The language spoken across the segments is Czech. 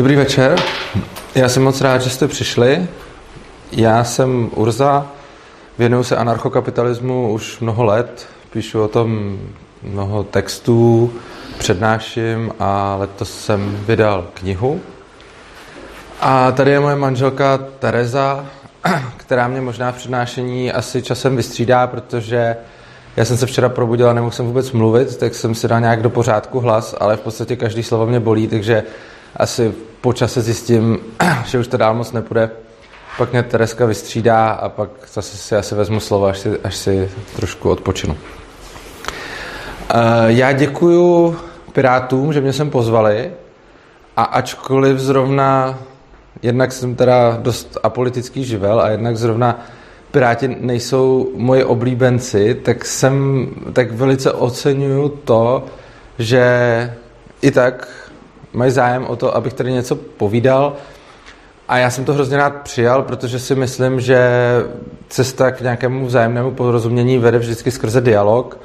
Dobrý večer. Já jsem moc rád, že jste přišli. Já jsem Urza, věnuju se anarchokapitalismu už mnoho let, píšu o tom mnoho textů, přednáším a letos jsem vydal knihu. A tady je moje manželka Tereza, která mě možná v přednášení asi časem vystřídá, protože já jsem se včera probudil a nemohl jsem vůbec mluvit, tak jsem si dal nějak do pořádku hlas, ale v podstatě každý slovo mě bolí, takže asi po čase zjistím, že už to dál moc nepůjde. Pak mě Tereska vystřídá a pak zase si asi vezmu slovo, až si, až si trošku odpočinu. Eh, já děkuju Pirátům, že mě sem pozvali a ačkoliv zrovna jednak jsem teda dost apolitický živel a jednak zrovna Piráti nejsou moji oblíbenci, tak jsem, tak velice oceňuju to, že i tak mají zájem o to, abych tady něco povídal. A já jsem to hrozně rád přijal, protože si myslím, že cesta k nějakému vzájemnému porozumění vede vždycky skrze dialog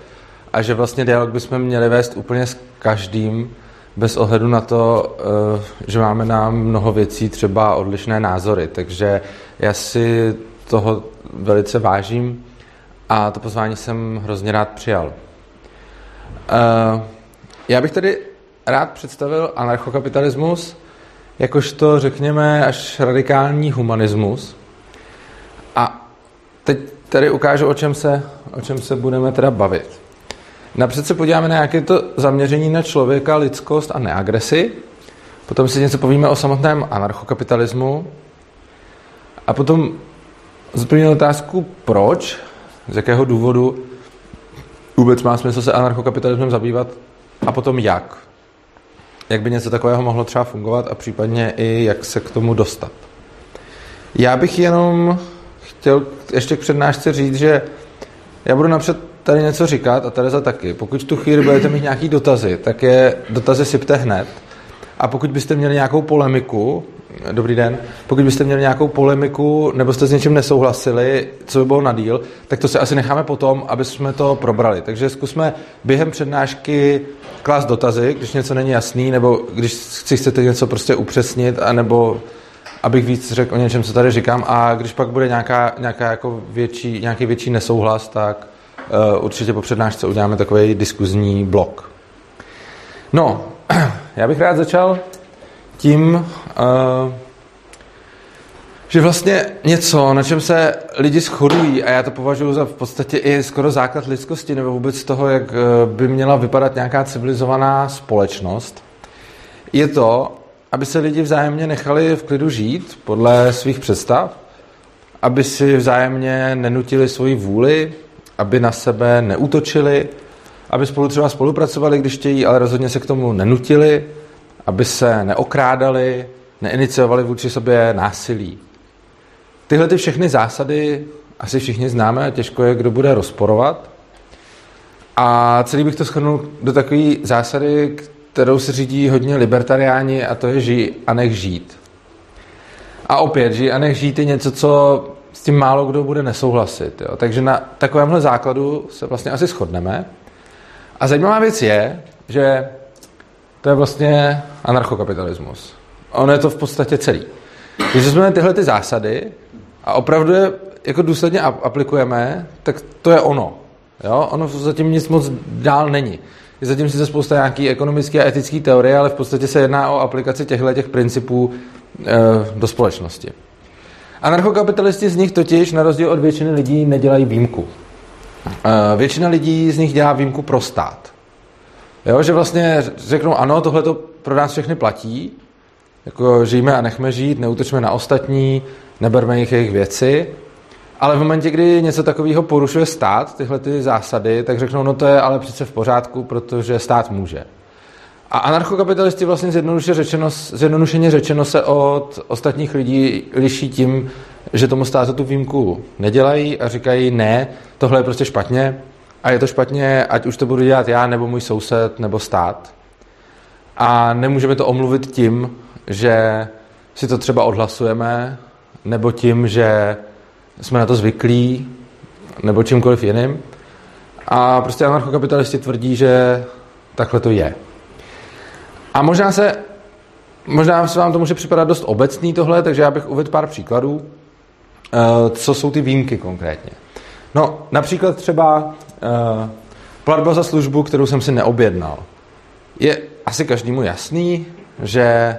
a že vlastně dialog bychom měli vést úplně s každým, bez ohledu na to, eh, že máme na mnoho věcí třeba odlišné názory. Takže já si toho velice vážím a to pozvání jsem hrozně rád přijal. Eh, já bych tady rád představil anarchokapitalismus jakožto, řekněme, až radikální humanismus. A teď tady ukážu, o čem se, o čem se budeme teda bavit. Napřed se podíváme na nějaké to zaměření na člověka, lidskost a neagresi. Potom si něco povíme o samotném anarchokapitalismu. A potom zplnil otázku, proč, z jakého důvodu vůbec má smysl se anarchokapitalismem zabývat a potom jak jak by něco takového mohlo třeba fungovat a případně i jak se k tomu dostat. Já bych jenom chtěl ještě k přednášce říct, že já budu napřed tady něco říkat a Tereza taky. Pokud tu chvíli budete mít nějaký dotazy, tak je dotazy sypte hned. A pokud byste měli nějakou polemiku, Dobrý den. Pokud byste měli nějakou polemiku nebo jste s něčím nesouhlasili, co by bylo na díl, tak to se asi necháme potom, aby jsme to probrali. Takže zkusme během přednášky klást dotazy, když něco není jasný, nebo když si chcete něco prostě upřesnit, anebo abych víc řekl o něčem, co tady říkám. A když pak bude nějaká, nějaká jako větší, nějaký větší nesouhlas, tak uh, určitě po přednášce uděláme takový diskuzní blok. No, já bych rád začal tím, uh, že vlastně něco, na čem se lidi shodují, a já to považuji za v podstatě i skoro základ lidskosti, nebo vůbec toho, jak eh, by měla vypadat nějaká civilizovaná společnost, je to, aby se lidi vzájemně nechali v klidu žít podle svých představ, aby si vzájemně nenutili svoji vůli, aby na sebe neútočili, aby spolu třeba spolupracovali, když chtějí, ale rozhodně se k tomu nenutili, aby se neokrádali, neiniciovali vůči sobě násilí. Tyhle ty všechny zásady asi všichni známe a těžko je, kdo bude rozporovat. A celý bych to shrnul do takové zásady, kterou se řídí hodně libertariáni a to je žij a nech žít. A opět, žij a nech žít je něco, co s tím málo kdo bude nesouhlasit. Jo. Takže na takovémhle základu se vlastně asi shodneme. A zajímavá věc je, že to je vlastně anarchokapitalismus. Ono je to v podstatě celý. Když jsme tyhle ty zásady a opravdu je jako důsledně aplikujeme, tak to je ono. Jo? Ono zatím nic moc dál není. Je zatím sice spousta nějaký ekonomické a etické teorie, ale v podstatě se jedná o aplikaci těchto těch principů e, do společnosti. Anarchokapitalisti z nich totiž, na rozdíl od většiny lidí, nedělají výjimku. E, většina lidí z nich dělá výjimku pro stát. Jo, že vlastně řeknou, ano, tohle to pro nás všechny platí, jako žijeme a nechme žít, neutočme na ostatní, neberme jich jejich věci, ale v momentě, kdy něco takového porušuje stát, tyhle ty zásady, tak řeknou, no to je ale přece v pořádku, protože stát může. A anarchokapitalisti vlastně zjednodušeně řečeno, zjednodušeně řečeno se od ostatních lidí liší tím, že tomu státu tu výjimku nedělají a říkají ne, tohle je prostě špatně, a je to špatně, ať už to budu dělat já, nebo můj soused, nebo stát. A nemůžeme to omluvit tím, že si to třeba odhlasujeme, nebo tím, že jsme na to zvyklí, nebo čímkoliv jiným. A prostě anarchokapitalisti tvrdí, že takhle to je. A možná se možná se vám to může připadat dost obecný tohle, takže já bych uvedl pár příkladů, co jsou ty výjimky konkrétně. No, například třeba platba za službu, kterou jsem si neobjednal. Je asi každému jasný, že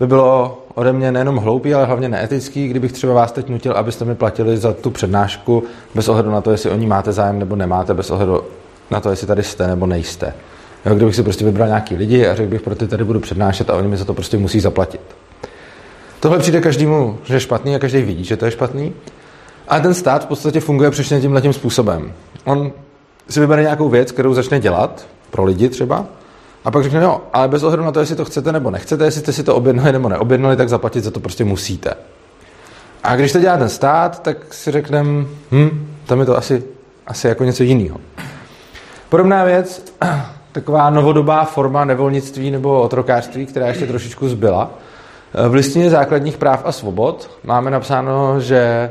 by bylo ode mě nejenom hloupý, ale hlavně neetický, kdybych třeba vás teď nutil, abyste mi platili za tu přednášku bez ohledu na to, jestli o ní máte zájem nebo nemáte, bez ohledu na to, jestli tady jste nebo nejste. Jo, kdybych si prostě vybral nějaký lidi a řekl bych, pro ty tady budu přednášet a oni mi za to prostě musí zaplatit. Tohle přijde každému, že je špatný a každý vidí, že to je špatný. A ten stát v podstatě funguje přesně tímhle tím způsobem. On si vybere nějakou věc, kterou začne dělat, pro lidi třeba, a pak řekne, no, ale bez ohledu na to, jestli to chcete nebo nechcete, jestli jste si to objednali nebo neobjednali, tak zaplatit za to prostě musíte. A když to dělá ten stát, tak si řekneme, hm, tam je to asi, asi jako něco jiného. Podobná věc, taková novodobá forma nevolnictví nebo otrokářství, která ještě trošičku zbyla. V listině základních práv a svobod máme napsáno, že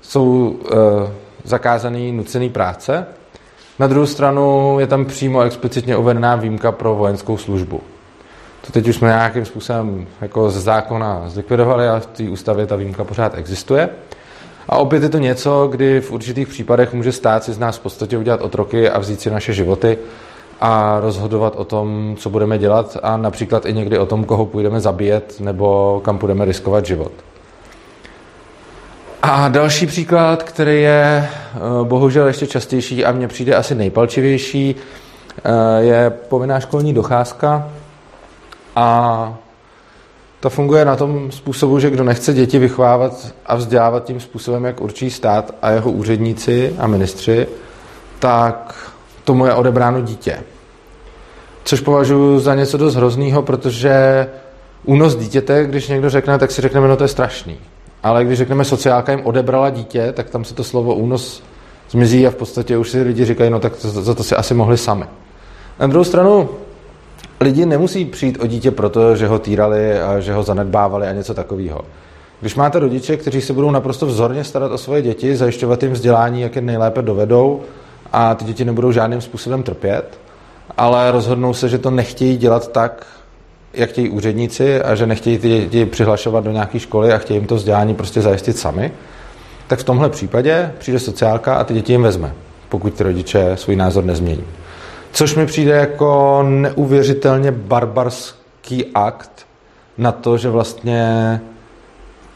jsou e, zakázaný nucený práce, na druhou stranu je tam přímo explicitně uvedená výjimka pro vojenskou službu. To teď už jsme nějakým způsobem jako z zákona zlikvidovali a v té ústavě ta výjimka pořád existuje. A opět je to něco, kdy v určitých případech může stát si z nás v podstatě udělat otroky a vzít si naše životy a rozhodovat o tom, co budeme dělat a například i někdy o tom, koho půjdeme zabíjet nebo kam půjdeme riskovat život. A další příklad, který je eh, bohužel ještě častější a mně přijde asi nejpalčivější, eh, je povinná školní docházka. A to funguje na tom způsobu, že kdo nechce děti vychovávat a vzdělávat tím způsobem, jak určí stát a jeho úředníci a ministři, tak tomu je odebráno dítě. Což považuji za něco dost hroznýho, protože únos dítěte, když někdo řekne, tak si řekneme, no to je strašný ale když řekneme sociálka jim odebrala dítě, tak tam se to slovo únos zmizí a v podstatě už si lidi říkají, no tak to, za to si asi mohli sami. Na druhou stranu, lidi nemusí přijít o dítě proto, že ho týrali a že ho zanedbávali a něco takového. Když máte rodiče, kteří se budou naprosto vzorně starat o svoje děti, zajišťovat jim vzdělání, jak je nejlépe dovedou a ty děti nebudou žádným způsobem trpět, ale rozhodnou se, že to nechtějí dělat tak, jak chtějí úředníci a že nechtějí ty děti přihlašovat do nějaké školy a chtějí jim to vzdělání prostě zajistit sami, tak v tomhle případě přijde sociálka a ty děti jim vezme, pokud ty rodiče svůj názor nezmění. Což mi přijde jako neuvěřitelně barbarský akt na to, že vlastně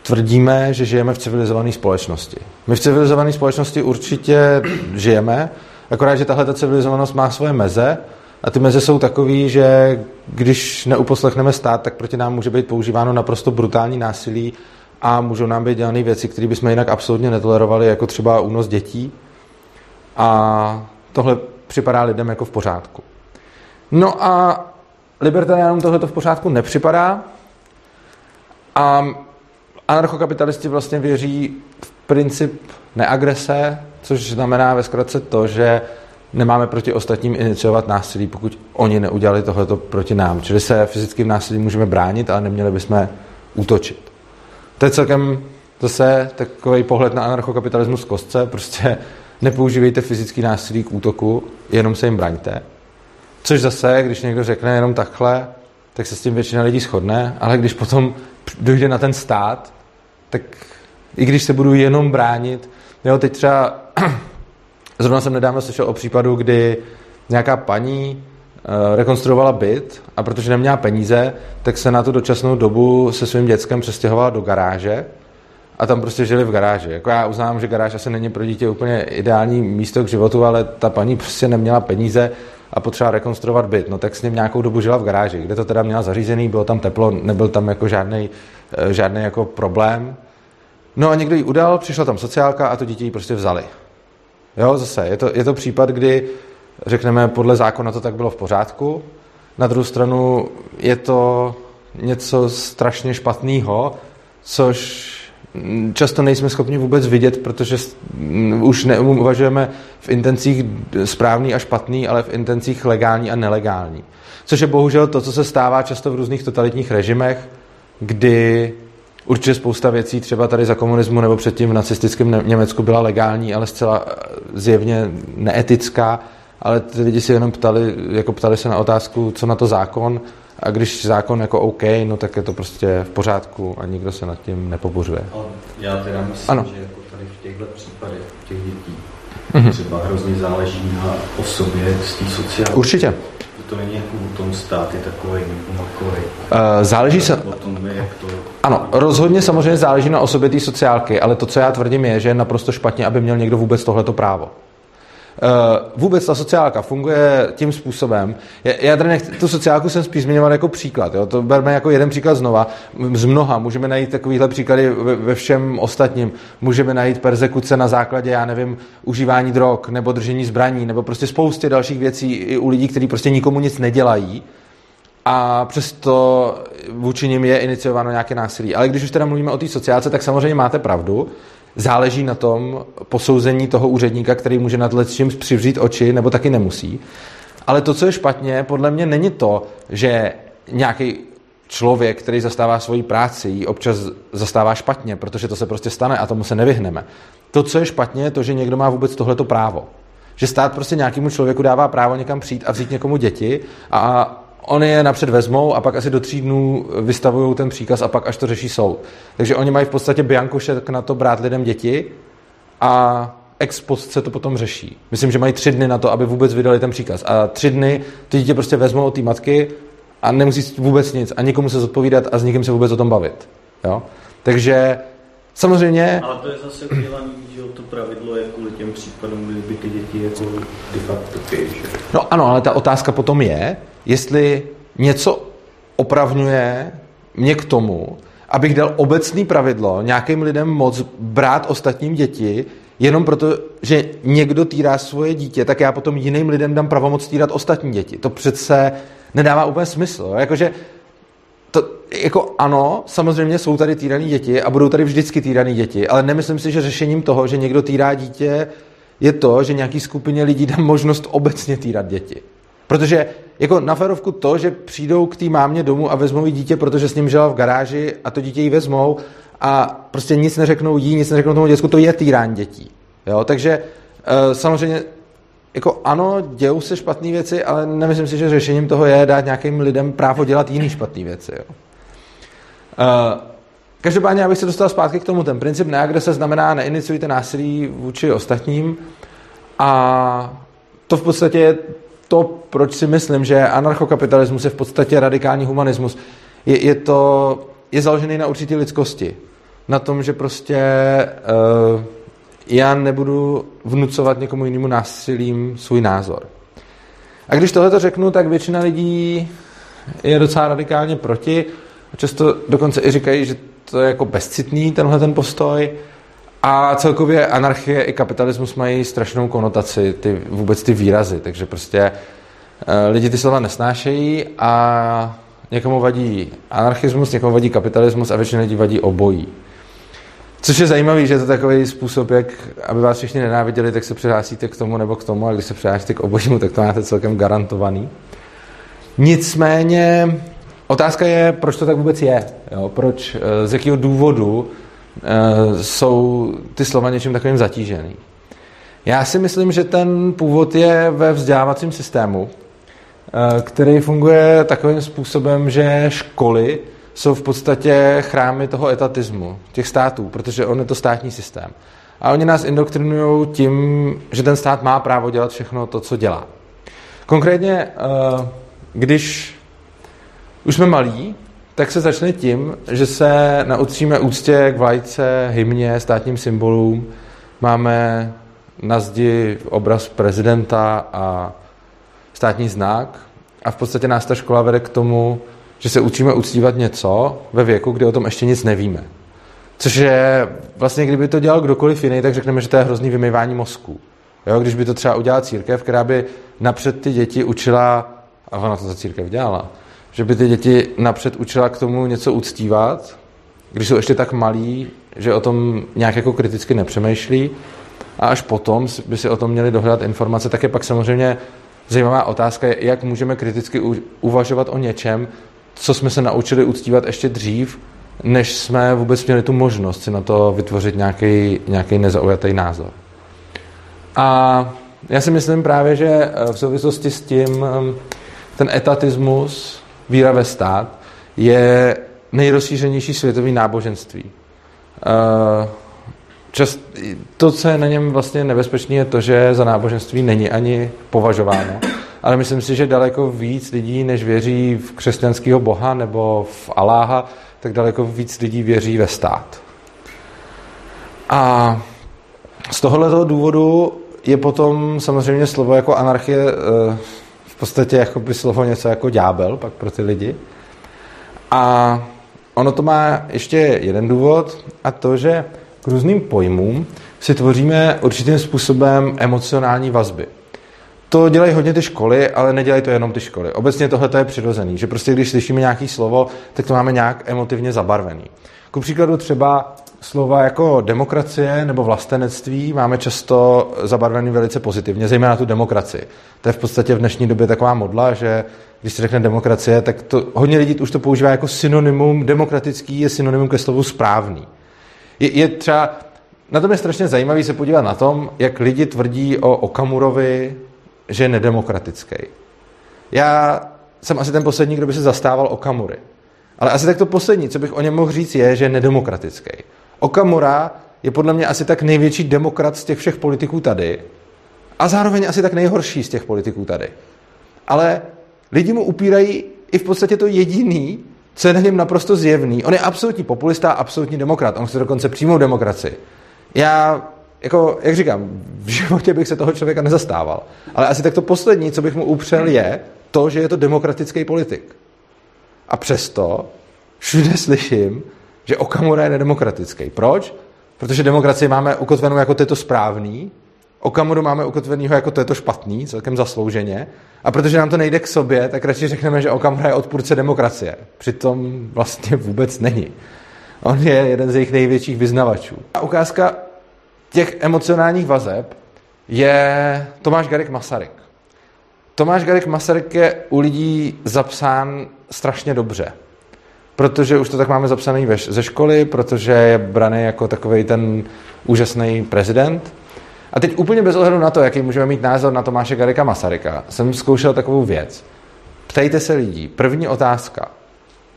tvrdíme, že žijeme v civilizované společnosti. My v civilizované společnosti určitě žijeme, akorát, že tahle civilizovanost má svoje meze a ty meze jsou takové, že když neuposlechneme stát, tak proti nám může být používáno naprosto brutální násilí a můžou nám být dělané věci, které bychom jinak absolutně netolerovali, jako třeba únos dětí. A tohle připadá lidem jako v pořádku. No a libertariánům tohle to v pořádku nepřipadá. A anarchokapitalisti vlastně věří v princip neagrese, což znamená ve zkratce to, že nemáme proti ostatním iniciovat násilí, pokud oni neudělali tohleto proti nám. Čili se fyzickým násilím můžeme bránit, ale neměli bychom útočit. To je celkem zase takový pohled na anarchokapitalismus kostce. Prostě nepoužívejte fyzický násilí k útoku, jenom se jim braňte. Což zase, když někdo řekne jenom takhle, tak se s tím většina lidí shodne, ale když potom dojde na ten stát, tak i když se budu jenom bránit, jo, teď třeba Zrovna jsem nedávno slyšel o případu, kdy nějaká paní eh, rekonstruovala byt a protože neměla peníze, tak se na tu dočasnou dobu se svým dětskem přestěhovala do garáže a tam prostě žili v garáži. Jako já uznám, že garáž asi není pro dítě úplně ideální místo k životu, ale ta paní prostě neměla peníze a potřeba rekonstruovat byt. No tak s ním nějakou dobu žila v garáži, kde to teda měla zařízený, bylo tam teplo, nebyl tam jako žádný, eh, žádný jako problém. No a někdo jí udal, přišla tam sociálka a to dítě jí prostě vzali. Jo, zase, je to, je to případ, kdy řekneme, podle zákona to tak bylo v pořádku. Na druhou stranu je to něco strašně špatného, což často nejsme schopni vůbec vidět, protože už neuvažujeme v intencích správný a špatný, ale v intencích legální a nelegální. Což je bohužel to, co se stává často v různých totalitních režimech, kdy Určitě spousta věcí třeba tady za komunismu nebo předtím v nacistickém Německu byla legální, ale zcela eh, zjevně neetická, ale ty lidi si jenom ptali, jako ptali se na otázku, co na to zákon a když zákon jako OK, no tak je to prostě v pořádku a nikdo se nad tím nepobořuje. Já teda myslím, ano. že jako tady v těchto případech těch dětí mm-hmm. třeba hrozně záleží na osobě z té sociální. Určitě to není jako o tom stát je takový makový. Uh, záleží se... jak to... Ano, rozhodně samozřejmě záleží na osobě té sociálky, ale to, co já tvrdím, je, že je naprosto špatně, aby měl někdo vůbec tohleto právo. Eh, vůbec ta sociálka funguje tím způsobem. Já tady nechci, tu sociálku jsem spíš zmiňoval jako příklad. Jo? To berme jako jeden příklad znova. Z mnoha můžeme najít takovýhle příklady ve, ve všem ostatním. Můžeme najít persekuce na základě, já nevím, užívání drog nebo držení zbraní nebo prostě spoustě dalších věcí i u lidí, kteří prostě nikomu nic nedělají a přesto vůči nim je iniciováno nějaké násilí. Ale když už teda mluvíme o té sociálce, tak samozřejmě máte pravdu záleží na tom posouzení toho úředníka, který může nad čím přivřít oči, nebo taky nemusí. Ale to, co je špatně, podle mě není to, že nějaký člověk, který zastává svoji práci, ji občas zastává špatně, protože to se prostě stane a tomu se nevyhneme. To, co je špatně, je to, že někdo má vůbec tohleto právo. Že stát prostě nějakému člověku dává právo někam přijít a vzít někomu děti a Oni je napřed vezmou a pak asi do tří dnů vystavují ten příkaz a pak až to řeší soud. Takže oni mají v podstatě biankošek na to brát lidem děti a ex post se to potom řeší. Myslím, že mají tři dny na to, aby vůbec vydali ten příkaz. A tři dny to dítě prostě vezmou od té matky a nemusí vůbec nic a nikomu se zodpovídat a s nikým se vůbec o tom bavit. Jo? Takže samozřejmě... Ale to je zase udělaný, že to pravidlo je kvůli těm případům, kdyby ty děti jako de facto No ano, ale ta otázka potom je, jestli něco opravňuje mě k tomu, abych dal obecný pravidlo nějakým lidem moc brát ostatním děti, jenom proto, že někdo týrá svoje dítě, tak já potom jiným lidem dám pravomoc týrat ostatní děti. To přece nedává úplně smysl. Jakože to, jako ano, samozřejmě jsou tady týrané děti a budou tady vždycky týrané děti, ale nemyslím si, že řešením toho, že někdo týrá dítě, je to, že nějaký skupině lidí dá možnost obecně týrat děti. Protože jako na ferovku to, že přijdou k té mámě domů a vezmou jí dítě, protože s ním žila v garáži a to dítě jí vezmou a prostě nic neřeknou jí, nic neřeknou tomu děcku, to je týrání dětí. Jo? Takže e, samozřejmě jako ano, dějou se špatné věci, ale nemyslím si, že řešením toho je dát nějakým lidem právo dělat jiný špatné věci. Jo? E, každopádně, abych se dostal zpátky k tomu, ten princip neagrese znamená neiniciujte násilí vůči ostatním a to v podstatě je to, proč si myslím, že anarchokapitalismus je v podstatě radikální humanismus. Je, je to, je založený na určitý lidskosti. Na tom, že prostě uh, já nebudu vnucovat někomu jinému násilím svůj názor. A když tohle řeknu, tak většina lidí je docela radikálně proti. Často dokonce i říkají, že to je jako bezcitný tenhle ten postoj. A celkově anarchie i kapitalismus mají strašnou konotaci, ty, vůbec ty výrazy, takže prostě uh, lidi ty slova nesnášejí a někomu vadí anarchismus, někomu vadí kapitalismus a většině lidí vadí obojí. Což je zajímavý, že je to takový způsob, jak aby vás všichni nenáviděli, tak se přihlásíte k tomu nebo k tomu a když se přihlásíte k obojímu, tak to máte celkem garantovaný. Nicméně otázka je, proč to tak vůbec je. Jo? Proč, eh, z jakého důvodu Eh, jsou ty slova něčím takovým zatížený. Já si myslím, že ten původ je ve vzdělávacím systému, eh, který funguje takovým způsobem, že školy jsou v podstatě chrámy toho etatismu, těch států, protože on je to státní systém. A oni nás indoktrinují tím, že ten stát má právo dělat všechno to, co dělá. Konkrétně, eh, když už jsme malí, tak se začne tím, že se naučíme úctě k vlajce, hymně, státním symbolům. Máme na zdi obraz prezidenta a státní znak a v podstatě nás ta škola vede k tomu, že se učíme uctívat něco ve věku, kdy o tom ještě nic nevíme. Což je, vlastně kdyby to dělal kdokoliv jiný, tak řekneme, že to je hrozný vymývání mozku. Jo, když by to třeba udělala církev, která by napřed ty děti učila, a ona to za církev dělala, že by ty děti napřed učila k tomu něco uctívat, když jsou ještě tak malí, že o tom nějak jako kriticky nepřemýšlí a až potom by si o tom měli dohledat informace, tak je pak samozřejmě zajímavá otázka, jak můžeme kriticky uvažovat o něčem, co jsme se naučili uctívat ještě dřív, než jsme vůbec měli tu možnost si na to vytvořit nějaký, nějaký nezaujatý názor. A já si myslím právě, že v souvislosti s tím ten etatismus víra ve stát, je nejrozšířenější světový náboženství. Uh, čas, to, co je na něm vlastně nebezpečné, je to, že za náboženství není ani považováno. Ale myslím si, že daleko víc lidí, než věří v křesťanského boha nebo v Aláha, tak daleko víc lidí věří ve stát. A z tohoto důvodu je potom samozřejmě slovo jako anarchie eh, podstatě jako by slovo něco jako ďábel pak pro ty lidi. A ono to má ještě jeden důvod a to, že k různým pojmům si tvoříme určitým způsobem emocionální vazby. To dělají hodně ty školy, ale nedělají to jenom ty školy. Obecně tohle je přirozený, že prostě když slyšíme nějaký slovo, tak to máme nějak emotivně zabarvený. Ku příkladu třeba slova jako demokracie nebo vlastenectví máme často zabarvený velice pozitivně, zejména tu demokracii. To je v podstatě v dnešní době taková modla, že když se řekne demokracie, tak to, hodně lidí už to používá jako synonymum, demokratický je synonymum ke slovu správný. Je, je třeba, na tom je strašně zajímavý se podívat na tom, jak lidi tvrdí o Okamurovi, že je nedemokratický. Já jsem asi ten poslední, kdo by se zastával Okamury. Ale asi tak to poslední, co bych o něm mohl říct, je, že je nedemokratický. Okamura je podle mě asi tak největší demokrat z těch všech politiků tady a zároveň asi tak nejhorší z těch politiků tady. Ale lidi mu upírají i v podstatě to jediný, co je na něm naprosto zjevný. On je absolutní populista, absolutní demokrat. On chce dokonce přímou demokracii. Já, jako, jak říkám, v životě bych se toho člověka nezastával. Ale asi tak to poslední, co bych mu upřel, je to, že je to demokratický politik. A přesto všude slyším, že Okamura je nedemokratický. Proč? Protože demokracii máme ukotvenou jako to je to správný, Okamuru máme ukotvenýho jako to je to špatný, celkem zaslouženě. A protože nám to nejde k sobě, tak radši řekneme, že Okamura je odpůrce demokracie. Přitom vlastně vůbec není. On je jeden z jejich největších vyznavačů. A ukázka těch emocionálních vazeb je Tomáš Garik Masaryk. Tomáš Garik Masaryk je u lidí zapsán strašně dobře protože už to tak máme zapsané ze školy, protože je braný jako takový ten úžasný prezident. A teď úplně bez ohledu na to, jaký můžeme mít názor na Tomáše Garika Masaryka, jsem zkoušel takovou věc. Ptejte se lidí. První otázka.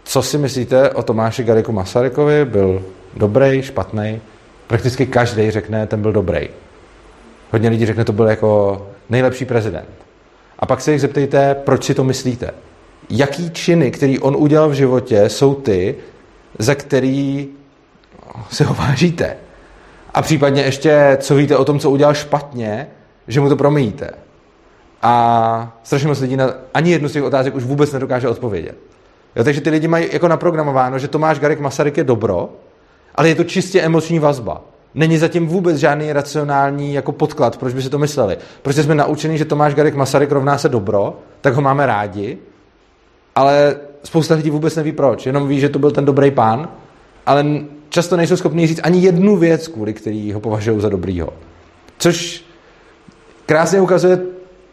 Co si myslíte o Tomáši Gariku Masarykovi? Byl dobrý, špatný? Prakticky každý řekne, ten byl dobrý. Hodně lidí řekne, to byl jako nejlepší prezident. A pak se jich zeptejte, proč si to myslíte jaký činy, který on udělal v životě, jsou ty, za který se ho vážíte. A případně ještě, co víte o tom, co udělal špatně, že mu to promíjíte. A strašně moc lidí na ani jednu z těch otázek už vůbec nedokáže odpovědět. Jo, takže ty lidi mají jako naprogramováno, že Tomáš Garek Masaryk je dobro, ale je to čistě emoční vazba. Není zatím vůbec žádný racionální jako podklad, proč by si to mysleli. Protože jsme naučeni, že Tomáš Garek Masaryk rovná se dobro, tak ho máme rádi ale spousta lidí vůbec neví proč, jenom ví, že to byl ten dobrý pán, ale často nejsou schopni říct ani jednu věc, kvůli který ho považují za dobrýho. Což krásně ukazuje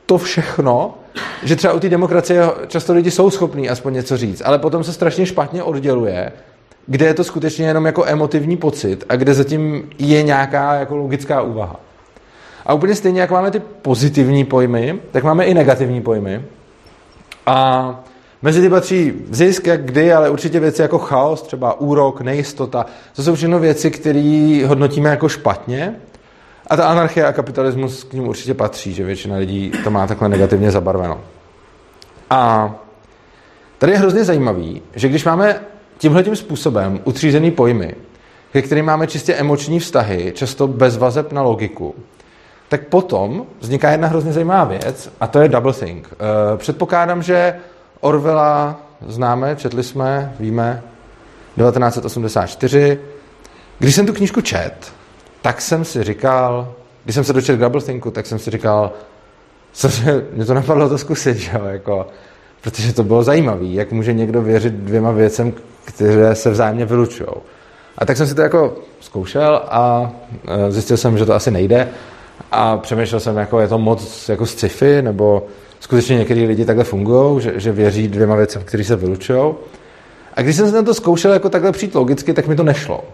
to všechno, že třeba u té demokracie často lidi jsou schopní aspoň něco říct, ale potom se strašně špatně odděluje, kde je to skutečně jenom jako emotivní pocit a kde zatím je nějaká jako logická úvaha. A úplně stejně, jak máme ty pozitivní pojmy, tak máme i negativní pojmy. A Mezi ty patří zisk, jak kdy, ale určitě věci jako chaos, třeba úrok, nejistota. To jsou všechno věci, které hodnotíme jako špatně. A ta anarchie a kapitalismus k ním určitě patří, že většina lidí to má takhle negativně zabarveno. A tady je hrozně zajímavý, že když máme tímhle způsobem utřízený pojmy, ke kterým máme čistě emoční vztahy, často bez vazeb na logiku, tak potom vzniká jedna hrozně zajímavá věc a to je double think. Eh, předpokládám, že Orwella známe, četli jsme, víme, 1984. Když jsem tu knížku čet, tak jsem si říkal, když jsem se dočet Doublethinku, tak jsem si říkal, cože, mě to napadlo to zkusit, že jo, jako, protože to bylo zajímavé, jak může někdo věřit dvěma věcem, které se vzájemně vylučují. A tak jsem si to jako zkoušel a e, zjistil jsem, že to asi nejde a přemýšlel jsem, jako je to moc jako sci-fi, nebo skutečně některý lidi takhle fungují, že, že věří dvěma věcem, které se vylučují. A když jsem se na to zkoušel jako takhle přijít logicky, tak mi to nešlo.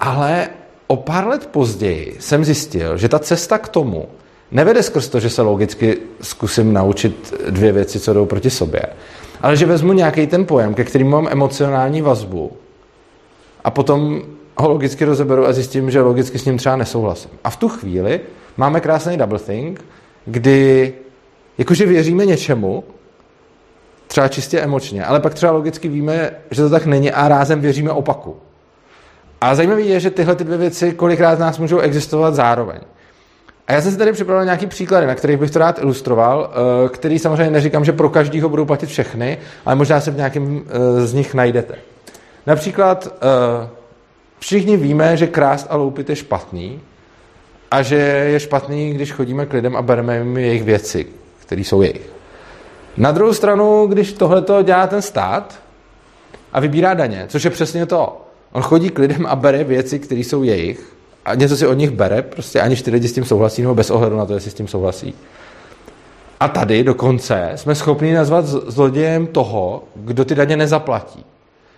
Ale o pár let později jsem zjistil, že ta cesta k tomu nevede skrz to, že se logicky zkusím naučit dvě věci, co jdou proti sobě, ale že vezmu nějaký ten pojem, ke kterým mám emocionální vazbu a potom ho logicky rozeberu a zjistím, že logicky s ním třeba nesouhlasím. A v tu chvíli máme krásný double think, kdy jakože věříme něčemu, třeba čistě emočně, ale pak třeba logicky víme, že to tak není a rázem věříme opaku. A zajímavé je, že tyhle ty dvě věci kolikrát z nás můžou existovat zároveň. A já jsem si tady připravil nějaký příklady, na kterých bych to rád ilustroval, eh, který samozřejmě neříkám, že pro každýho budou platit všechny, ale možná se v nějakém eh, z nich najdete. Například eh, všichni víme, že krást a loupit je špatný a že je špatný, když chodíme k lidem a bereme jim jejich věci, které jsou jejich. Na druhou stranu, když tohle dělá ten stát a vybírá daně, což je přesně to, on chodí k lidem a bere věci, které jsou jejich a něco si od nich bere, prostě aniž ty lidi s tím souhlasí, nebo bez ohledu na to, jestli s tím souhlasí. A tady dokonce jsme schopni nazvat zlodějem toho, kdo ty daně nezaplatí.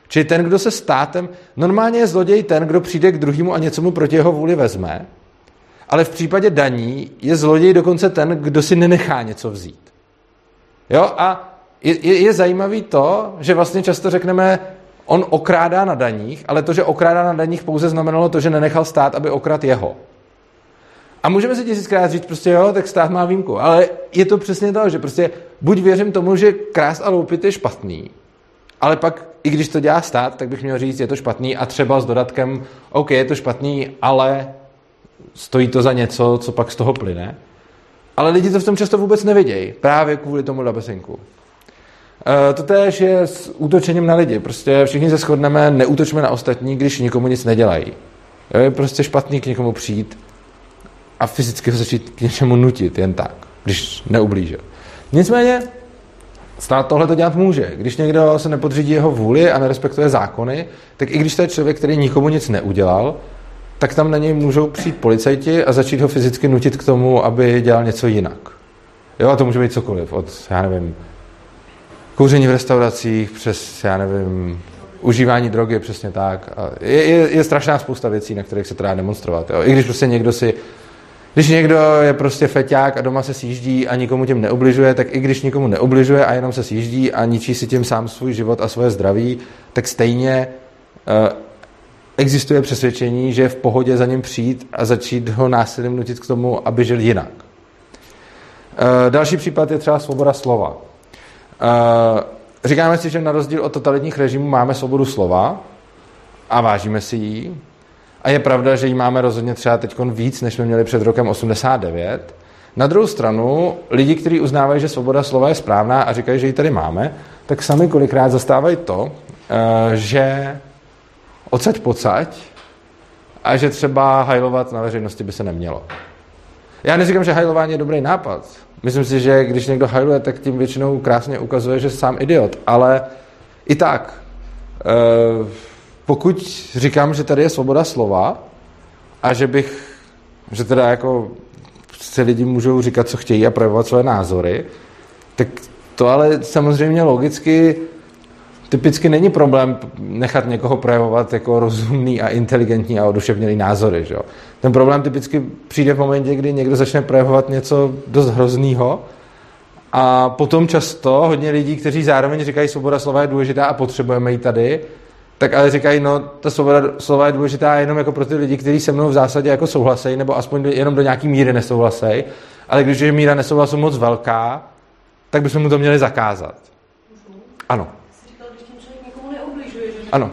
Čili ten, kdo se státem, normálně je zloděj ten, kdo přijde k druhému a něco mu proti jeho vůli vezme, ale v případě daní je zloděj dokonce ten, kdo si nenechá něco vzít. Jo, a je, je, je zajímavý to, že vlastně často řekneme, on okrádá na daních, ale to, že okrádá na daních pouze znamenalo to, že nenechal stát, aby okrad jeho. A můžeme si tisíckrát říct prostě jo, tak stát má výjimku, ale je to přesně to, že prostě buď věřím tomu, že krást a loupit je špatný, ale pak, i když to dělá stát, tak bych měl říct, je to špatný a třeba s dodatkem, OK, je to špatný, ale stojí to za něco, co pak z toho plyne. Ale lidi to v tom často vůbec nevidějí, právě kvůli tomu labesinku. E, to též je s útočením na lidi. Prostě všichni se shodneme, neútočme na ostatní, když nikomu nic nedělají. Je prostě špatný k někomu přijít a fyzicky ho začít k něčemu nutit, jen tak, když neublížil. Nicméně stát tohle to dělat může. Když někdo se nepodřídí jeho vůli a nerespektuje zákony, tak i když to je člověk, který nikomu nic neudělal, tak tam na něj můžou přijít policajti a začít ho fyzicky nutit k tomu, aby dělal něco jinak. Jo, a to může být cokoliv, od, já nevím, kouření v restauracích přes, já nevím, užívání drogy, přesně tak. A je, je, je strašná spousta věcí, na kterých se to dá demonstrovat. Jo. I když prostě někdo si když někdo je prostě feťák a doma se sjíždí a nikomu tím neubližuje, tak i když nikomu neubližuje a jenom se sjíždí a ničí si tím sám svůj život a svoje zdraví, tak stejně uh, existuje přesvědčení, že je v pohodě za ním přijít a začít ho násilím nutit k tomu, aby žil jinak. Uh, další případ je třeba svoboda slova. Uh, říkáme si, že na rozdíl od totalitních režimů máme svobodu slova a vážíme si ji, a je pravda, že jí máme rozhodně třeba teď víc, než jsme měli před rokem 89. Na druhou stranu, lidi, kteří uznávají, že svoboda slova je správná a říkají, že ji tady máme, tak sami kolikrát zastávají to, eh, že odsaď pocať a že třeba hajlovat na veřejnosti by se nemělo. Já neříkám, že hajlování je dobrý nápad. Myslím si, že když někdo hajluje, tak tím většinou krásně ukazuje, že sám idiot. Ale i tak, uh, pokud říkám, že tady je svoboda slova a že bych, že teda jako se lidi můžou říkat, co chtějí a projevovat své názory, tak to ale samozřejmě logicky typicky není problém nechat někoho projevovat jako rozumný a inteligentní a oduševněný názory. Že? Ten problém typicky přijde v momentě, kdy někdo začne projevovat něco dost hroznýho a potom často hodně lidí, kteří zároveň říkají, svoboda slova je důležitá a potřebujeme ji tady, tak ale říkají, no ta svoboda slova je důležitá jenom jako pro ty lidi, kteří se mnou v zásadě jako souhlasejí, nebo aspoň jenom do nějaký míry nesouhlasejí, ale když je míra nesouhlasu moc velká, tak bychom mu to měli zakázat. Ano. Říkal, když tím člověk někomu ano.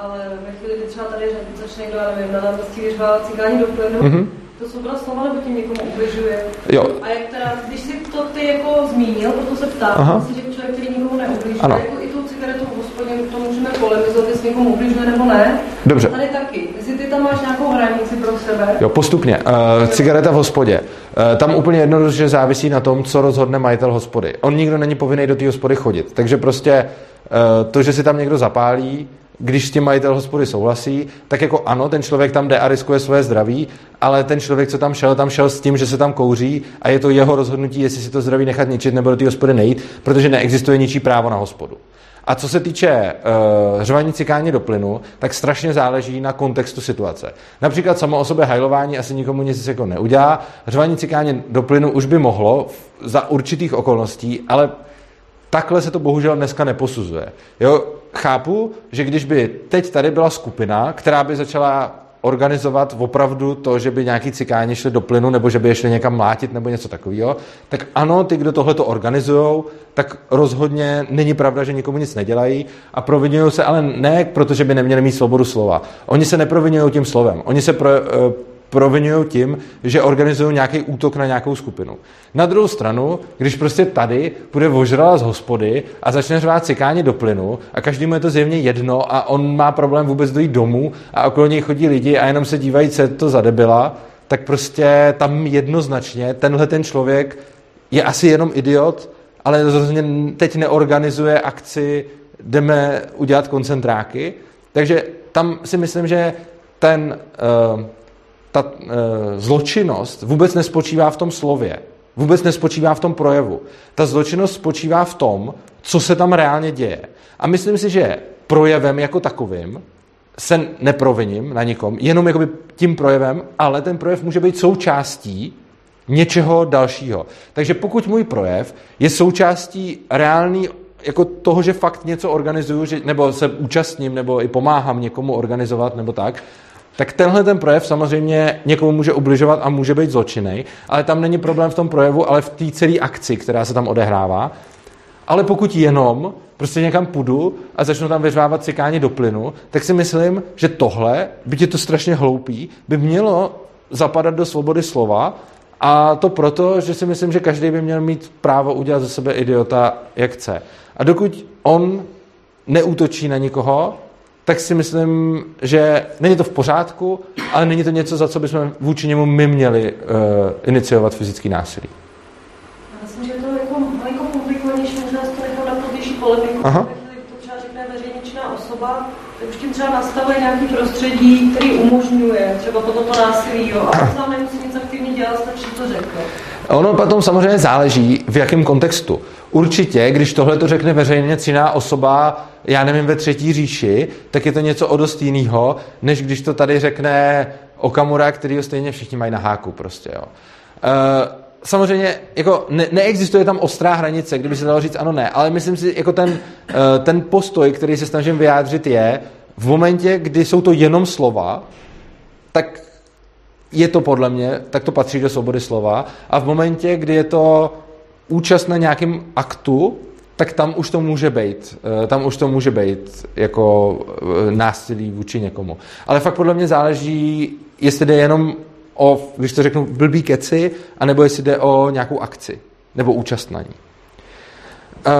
ale ve chvíli, kdy třeba tady začne někdo, nevím, na náměstí vyřvávat cigáni do plynu, mm-hmm. to svoboda slova nebo tím někomu ubližuje? Jo. A jak teda, když si to ty jako zmínil, proto se ptám, myslím, že člověk, který nikomu neubližuje, ano. jako i tou cigaretou úplně to můžeme polemizovat, jestli někomu ubližuje nebo ne. Dobře. A tady taky. Jestli ty tam máš nějakou hranici pro sebe. Jo, postupně. Uh, cigareta v hospodě. Uh, tam úplně jednoduše závisí na tom, co rozhodne majitel hospody. On nikdo není povinný do té hospody chodit. Takže prostě to, že si tam někdo zapálí, když s tím majitel hospody souhlasí, tak jako ano, ten člověk tam jde a riskuje svoje zdraví, ale ten člověk, co tam šel, tam šel s tím, že se tam kouří a je to jeho rozhodnutí, jestli si to zdraví nechat ničit nebo do té hospody nejít, protože neexistuje ničí právo na hospodu. A co se týče uh, řvaní cikání do plynu, tak strašně záleží na kontextu situace. Například samo o sobě hajlování asi nikomu nic jako neudělá. Řvaní cikání do plynu už by mohlo za určitých okolností, ale takhle se to bohužel dneska neposuzuje. Jo, chápu, že když by teď tady byla skupina, která by začala organizovat opravdu to, že by nějaký cikáni šli do plynu, nebo že by je šli někam mlátit, nebo něco takového, tak ano, ty, kdo tohle to organizují, tak rozhodně není pravda, že nikomu nic nedělají a provinují se, ale ne protože by neměli mít svobodu slova. Oni se neprovinují tím slovem. Oni se pro, eh, provinují tím, že organizují nějaký útok na nějakou skupinu. Na druhou stranu, když prostě tady bude vožrala z hospody a začne řvát cikáni do plynu a každému je to zjevně jedno a on má problém vůbec dojít domů a okolo něj chodí lidi a jenom se dívají, co je to za debila, tak prostě tam jednoznačně tenhle ten člověk je asi jenom idiot, ale rozhodně teď neorganizuje akci, jdeme udělat koncentráky. Takže tam si myslím, že ten uh, ta e, zločinnost vůbec nespočívá v tom slově, vůbec nespočívá v tom projevu. Ta zločinnost spočívá v tom, co se tam reálně děje. A myslím si, že projevem jako takovým se neproviním na nikom, jenom jakoby tím projevem, ale ten projev může být součástí něčeho dalšího. Takže pokud můj projev je součástí reálný jako toho, že fakt něco organizuju, že, nebo se účastním, nebo i pomáhám někomu organizovat, nebo tak, tak tenhle ten projev samozřejmě někomu může ubližovat a může být zločinný, ale tam není problém v tom projevu, ale v té celé akci, která se tam odehrává. Ale pokud jenom prostě někam půjdu a začnu tam vyřvávat cikáni do plynu, tak si myslím, že tohle, byť je to strašně hloupý, by mělo zapadat do svobody slova a to proto, že si myslím, že každý by měl mít právo udělat ze sebe idiota, jak chce. A dokud on neútočí na nikoho, tak si myslím, že není to v pořádku, ale není to něco, za co bychom vůči němu my měli uh, iniciovat fyzický násilí. Já myslím, že to je jako malinko komplikovanější, možná to nechám na pozdější polemiku, Aha. to třeba řekne veřejničná osoba, tak už tím třeba nastavuje nějaký prostředí, který umožňuje třeba toto násilí, jo, a to nemusí nic aktivně dělat, stačí to řekne. Ono potom samozřejmě záleží, v jakém kontextu. Určitě, když tohle to řekne veřejně ciná osoba, já nevím, ve třetí říši, tak je to něco o dost jiného, než když to tady řekne Okamura, který ho stejně všichni mají na háku prostě, jo. Uh, samozřejmě jako ne, neexistuje tam ostrá hranice, kdyby se dalo říct ano, ne, ale myslím si, jako ten, uh, ten postoj, který se snažím vyjádřit je, v momentě, kdy jsou to jenom slova, tak je to podle mě, tak to patří do svobody slova a v momentě, kdy je to účast na nějakém aktu, tak tam už to může být. Eh, tam už to může být jako eh, násilí vůči někomu. Ale fakt podle mě záleží, jestli jde jenom o, když to řeknu, blbý keci, anebo jestli jde o nějakou akci, nebo účast na ní. Uh,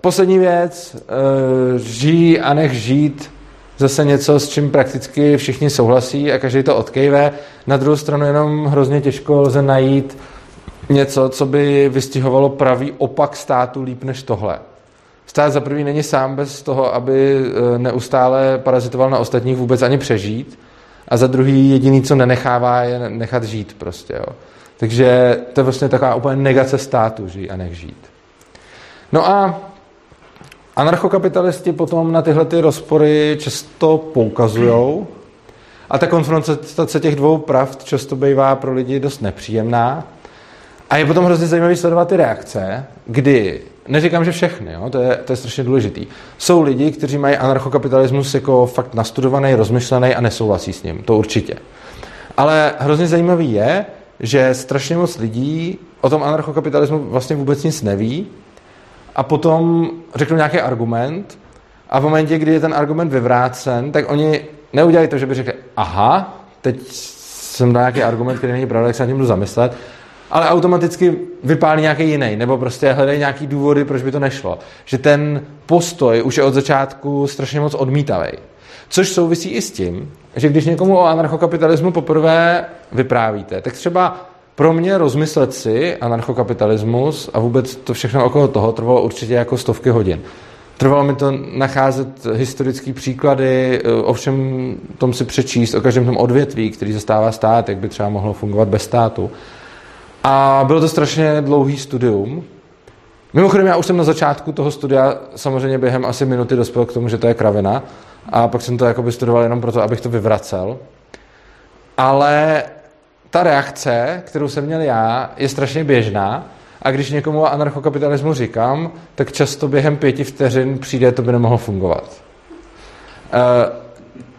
poslední věc, žij a nech žít, zase něco, s čím prakticky všichni souhlasí a každý to odkejve. Na druhou stranu jenom hrozně těžko lze najít něco, co by vystihovalo pravý opak státu líp než tohle. Stát za prvý není sám bez toho, aby e, neustále parazitoval na ostatních vůbec ani přežít. A za druhý jediný, co nenechává, je nechat žít prostě. Jo. Takže to je vlastně taková úplně negace státu, žij a nech žít. No a anarchokapitalisti potom na tyhle ty rozpory často poukazují. A ta konfrontace těch dvou pravd často bývá pro lidi dost nepříjemná. A je potom hrozně zajímavý sledovat ty reakce, kdy, neříkám, že všechny, jo, to, je, to je strašně důležitý, jsou lidi, kteří mají anarchokapitalismus jako fakt nastudovaný, rozmyšlený a nesouhlasí s ním, to určitě. Ale hrozně zajímavý je, že strašně moc lidí o tom anarchokapitalismu vlastně vůbec nic neví a potom řeknou nějaký argument a v momentě, kdy je ten argument vyvrácen, tak oni neudělají to, že by řekli, aha, teď jsem dal nějaký argument, který není pravda, tak se na tím budu zamyslet, ale automaticky vypálí nějaký jiný, nebo prostě hledají nějaký důvody, proč by to nešlo. Že ten postoj už je od začátku strašně moc odmítavý. Což souvisí i s tím, že když někomu o anarchokapitalismu poprvé vyprávíte, tak třeba pro mě rozmyslet si anarchokapitalismus a vůbec to všechno okolo toho trvalo určitě jako stovky hodin. Trvalo mi to nacházet historické příklady, o všem tom si přečíst, o každém tom odvětví, který zastává stát, jak by třeba mohlo fungovat bez státu. A bylo to strašně dlouhý studium. Mimochodem, já už jsem na začátku toho studia samozřejmě během asi minuty dospěl k tomu, že to je kravina. A pak jsem to jakoby studoval jenom proto, abych to vyvracel. Ale ta reakce, kterou jsem měl já, je strašně běžná. A když někomu o anarchokapitalismu říkám, tak často během pěti vteřin přijde, to by nemohlo fungovat.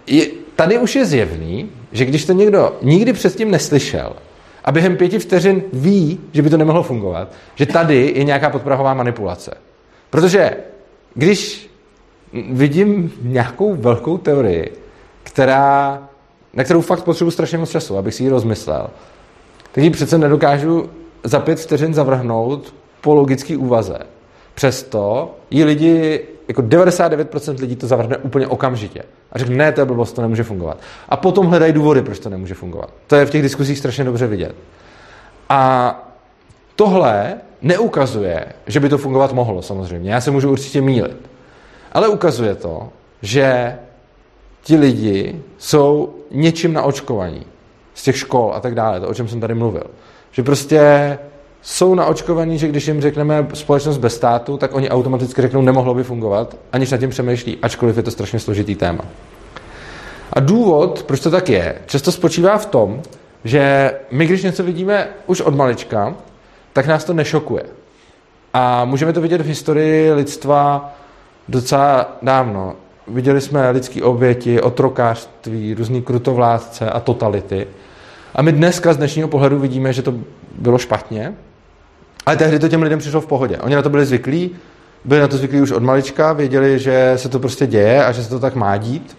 Je, tady už je zjevný, že když to někdo nikdy předtím neslyšel a během pěti vteřin ví, že by to nemohlo fungovat, že tady je nějaká podprahová manipulace. Protože když vidím nějakou velkou teorii, která, na kterou fakt potřebuji strašně moc času, abych si ji rozmyslel, tak ji přece nedokážu za pět vteřin zavrhnout po logický úvaze. Přesto ji lidi, jako 99% lidí to zavrhne úplně okamžitě. A řekne, ne, to je blbost, to nemůže fungovat. A potom hledají důvody, proč to nemůže fungovat. To je v těch diskuzích strašně dobře vidět. A tohle neukazuje, že by to fungovat mohlo, samozřejmě. Já se můžu určitě mílit. Ale ukazuje to, že ti lidi jsou něčím naočkovaní z těch škol a tak dále, to, o čem jsem tady mluvil. Že prostě jsou naočkovaní, že když jim řekneme společnost bez státu, tak oni automaticky řeknou, nemohlo by fungovat, aniž nad tím přemýšlí, ačkoliv je to strašně složitý téma. A důvod, proč to tak je, často spočívá v tom, že my, když něco vidíme už od malička, tak nás to nešokuje. A můžeme to vidět v historii lidstva docela dávno. Viděli jsme lidské oběti, otrokářství, různý krutovládce a totality. A my dneska z dnešního pohledu vidíme, že to bylo špatně, ale tehdy to těm lidem přišlo v pohodě. Oni na to byli zvyklí, byli na to zvyklí už od malička, věděli, že se to prostě děje a že se to tak má dít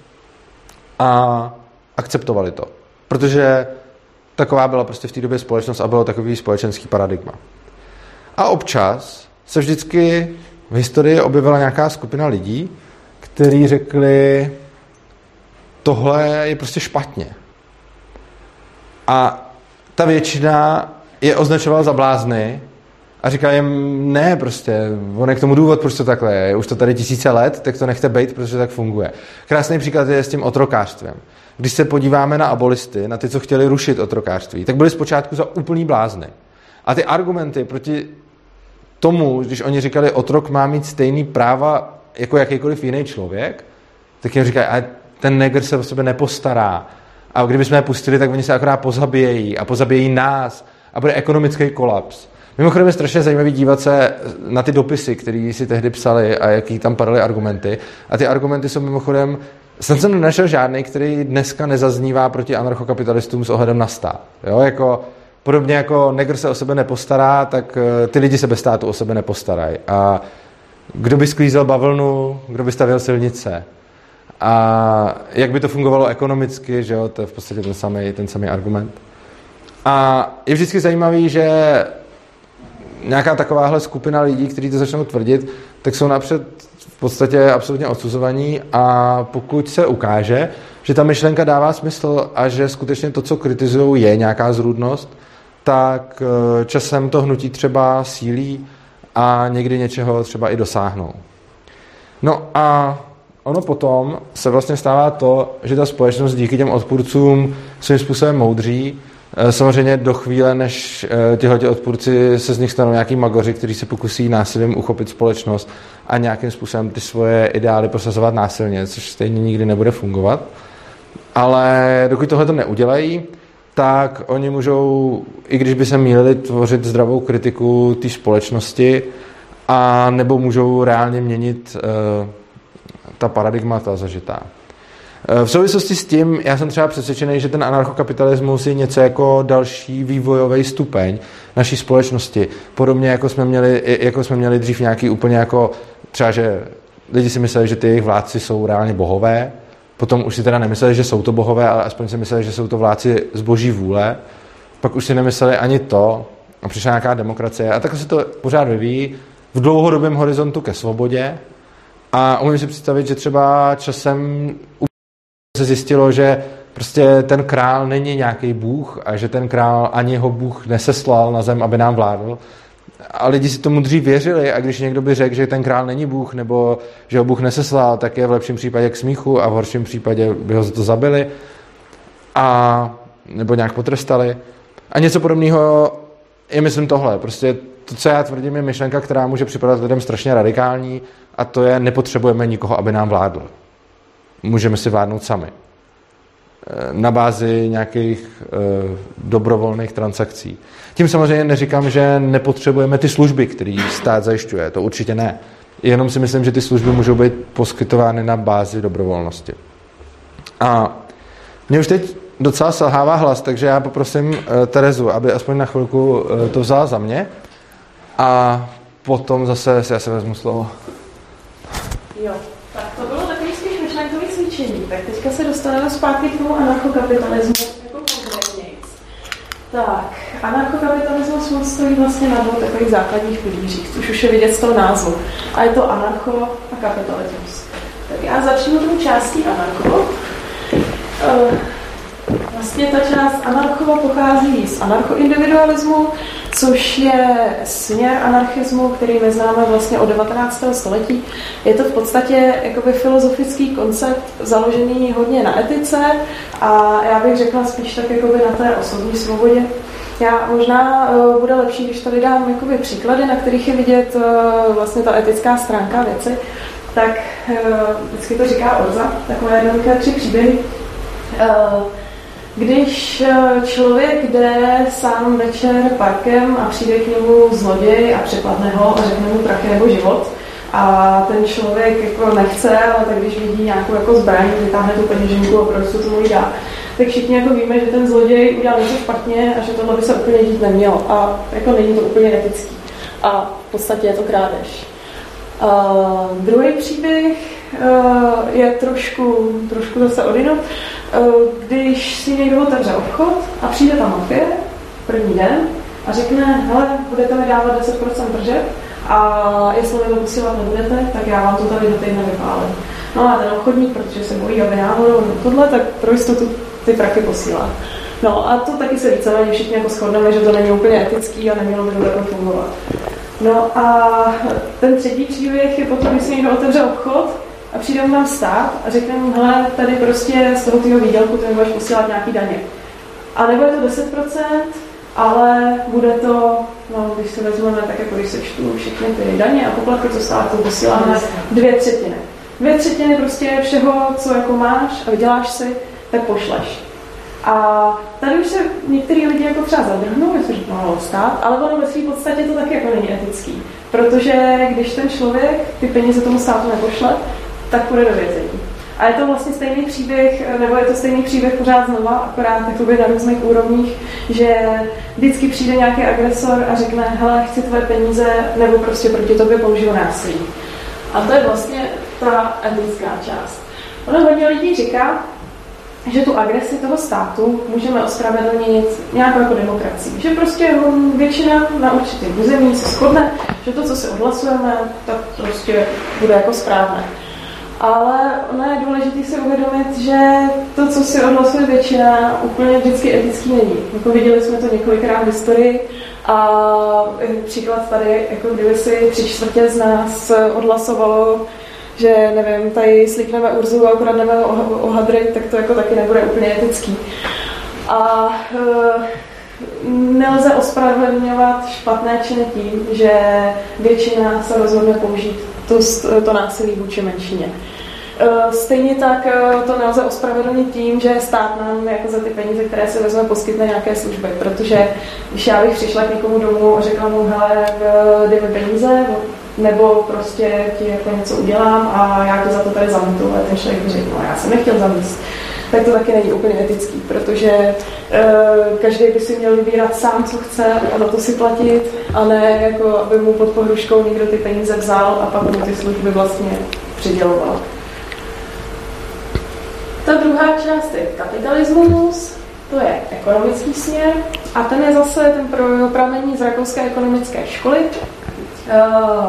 a akceptovali to. Protože taková byla prostě v té době společnost a bylo takový společenský paradigma. A občas se vždycky v historii objevila nějaká skupina lidí, kteří řekli, tohle je prostě špatně. A ta většina je označovala za blázny a říká jim, ne, prostě, on je k tomu důvod, proč to takhle je. Už to tady tisíce let, tak to nechte být, protože tak funguje. Krásný příklad je s tím otrokářstvem. Když se podíváme na abolisty, na ty, co chtěli rušit otrokářství, tak byli zpočátku za úplný blázny. A ty argumenty proti tomu, když oni říkali, otrok má mít stejný práva jako jakýkoliv jiný člověk, tak jim říkají, a ten negr se o sebe nepostará. A kdybychom je pustili, tak oni se akorát pozabíjejí a pozabíjejí nás a bude ekonomický kolaps. Mimochodem je strašně zajímavý dívat se na ty dopisy, které si tehdy psali a jaký tam padaly argumenty. A ty argumenty jsou mimochodem, snad jsem nenašel žádný, který dneska nezaznívá proti anarchokapitalistům s ohledem na stát. Jo, jako Podobně jako negr se o sebe nepostará, tak eh, ty lidi se bez státu o sebe nepostarají. A kdo by sklízel bavlnu, kdo by stavěl silnice. A jak by to fungovalo ekonomicky, že jo, to je v podstatě ten samý, ten samý argument. A je vždycky zajímavý, že nějaká takováhle skupina lidí, kteří to začnou tvrdit, tak jsou napřed v podstatě absolutně odsuzovaní a pokud se ukáže, že ta myšlenka dává smysl a že skutečně to, co kritizují, je nějaká zrůdnost, tak eh, časem to hnutí třeba sílí a někdy něčeho třeba i dosáhnou. No a ono potom se vlastně stává to, že ta společnost díky těm odpůrcům svým způsobem moudří, Samozřejmě do chvíle, než eh, tyhle odpůrci se z nich stanou nějaký magoři, kteří se pokusí násilím uchopit společnost a nějakým způsobem ty svoje ideály prosazovat násilně, což stejně nikdy nebude fungovat. Ale dokud tohle to neudělají, tak oni můžou, i když by se měli tvořit zdravou kritiku té společnosti, a nebo můžou reálně měnit uh, ta paradigmata zažitá. Eh, v souvislosti s tím, já jsem třeba přesvědčený, že ten anarchokapitalismus je něco jako další vývojový stupeň naší společnosti. Podobně jako jsme měli, jako jsme měli dřív nějaký úplně jako, třeba, že lidi si mysleli, že ty jejich vládci jsou reálně bohové, Potom už si teda nemysleli, že jsou to bohové, ale aspoň si mysleli, že jsou to vláci z boží vůle. Pak už si nemysleli ani to. A přišla nějaká demokracie. A tak se to pořád vyvíjí v dlouhodobém horizontu ke svobodě. A umím si představit, že třeba časem se zjistilo, že prostě ten král není nějaký bůh a že ten král ani jeho bůh neseslal na zem, aby nám vládl, a lidi si tomu dřív věřili a když někdo by řekl, že ten král není Bůh nebo že ho Bůh neseslal, tak je v lepším případě k smíchu a v horším případě by ho za to zabili a nebo nějak potrestali. A něco podobného je myslím tohle. Prostě to, co já tvrdím, je myšlenka, která může připadat lidem strašně radikální a to je, nepotřebujeme nikoho, aby nám vládl. Můžeme si vládnout sami. na bázi nějakých dobrovolných transakcí. Tím samozřejmě neříkám, že nepotřebujeme ty služby, které stát zajišťuje. To určitě ne. Jenom si myslím, že ty služby můžou být poskytovány na bázi dobrovolnosti. A mě už teď docela selhává hlas, takže já poprosím uh, Terezu, aby aspoň na chvilku to vzala za mě a potom zase já se vezmu slovo. Jo, tak to bylo takový spíš myšlenkový cvičení. Tak teďka se dostaneme zpátky k tomu anarchokapitalismu jako. Tak, anarchokapitalismus moc stojí vlastně na dvou takových základních pilířích, což už je vidět z toho názvu. A je to anarcho a kapitalismus. Tak já začnu tou částí anarcho. Uh, Vlastně ta část anarchova pochází z anarchoindividualismu, což je směr anarchismu, který my známe vlastně od 19. století. Je to v podstatě jakoby filozofický koncept založený hodně na etice a já bych řekla spíš tak jakoby na té osobní svobodě. Já možná uh, bude lepší, když tady dám jakoby příklady, na kterých je vidět uh, vlastně ta etická stránka věci. Tak uh, vždycky to říká Orza, takové jednoduché tři příběhy. Uh, když eh, člověk jde sám večer parkem a přijde k němu zloděj a přepadne ho a řekne mu prachy nebo život, a ten člověk jako nechce, ale tak když vidí nějakou jako zbraň, vytáhne tu peněženku a prostě jí dá, tak všichni jako víme, že ten zloděj udělal něco špatně a že tohle by se úplně dít nemělo. A jako není to úplně etický. A v podstatě je to krádež. A druhý příběh uh, je trošku, trošku zase odinut. Uh, když si někdo otevře obchod a přijde ta mafie první den a řekne, hele, budete mi dávat 10% tržeb a jestli mi to posílat nebudete, tak já vám to tady do týdne vypálím. No a ten obchodník, protože se bojí, aby náhodou tohle, tak pro jistotu ty prachy posílá. No a to taky se víceméně všichni jako shodneme, že to není úplně etický a nemělo by to takhle fungovat. No a ten třetí příběh je potom, když si někdo otevře obchod a přijde mu tam stát a řekne mu, hele, tady prostě z toho tvého výdělku ty budeš posílat nějaký daně. A nebude to 10%, ale bude to, no, když se vezmeme, tak jako když sečtu všechny ty daně a poplatky, co státu posíláme, dvě třetiny. Dvě třetiny prostě všeho, co jako máš a vyděláš si, tak pošleš. A tady už se některý lidi jako třeba zadrhnou, že se no, stát, ale ono ve své podstatě to taky jako není etický. Protože když ten člověk ty peníze tomu státu nepošle, tak půjde do vězení. A je to vlastně stejný příběh, nebo je to stejný příběh pořád znova, akorát jakoby na různých úrovních, že vždycky přijde nějaký agresor a řekne, hele, chci tvoje peníze, nebo prostě proti tobě použiju násilí. A to je vlastně ta etická část. Ono hodně lidí říká, že tu agresi toho státu můžeme ospravedlnit nějakou jako demokracii. Že prostě většina na určitém území se shodne, že to, co si odhlasujeme, tak prostě bude jako správné. Ale ono je důležité si uvědomit, že to, co si odhlasuje většina, úplně vždycky etický není. Jako viděli jsme to několikrát v historii a příklad tady, jako kdyby si tři čtvrtě z nás odhlasovalo že nevím, tady slíkneme Urzu a ukradneme o, o hadry, tak to jako taky nebude úplně etický. A e, nelze ospravedlňovat špatné činy tím, že většina se rozhodne použít to, to násilí vůči menšině. E, stejně tak e, to nelze ospravedlnit tím, že stát nám jako za ty peníze, které se vezme, poskytne nějaké služby. Protože když já bych přišla k někomu domů a řekla mu, hele, dej mi peníze, nebo prostě ti jako něco udělám a já to za to tady zametu. A ten člověk řekne, no já jsem nechtěl zamíst. Tak to taky není úplně etický, protože e, každý by si měl vybírat sám, co chce a na to si platit, a ne jako, aby mu pod pohruškou někdo ty peníze vzal a pak mu ty služby vlastně přiděloval. Ta druhá část je kapitalismus, to je ekonomický směr a ten je zase ten pramení z rakouské ekonomické školy,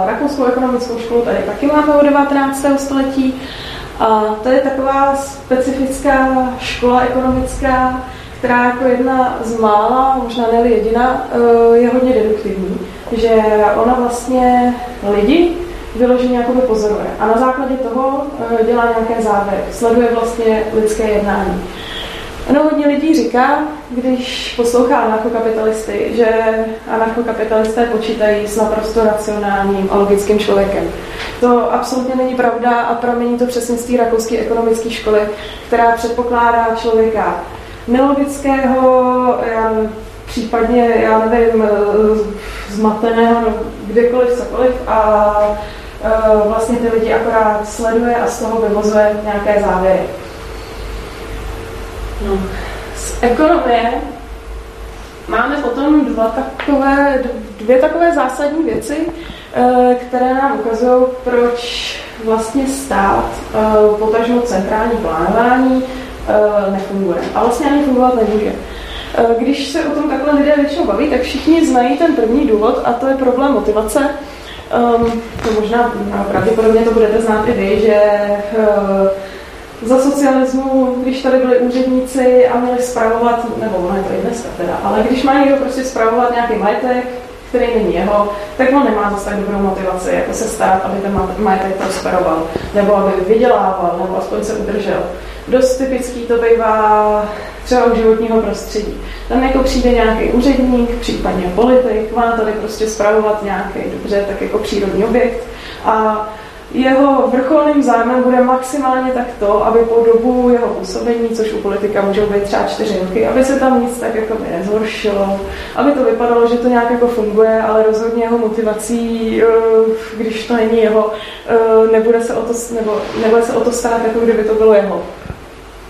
Rakouskou ekonomickou školu tady taky máme od 19. století. A to je taková specifická škola ekonomická, která jako jedna z mála, možná ne jediná, eh, je hodně deduktivní. Že ona vlastně lidi vyloženě jako pozoruje. A na základě toho eh, dělá nějaké závěry. Sleduje vlastně lidské jednání. Ono hodně lidí říká, když poslouchá anarchokapitalisty, že anarchokapitalisté počítají s naprosto racionálním a logickým člověkem. To absolutně není pravda a pramení to přesně z té rakouské ekonomické školy, která předpokládá člověka nelogického, já, případně, já nevím, zmateného, kdekoliv, cokoliv a e, vlastně ty lidi akorát sleduje a z toho vyvozuje nějaké závěry. No. Z ekonomie máme potom dva takové, dvě takové zásadní věci, e, které nám ukazují, proč vlastně stát, e, potažmo centrální plánování, nefunguje. A vlastně ani fungovat nemůže. Když se o tom takhle lidé většinou baví, tak všichni znají ten první důvod a to je problém motivace. Um, to možná, no, pravděpodobně to budete znát i vy, že uh, za socialismu, když tady byli úředníci a měli zpravovat, nebo ono je to i dneska teda, ale když má někdo prostě zpravovat nějaký majetek, který není jeho, tak on nemá zase tak dobrou motivaci, jako se starat, aby ten majetek prosperoval, nebo aby vydělával, nebo aspoň se udržel. Dost typický to bývá třeba u životního prostředí. Tam jako přijde nějaký úředník, případně politik, má tady prostě zpravovat nějaký dobře, tak jako přírodní objekt a jeho vrcholným zájmem bude maximálně tak to, aby po dobu jeho působení, což u politika může být třeba čtyři roky, aby se tam nic tak jako nezhoršilo, aby to vypadalo, že to nějak jako funguje, ale rozhodně jeho motivací, eh, když to není jeho, eh, nebude se o to, nebo nebude se o to starat, jako kdyby to bylo jeho.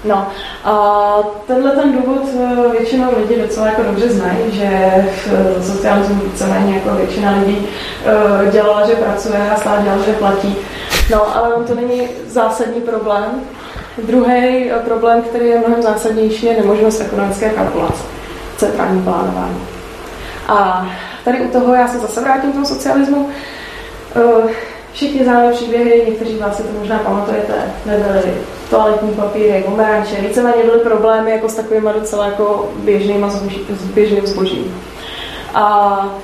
No a tenhle ten důvod eh, většinou lidí docela jako dobře znají, že v socialismu víceméně jako většina lidí eh, dělala, že pracuje a stát dělal, že platí. No, ale to není zásadní problém. Druhý eh, problém, který je mnohem zásadnější, je nemožnost ekonomické kalkulace, centrální plánování. A tady u toho já se zase vrátím k tomu socialismu. Všichni známe příběhy, někteří z vás si to možná pamatujete, nebyly toaletní papíry, pomeranče, víceméně byly problémy jako s takovými docela jako běžnýma zboží, běžným zbožím. A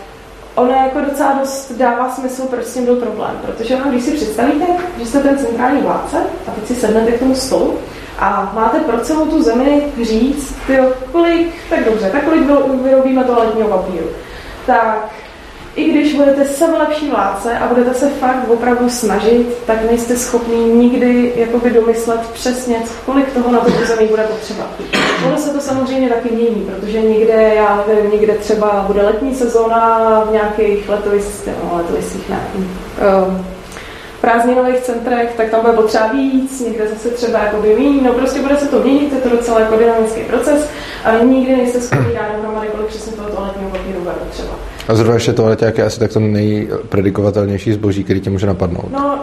ono jako docela dost dává smysl, proč s tím byl problém. Protože ono, když si představíte, že jste ten centrální vládce a teď si sednete k tomu stolu a máte pro celou tu zemi říct, tyjo, kolik, tak dobře, tak kolik vyrobíme toaletního papíru. Tak i když budete lepší vládce a budete se fakt opravdu snažit, tak nejste schopný nikdy jakoby domyslet přesně, kolik toho na to území bude potřeba. Ono se to samozřejmě taky mění, protože někde, já nevím, někde třeba bude letní sezóna v nějakých letoviscích, no, letoviscích nějakých, um, prázdninových centrech, tak tam bude potřeba víc, někde zase třeba jako by méně, no prostě bude se to měnit, je to docela jako dynamický proces, ale nikdy nejste schopni dát dohromady, kolik přesně toho toaletního papíru bude potřeba. A zrovna ještě tohle jak je asi tak to nejpredikovatelnější zboží, který tě může napadnout. No,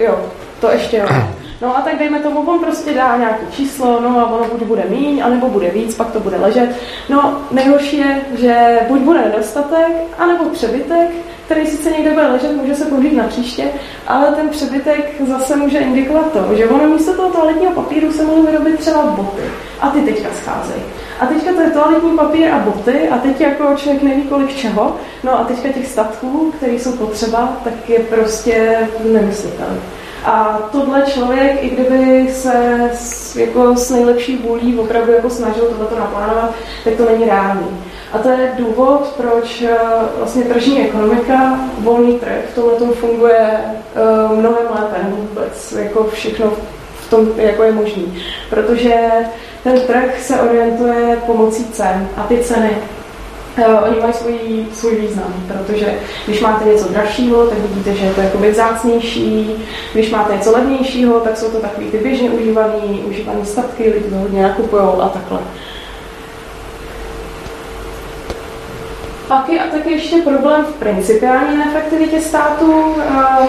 jo, to ještě jo. No a tak dejme tomu, on prostě dá nějaké číslo, no a ono buď bude míň, anebo bude víc, pak to bude ležet. No, nejhorší je, že buď bude nedostatek, anebo přebytek, který sice někde bude ležet, může se použít na příště, ale ten přebytek zase může indikovat to, že ono místo toho toaletního papíru se mohou vyrobit třeba boty. A ty teďka scházejí. A teďka to je toaletní papír a boty a teď jako člověk neví kolik čeho. No a teďka těch statků, které jsou potřeba, tak je prostě nemyslitelný. A tohle člověk, i kdyby se jako s nejlepší vůlí opravdu jako snažil tohleto naplánovat, tak to není reálný. A to je důvod, proč eh, vlastně tržní ekonomika, volný trh v tomhle funguje uh, mnohem lépe, nebo vůbec jako všechno v tom, jako je možný. Protože ten trh se orientuje pomocí cen a ty ceny Uh, oni mají svůj, svůj význam, protože když máte něco dražšího, tak vidíte, že je to jakoby vzácnější, když máte něco levnějšího, tak jsou to takový ty běžně užívaný, užívaný statky, lidi to hodně nakupují a takhle. Pak je a taky ještě problém v principiální neefektivitě státu, uh,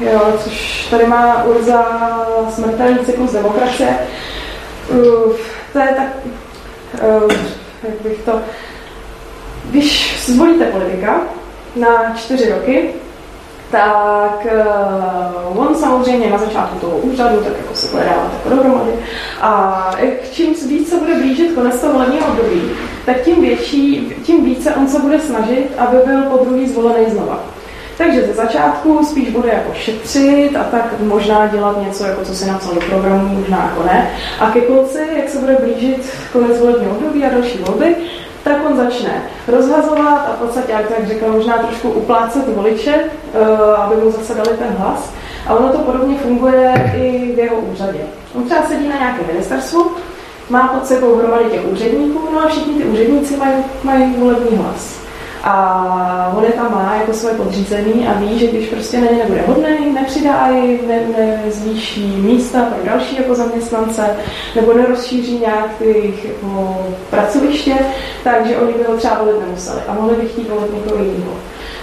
jo, což tady má Urza smrtelný cyklus demokracie. To je tak, uh, jak bych to, když zvolíte politika na čtyři roky, tak uh, on samozřejmě na začátku toho úřadu, tak jako se bude dávat jako dohromady. A čím víc se bude blížit konec toho volebního období, tak tím, větší, tím více on se bude snažit, aby byl po druhý zvolený znova. Takže ze začátku spíš bude jako šetřit a tak možná dělat něco, jako co si napsal do programu, možná jako ne. A ke konci, jak se bude blížit konec volebního období a další volby, tak on začne rozhazovat a v podstatě, jak tak řekl, možná trošku uplácet voliče, uh, aby mu zase dali ten hlas. A ono to podobně funguje i v jeho úřadě. On třeba sedí na nějakém ministerstvu, má pod sebou hromady těch úředníků, no a všichni ty úředníci mají, mají volební hlas. A on je tam má jako své podřízený a ví, že když prostě na ně nebude hodný, nepřidá ne, nezvýší místa pro další jako zaměstnance, nebo nerozšíří nějak ty jako pracoviště, takže oni by ho třeba volit nemuseli a mohli by chtít volit někoho jiného.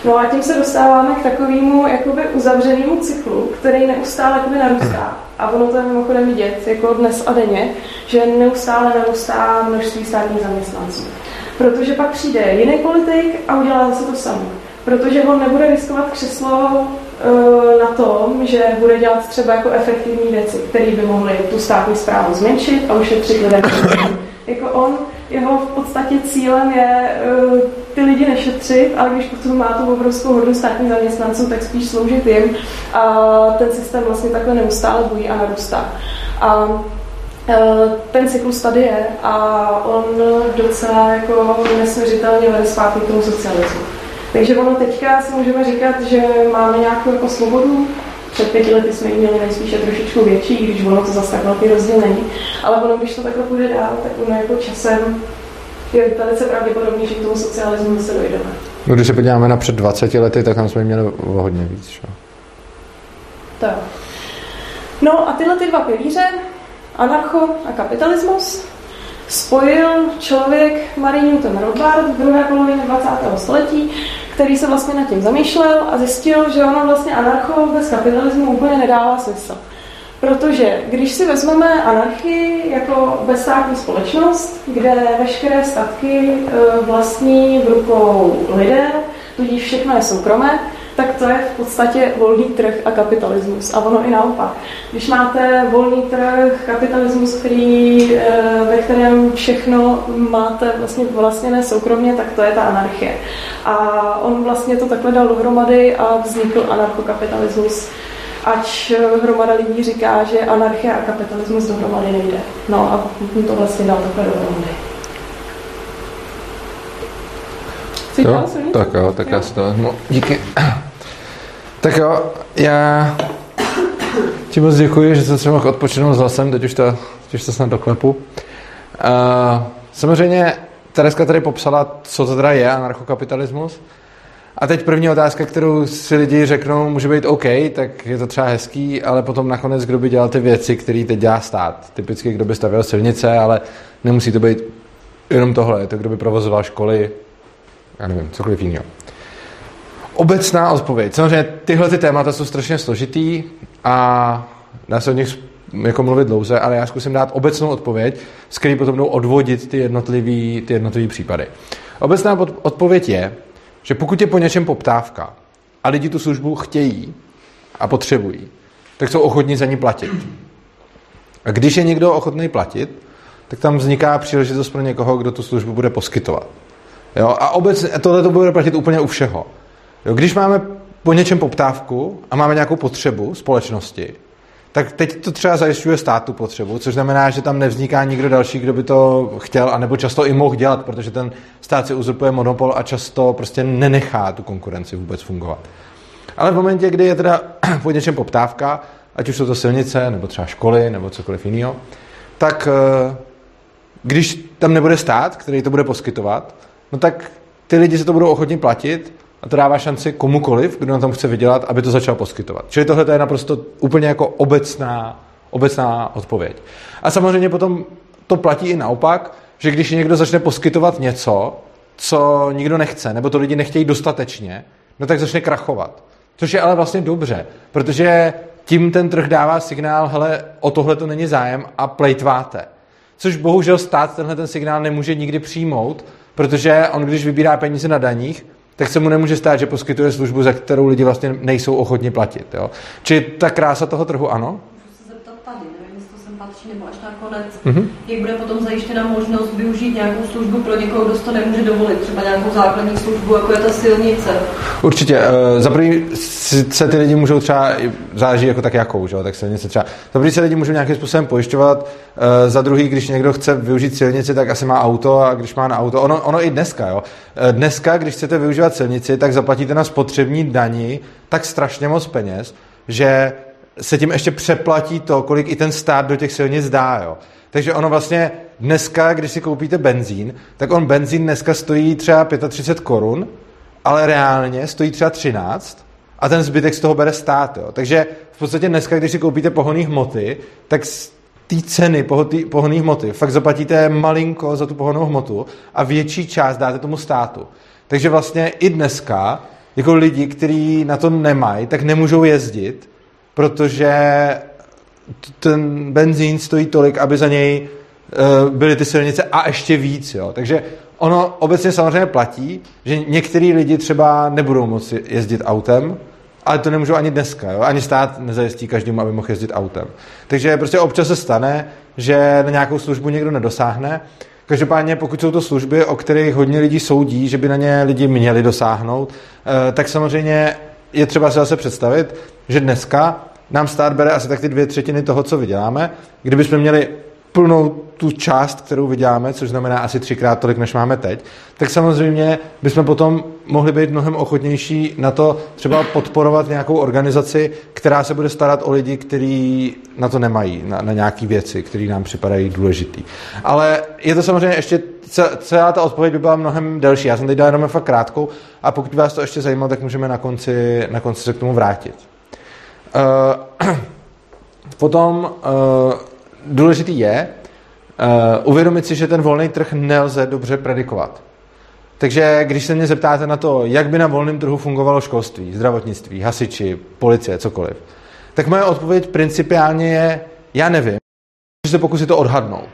No a tím se dostáváme k takovému jakoby uzavřenému cyklu, který neustále jakoby narůstá. A ono to je mimochodem vidět, jako dnes a denně, že neustále narůstá množství státních zaměstnanců. Protože pak přijde jiný politik a udělá zase to samé. Protože on nebude riskovat křeslo uh, na tom, že bude dělat třeba jako efektivní věci, které by mohly tu státní zprávu zmenšit a ušetřit lidem. jako on, jeho v podstatě cílem je uh, ty lidi nešetřit, ale když potom má tu obrovskou hodnu státních zaměstnanců, tak spíš sloužit jim a ten systém vlastně takhle neustále bují a narůstá. A Eh, ten cyklus tady je a on docela jako nesměřitelně vede zpátky k tomu socialismu. Takže ono teďka si můžeme říkat, že máme nějakou jako svobodu, před pěti lety jsme ji měli nejspíše trošičku větší, když ono to zase tak velký rozdíl není. Ale ono, když to takhle půjde dál, tak ono jako časem je velice pravděpodobný, že k tomu socialismu se dojdeme. No, když se podíváme na před 20 lety, tak tam jsme měli o hodně víc. Čo? Tak. No a tyhle ty dva pilíře, anarcho a kapitalismus spojil člověk Marie Newton Rothbard v druhé polovině 20. století, který se vlastně nad tím zamýšlel a zjistil, že ono vlastně anarcho bez kapitalismu úplně nedává smysl. Protože když si vezmeme anarchii jako bezstátní společnost, kde veškeré statky e, vlastní v rukou lidé, tudíž všechno je soukromé, tak to je v podstatě volný trh a kapitalismus. A ono i naopak. Když máte volný trh, kapitalismus, který, eh, ve kterém všechno máte vlastně vlastněné soukromně, tak to je ta anarchie. A on vlastně to takhle dal dohromady a vznikl anarchokapitalismus ať hromada lidí říká, že anarchie a kapitalismus dohromady nejde. No a to vlastně dal takhle dohromady. Jo, tak jo, tak jo. já si to vezmu. Díky. Tak jo, já ti moc děkuji, že jsem se mohl odpočinout s hlasem, teď už to, teď už to snad doklepu. Uh, samozřejmě Tereska tady popsala, co to teda je anarchokapitalismus. A teď první otázka, kterou si lidi řeknou, může být OK, tak je to třeba hezký, ale potom nakonec, kdo by dělal ty věci, které teď dělá stát. Typicky, kdo by stavěl silnice, ale nemusí to být jenom tohle. Je to, kdo by provozoval školy, já nevím, cokoliv jiného. Obecná odpověď. Samozřejmě tyhle ty témata jsou strašně složitý a dá se o nich jako mluvit dlouze, ale já zkusím dát obecnou odpověď, s který potom budou odvodit ty jednotlivý, ty jednotlivý případy. Obecná odpověď je, že pokud je po něčem poptávka a lidi tu službu chtějí a potřebují, tak jsou ochotní za ní platit. A když je někdo ochotný platit, tak tam vzniká příležitost pro někoho, kdo tu službu bude poskytovat. Jo? A obecně tohle to bude platit úplně u všeho. Jo? Když máme po něčem poptávku a máme nějakou potřebu společnosti, tak teď to třeba zajišťuje státu potřebu, což znamená, že tam nevzniká nikdo další, kdo by to chtěl, anebo často i mohl dělat, protože ten stát si uzurpuje monopol a často prostě nenechá tu konkurenci vůbec fungovat. Ale v momentě, kdy je teda po něčem poptávka, ať už jsou to silnice, nebo třeba školy, nebo cokoliv jiného, tak eh, když tam nebude stát, který to bude poskytovat, no tak ty lidi se to budou ochotni platit a to dává šanci komukoliv, kdo na tom chce vydělat, aby to začal poskytovat. Čili tohle je naprosto úplně jako obecná, obecná odpověď. A samozřejmě potom to platí i naopak, že když někdo začne poskytovat něco, co nikdo nechce, nebo to lidi nechtějí dostatečně, no tak začne krachovat. Což je ale vlastně dobře, protože tím ten trh dává signál, hele, o tohle to není zájem a plejtváte. Což bohužel stát tenhle ten signál nemůže nikdy přijmout, protože on, když vybírá peníze na daních, tak se mu nemůže stát, že poskytuje službu, za kterou lidi vlastně nejsou ochotni platit. Jo? Čili ta krása toho trhu, ano? patří, nebo až nakonec, mm-hmm. jak bude potom zajištěna možnost využít nějakou službu pro někoho, kdo to nemůže dovolit, třeba nějakou základní službu, jako je ta silnice. Určitě. Uh, za první se ty lidi můžou třeba, záleží jako tak jakou, že? tak silnice třeba. Za první se lidi můžou nějakým způsobem pojišťovat, uh, za druhý, když někdo chce využít silnici, tak asi má auto a když má na auto, ono, ono i dneska, jo. Uh, dneska, když chcete využívat silnici, tak zaplatíte na spotřební dani tak strašně moc peněz, že se tím ještě přeplatí to, kolik i ten stát do těch silnic dá. Jo. Takže ono vlastně dneska, když si koupíte benzín, tak on benzín dneska stojí třeba 35 korun, ale reálně stojí třeba 13 a ten zbytek z toho bere stát. Jo. Takže v podstatě dneska, když si koupíte pohonné hmoty, tak z té ceny pohonné hmoty fakt zaplatíte malinko za tu pohonnou hmotu a větší část dáte tomu státu. Takže vlastně i dneska jako lidi, kteří na to nemají, tak nemůžou jezdit, protože ten benzín stojí tolik, aby za něj uh, byly ty silnice a ještě víc. Jo. Takže ono obecně samozřejmě platí, že některý lidi třeba nebudou moci jezdit autem, ale to nemůžou ani dneska. Jo? Ani stát nezajistí každému, aby mohl jezdit autem. Takže prostě občas se stane, že na nějakou službu někdo nedosáhne. Každopádně, pokud jsou to služby, o kterých hodně lidí soudí, že by na ně lidi měli dosáhnout, eh, tak samozřejmě je třeba si zase představit, že dneska nám stát bere asi tak ty dvě třetiny toho, co vyděláme. Kdybychom měli plnou tu část, kterou vyděláme, což znamená asi třikrát tolik, než máme teď, tak samozřejmě bychom potom mohli být mnohem ochotnější na to třeba podporovat nějakou organizaci, která se bude starat o lidi, kteří na to nemají, na, na nějaké věci, které nám připadají důležitý. Ale je to samozřejmě ještě, celá ta odpověď by byla mnohem delší. Já jsem teď dal jenom fakt krátkou a pokud vás to ještě zajímalo, tak můžeme na konci, na konci se k tomu vrátit. Uh, potom uh, důležitý je uh, uvědomit si, že ten volný trh nelze dobře predikovat. Takže když se mě zeptáte na to, jak by na volném trhu fungovalo školství, zdravotnictví, hasiči, policie, cokoliv, tak moje odpověď principiálně je, já nevím, že se pokusit to odhadnout.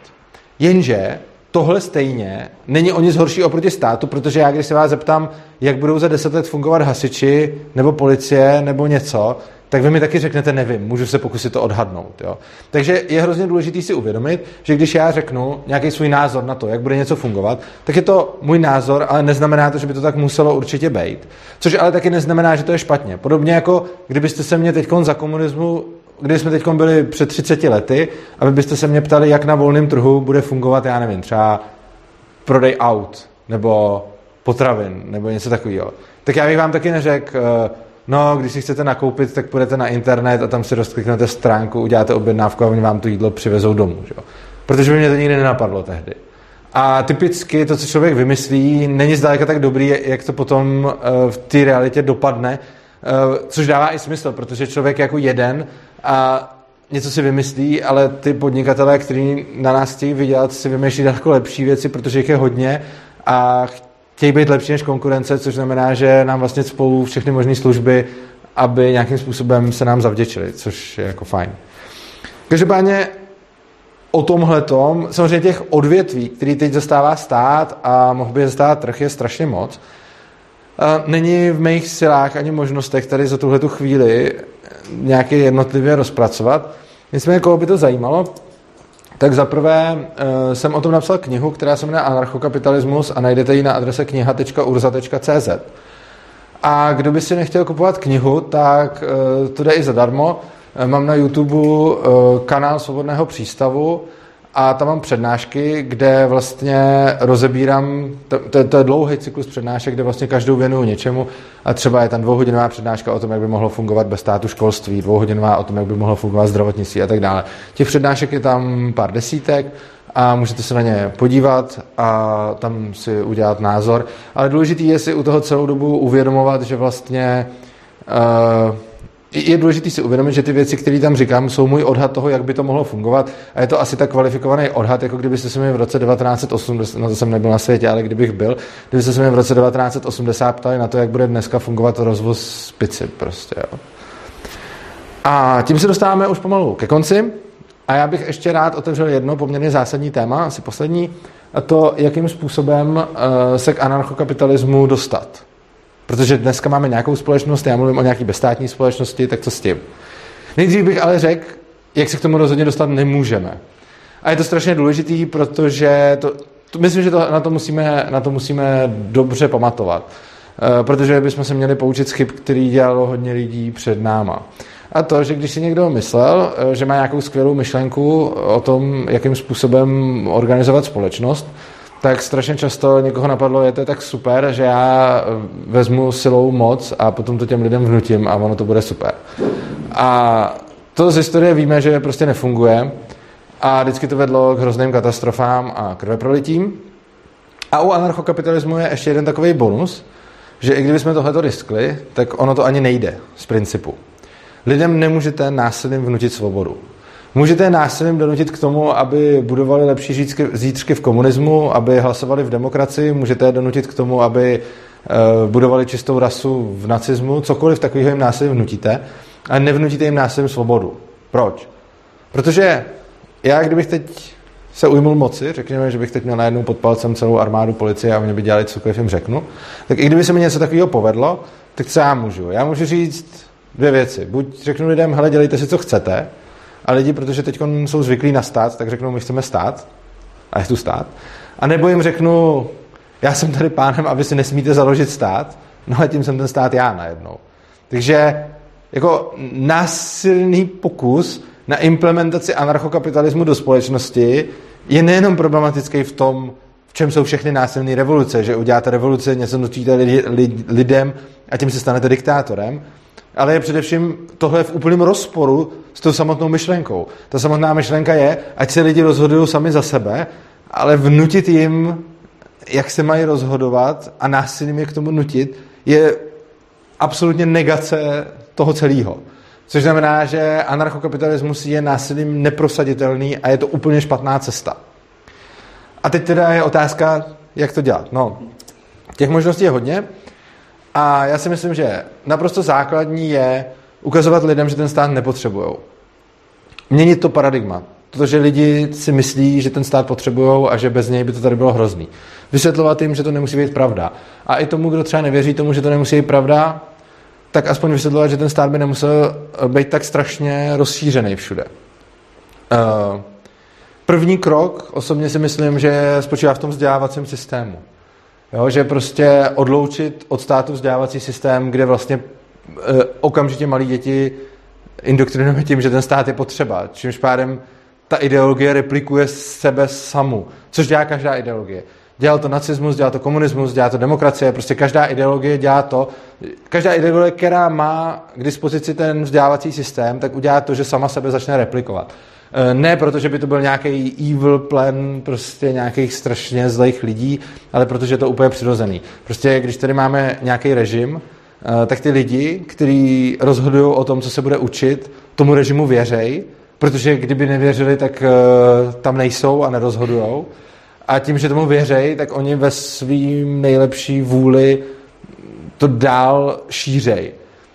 Jenže tohle stejně není o nic horší oproti státu, protože já když se vás zeptám, jak budou za deset let fungovat hasiči, nebo policie, nebo něco, tak vy mi taky řeknete, nevím, můžu se pokusit to odhadnout. Jo? Takže je hrozně důležité si uvědomit, že když já řeknu nějaký svůj názor na to, jak bude něco fungovat, tak je to můj názor, ale neznamená to, že by to tak muselo určitě být. Což ale taky neznamená, že to je špatně. Podobně jako kdybyste se mě teď za komunismu kdy jsme teď byli před 30 lety a vy byste se mě ptali, jak na volném trhu bude fungovat, já nevím, třeba prodej aut, nebo potravin, nebo něco takového. Tak já bych vám taky neřekl, eh, no, když si chcete nakoupit, tak půjdete na internet a tam si rozkliknete stránku, uděláte objednávku a oni vám to jídlo přivezou domů. Že? Protože by mě to nikdy nenapadlo tehdy. A typicky to, co člověk vymyslí, není zdaleka tak dobrý, jak to potom eh, v té realitě dopadne, eh, což dává i smysl, protože člověk je jako jeden a něco si vymyslí, ale ty podnikatelé, kteří na nás chtějí vydělat, si vymýšlí daleko lepší věci, protože jich je hodně a chtějí být lepší než konkurence, což znamená, že nám vlastně spolu všechny možné služby, aby nějakým způsobem se nám zavděčili, což je jako fajn. Každopádně o tomhle tom, samozřejmě těch odvětví, který teď zastává stát a mohl by zastávat trh, je strašně moc. Není v mých silách ani možnostech tady za tuhle chvíli nějaké jednotlivě rozpracovat. Nicméně, koho by to zajímalo, tak zaprvé uh, jsem o tom napsal knihu, která se jmenuje Anarchokapitalismus a najdete ji na adrese kniha.urza.cz. A kdo by si nechtěl kupovat knihu, tak uh, to jde i zadarmo. Uh, mám na YouTube kanál Svobodného přístavu, a tam mám přednášky, kde vlastně rozebírám, to, to, to je dlouhý cyklus přednášek, kde vlastně každou věnuju něčemu a třeba je tam dvouhodinová přednáška o tom, jak by mohlo fungovat bez státu školství, dvouhodinová o tom, jak by mohlo fungovat zdravotnictví a tak dále. Těch přednášek je tam pár desítek a můžete se na ně podívat a tam si udělat názor. Ale důležité je si u toho celou dobu uvědomovat, že vlastně uh, je důležité si uvědomit, že ty věci, které tam říkám, jsou můj odhad toho, jak by to mohlo fungovat. A je to asi tak kvalifikovaný odhad, jako kdybyste se mi v roce 1980, no to jsem nebyl na světě, ale kdybych byl, kdybyste se mi v roce 1980 ptali na to, jak bude dneska fungovat rozvoz pici prostě. Jo. A tím se dostáváme už pomalu ke konci. A já bych ještě rád otevřel jedno poměrně zásadní téma, asi poslední, a to, jakým způsobem uh, se k anarchokapitalismu dostat. Protože dneska máme nějakou společnost, já mluvím o nějaký bezstátní společnosti, tak co s tím? Nejdřív bych ale řekl, jak se k tomu rozhodně dostat nemůžeme. A je to strašně důležitý, protože to, to, myslím, že to, na, to musíme, na to musíme dobře pamatovat. E, protože bychom se měli poučit z chyb, který dělalo hodně lidí před náma. A to, že když si někdo myslel, eh, že má nějakou skvělou myšlenku o tom, jakým způsobem organizovat společnost, tak strašně často někoho napadlo, je to tak super, že já eh, vezmu silou moc a potom to těm lidem vnutím a ono to bude super. A To z historie víme, že prostě nefunguje a vždycky to vedlo k hrozným katastrofám a krveprolitím. A u anarchokapitalismu je ještě jeden takový bonus, že i kdybychom tohleto riskli, tak ono to ani nejde z principu. Lidem nemůžete násilím vnutit svobodu. Můžete násilím donutit k tomu, aby budovali lepší zítřky v komunismu, aby hlasovali v demokracii, můžete je donutit k tomu, aby eh, budovali čistou rasu v nacismu, cokoliv takového jim násilím vnutíte, ale nevnutíte jim násilím svobodu. Proč? Protože já, kdybych teď se ujmul moci, řekněme, že bych teď měl najednou pod palcem celou armádu policie a oni by dělali cokoliv jim řeknu, tak i kdyby se mi něco takového povedlo, tak co já můžu? Já můžu říct dvě věci. Buď řeknu lidem, hele, dělejte si, co chcete, a lidi, protože teď jsou zvyklí na stát, tak řeknou, my chceme stát, a je tu stát. A nebo jim řeknu, já jsem tady pánem a vy si nesmíte založit stát, no a tím jsem ten stát já najednou. Takže jako násilný pokus na implementaci anarchokapitalismu do společnosti je nejenom problematický v tom, v čem jsou všechny násilné revoluce, že uděláte revoluce, něco nutíte lidi, lid, lidem a tím se stanete diktátorem, ale je především tohle v úplném rozporu s tou samotnou myšlenkou. Ta samotná myšlenka je, ať se lidi rozhodují sami za sebe, ale vnutit jim, jak se mají rozhodovat a násilím je k tomu nutit, je absolutně negace toho celého. Což znamená, že anarchokapitalismus je násilím neprosaditelný a je to úplně špatná cesta. A teď teda je otázka, jak to dělat. No, těch možností je hodně a já si myslím, že naprosto základní je ukazovat lidem, že ten stát nepotřebují. Měnit to paradigma. Protože lidi si myslí, že ten stát potřebují a že bez něj by to tady bylo hrozný. Vysvětlovat jim, že to nemusí být pravda. A i tomu, kdo třeba nevěří tomu, že to nemusí být pravda, tak aspoň vysvětlovat, že ten stát by nemusel být tak strašně rozšířený všude. Eh, první krok, osobně si myslím, že spočívá v tom vzdělávacím systému. Jo, že prostě odloučit od státu vzdělávací systém, kde vlastně e, okamžitě malí děti indoktrinujeme tím, že ten stát je potřeba, čímž pádem ta ideologie replikuje sebe samu, což dělá každá ideologie. Dělal to nacismus, dělá to komunismus, dělá to demokracie, prostě každá ideologie dělá to. Každá ideologie, která má k dispozici ten vzdělávací systém, tak udělá to, že sama sebe začne replikovat. E, ne proto, že by to byl nějaký evil plan prostě nějakých strašně zlých lidí, ale protože je to úplně přirozený. Prostě když tady máme nějaký režim, e, tak ty lidi, kteří rozhodují o tom, co se bude učit, tomu režimu věřej, protože kdyby nevěřili, tak e, tam nejsou a nerozhodujou. A tím, že tomu věřej, tak oni ve svým nejlepší vůli to dál šířej.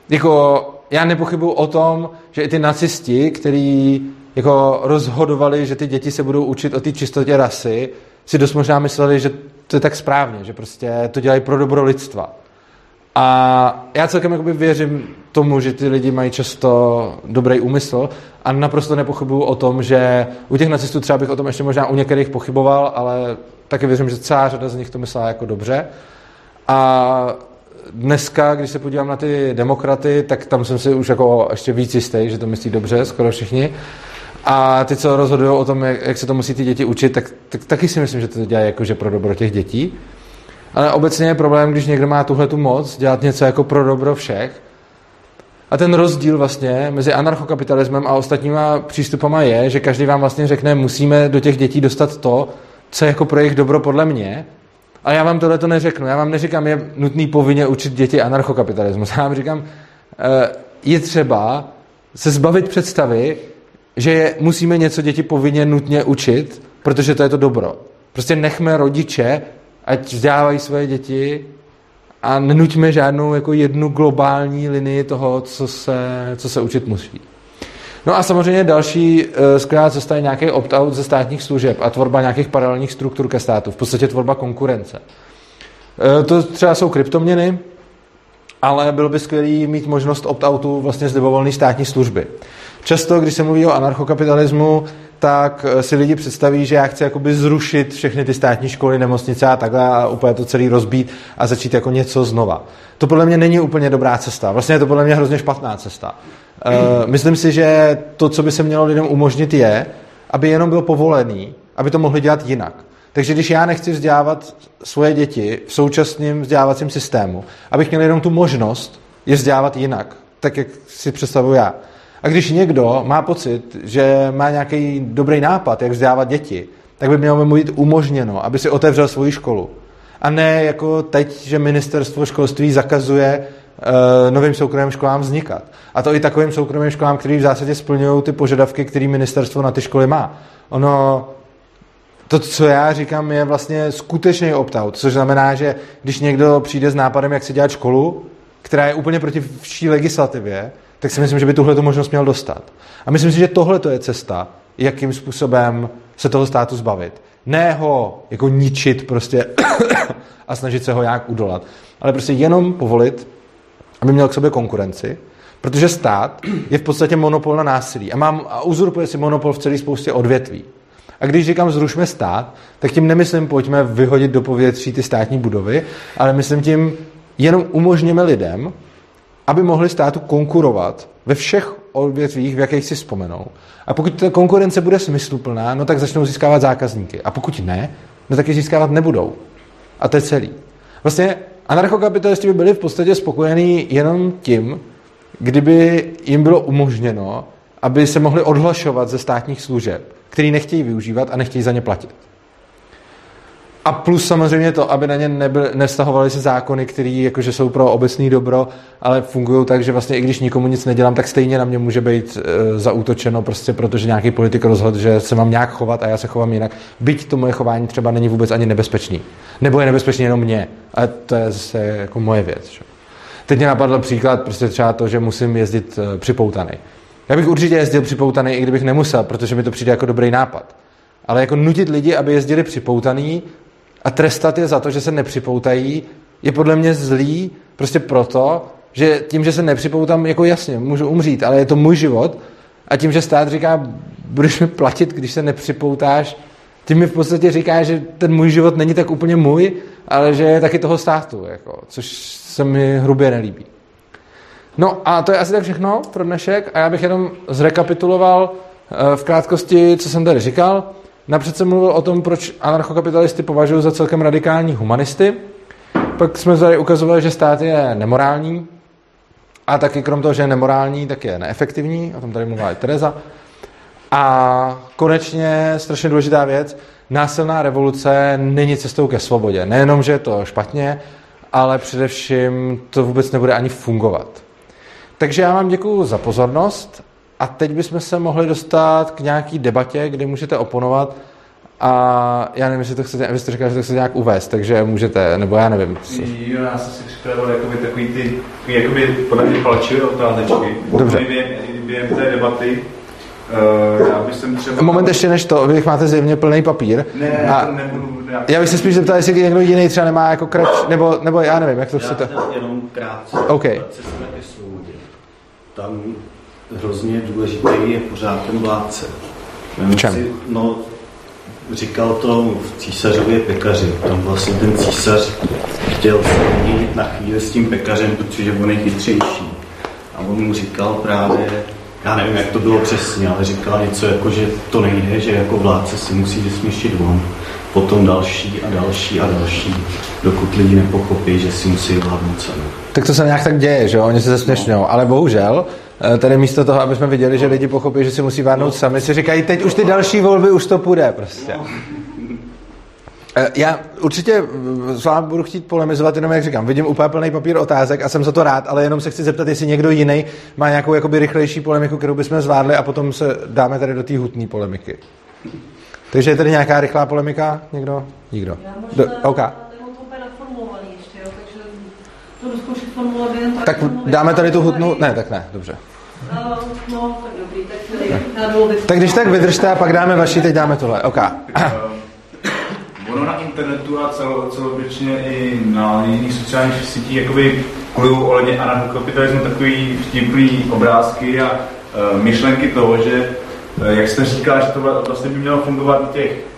Jako já nepochybuji o tom, že i ty nacisti, kteří jako rozhodovali, že ty děti se budou učit o té čistotě rasy, si dost možná mysleli, že to je tak správně, že prostě to dělají pro dobro lidstva. A já celkem jakoby věřím tomu, že ty lidi mají často dobrý úmysl a naprosto nepochybuju o tom, že u těch nacistů třeba bych o tom ještě možná u některých pochyboval, ale taky věřím, že celá řada z nich to myslela jako dobře. A dneska, když se podívám na ty demokraty, tak tam jsem si už jako ještě víc jistý, že to myslí dobře, skoro všichni. A ty, co rozhodují o tom, jak, jak se to musí ty děti učit, tak, tak taky si myslím, že to dělají jakože pro dobro těch dětí. Ale obecně je problém, když někdo má tuhle tu moc dělat něco jako pro dobro všech. A ten rozdíl vlastně mezi anarchokapitalismem a ostatníma přístupama je, že každý vám vlastně řekne, musíme do těch dětí dostat to, co je jako pro jejich dobro podle mě. A já vám tohle to neřeknu. Já vám neříkám, je nutný povinně učit děti anarchokapitalismus. Já vám říkám, eh, je třeba se zbavit představy, že musíme něco děti povinně nutně učit, protože to je to dobro. Prostě nechme rodiče, ať vzdělávají svoje děti a nenuťme žádnou jako jednu globální linii toho, co se, co se učit musí. No a samozřejmě další uh, skvělá cesta je nějaký opt-out ze státních služeb a tvorba nějakých paralelních struktur ke státu, v podstatě tvorba konkurence. Uh, to třeba jsou kryptoměny, ale bylo by skvělé mít možnost opt-outu vlastně z libovolné státní služby. Často, když se mluví o anarchokapitalismu, tak eh, si lidi představí, že já chci jakoby zrušit všechny ty státní školy, nemocnice a takhle a úplně to celý rozbít a začít jako něco znova. To podle mě není úplně dobrá cesta. Vlastně je to podle mě hrozně špatná cesta. Uh, myslím si, že to, co by se mělo lidem umožnit, je, aby jenom bylo povolený, aby to mohli dělat jinak. Takže když já nechci vzdělávat svoje děti v současném vzdělávacím systému, abych měl jenom tu možnost je vzdělávat jinak, tak jak si představuji já, A když někdo má pocit, že má nějaký dobrý nápad, jak vzdělávat děti, tak by mělo mu být umožněno, aby si otevřel svoji školu. A ne jako teď, že ministerstvo školství zakazuje uh, novým soukromým školám vznikat. A to i takovým soukromým školám, který v zásadě splňují ty požadavky, které ministerstvo na ty školy má. Ono, to, co já říkám, je vlastně skutečný opt-out, což znamená, že když někdo přijde s nápadem, jak si dělat školu, která je úplně proti vší legislativě, tak si myslím, že by tuhle možnost měl dostat. A myslím si, že tohle je cesta, jakým způsobem se toho státu zbavit. Ne ho jako ničit prostě a snažit se ho nějak udolat, ale prostě jenom povolit, aby měl k sobě konkurenci, protože stát je v podstatě monopol na násilí a, mám, a uzurpuje si monopol v celé spoustě odvětví. A když říkám zrušme stát, tak tím nemyslím, pojďme vyhodit do povětří ty státní budovy, ale myslím tím, jenom umožněme lidem, aby mohli státu konkurovat ve všech odvětvích, v jakých si vzpomenou. A pokud ta konkurence bude smysluplná, no tak začnou získávat zákazníky. A pokud ne, no tak je získávat nebudou. A to je celý. Vlastně anarchokapitalisti by byli v podstatě spokojení jenom tím, kdyby jim bylo umožněno, aby se mohli odhlašovat ze státních služeb, který nechtějí využívat a nechtějí za ně platit. A plus samozřejmě to, aby na ně nebyl, nestahovaly se zákony, které jakože jsou pro obecný dobro, ale fungují tak, že vlastně i když nikomu nic nedělám, tak stejně na mě může být e, zaútočeno, prostě protože nějaký politik rozhodl, že se mám nějak chovat a já se chovám jinak. Byť to moje chování třeba není vůbec ani nebezpečný. Nebo je nebezpečný jenom mě. Ale to je zase jako moje věc. Že? Teď mě napadl příklad, prostě třeba to, že musím jezdit e, připoutaný. Já bych určitě jezdil připoutaný, i kdybych nemusel, protože mi to přijde jako dobrý nápad. Ale jako nutit lidi, aby jezdili připoutaný, a trestat je za to, že se nepřipoutají, je podle mě zlý prostě proto, že tím, že se nepřipoutám, jako jasně, můžu umřít, ale je to můj život a tím, že stát říká, budeš mi platit, když se nepřipoutáš, tím mi v podstatě říká, že ten můj život není tak úplně můj, ale že je taky toho státu, jako, což se mi hrubě nelíbí. No a to je asi tak všechno pro dnešek a já bych jenom zrekapituloval eh, v krátkosti, co jsem tady říkal. Napřed jsem mluvil o tom, proč anarchokapitalisty považují za celkem radikální humanisty. Pak jsme tady ukazovali, že stát je nemorální a taky krom toho, že je nemorální, tak je neefektivní. O tom tady mluvila i Tereza. A konečně strašně důležitá věc, násilná revoluce není cestou ke svobodě. Nejenom, že je to špatně, ale především to vůbec nebude ani fungovat. Takže já vám děkuji za pozornost a teď bychom se mohli dostat k nějaký debatě, kdy můžete oponovat a já nevím, jestli to chcete, vy jste říkal, že to chcete nějak uvést, takže můžete, nebo já nevím. Jo, já jsem si připravil jakoby takový ty, jakoby podle mě palčivé otázečky. Dobře. Během, během té debaty Uh, já bych jsem třeba... Moment ještě než to, vy máte zjevně plný papír. Ne, a to nebudu... Já, já bych se spíš zeptal, jestli někdo jiný třeba nemá jako krač, nebo, nebo já nevím, jak to chcete. Já jenom krátce. OK. Tam hrozně důležitý je pořád ten vládce. V čem? Si, no, říkal to v císařově pekaři. Tam vlastně ten císař chtěl se na chvíli s tím pekařem, protože on je chytřejší. A on mu říkal právě, já nevím, jak to bylo přesně, ale říkal něco jako, že to nejde, že jako vládce si musí vysměšit on. Potom další a další a další, dokud lidi nepochopí, že si musí vládnout sami. Tak to se nějak tak děje, že jo? Oni se zesměšňují. No. Ale bohužel, tady místo toho, aby jsme viděli, že lidi pochopí, že si musí vládnout sami, si říkají, teď už ty další volby, už to půjde prostě. Eh, já určitě s vámi budu chtít polemizovat, jenom jak říkám, vidím úplně plný papír otázek a jsem za to rád, ale jenom se chci zeptat, jestli někdo jiný má nějakou jakoby rychlejší polemiku, kterou bychom zvládli a potom se dáme tady do té hutné polemiky. Takže je tady nějaká rychlá polemika? Někdo? Nikdo. Do, OK. Tak dáme tady tu hutnou... Ne, tak ne, dobře. Uh, no, tak dobrý, tak Tak když tak vydržte a pak dáme vaši, teď dáme tohle. OK. Ono na internetu a celo, celoběčně i na jiných sociálních sítích jakoby klují ohledně anarchokapitalismu takový vtipný obrázky a uh, myšlenky toho, že uh, jak jste říkal, že to vlastně by mělo fungovat v těch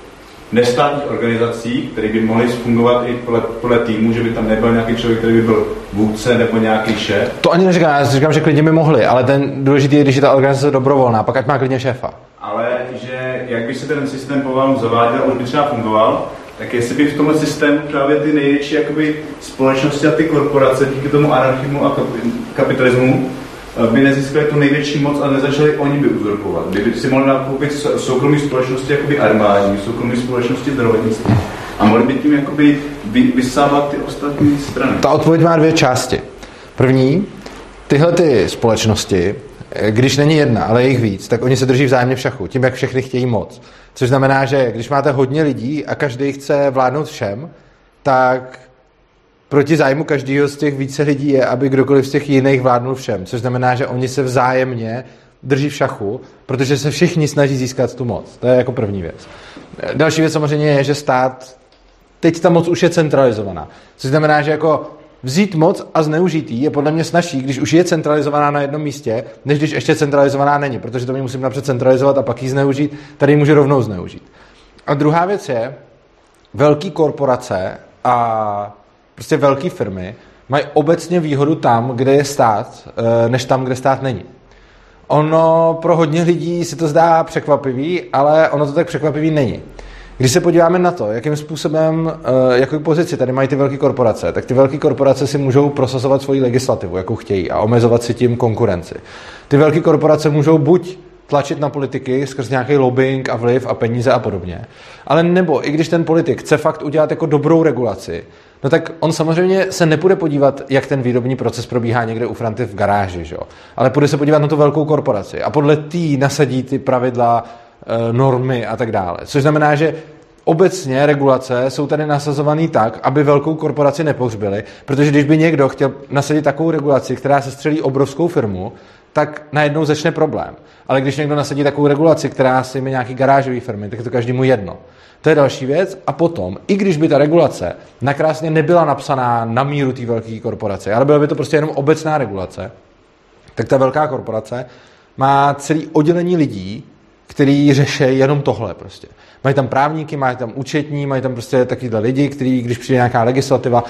nestátních organizací, které by mohly fungovat i podle, podle týmu, že by tam nebyl nějaký člověk, který by byl vůdce nebo nějaký šéf. To ani neříkám, já říkám, že klidně by mohli, ale ten důležitý je, když je ta organizace dobrovolná, pak ať má klidně šéfa. Ale že jak by se ten systém pomalu zaváděl, on by třeba fungoval, tak jestli by v tomhle systému právě ty největší jakoby, společnosti a ty korporace díky tomu anarchismu a kapitalismu by nezískali tu největší moc a nezačali oni by uzurpovat. Kdyby si mohli nakoupit soukromí společnosti jakoby armádní, soukromí společnosti zdravotnictví a mohli by tím jakoby vysávat ty ostatní strany. Ta odpověď má dvě části. První, tyhle ty společnosti, když není jedna, ale je jich víc, tak oni se drží vzájemně v šachu, tím, jak všechny chtějí moc. Což znamená, že když máte hodně lidí a každý chce vládnout všem, tak proti zájmu každého z těch více lidí je, aby kdokoliv z těch jiných vládnul všem. Což znamená, že oni se vzájemně drží v šachu, protože se všichni snaží získat tu moc. To je jako první věc. Další věc samozřejmě je, že stát, teď ta moc už je centralizovaná. Což znamená, že jako vzít moc a zneužít ji je podle mě snažší, když už je centralizovaná na jednom místě, než když ještě centralizovaná není, protože to mi musím napřed centralizovat a pak ji zneužít, tady ji můžu rovnou zneužít. A druhá věc je, velké korporace a prostě velké firmy mají obecně výhodu tam, kde je stát, eh, než tam, kde stát není. Ono pro hodně lidí se to zdá překvapivý, ale ono to tak překvapivý není. Když se podíváme na to, jakým způsobem, eh, jakou pozici tady mají ty velké korporace, tak ty velké korporace si můžou prosazovat svoji legislativu, jakou chtějí, a omezovat si tím konkurenci. Ty velké korporace můžou buď tlačit na politiky skrz nějaký lobbying a vliv a peníze a podobně. Ale nebo i když ten politik chce fakt udělat jako dobrou regulaci, no tak on samozřejmě se nepůjde podívat, jak ten výrobní proces probíhá někde u Franty v garáži, že? ale půjde se podívat na tu velkou korporaci a podle tý nasadí ty pravidla, eh, normy a tak dále. Což znamená, že obecně regulace jsou tady nasazované tak, aby velkou korporaci nepohřbili, protože když by někdo chtěl nasadit takovou regulaci, která se střelí obrovskou firmu, tak najednou začne problém. Ale když někdo nasadí takovou regulaci, která si mi nějaký garážový firmy, tak je to každému jedno. To je další věc. A potom, i když by ta regulace nakrásně nebyla napsaná na míru té velké korporace, ale byla by to prostě jenom obecná regulace, tak ta velká korporace má celý oddělení lidí, který řeší jenom tohle prostě. Mají tam právníky, mají tam účetní, mají tam prostě takovýhle lidi, kteří, když přijde nějaká legislativa,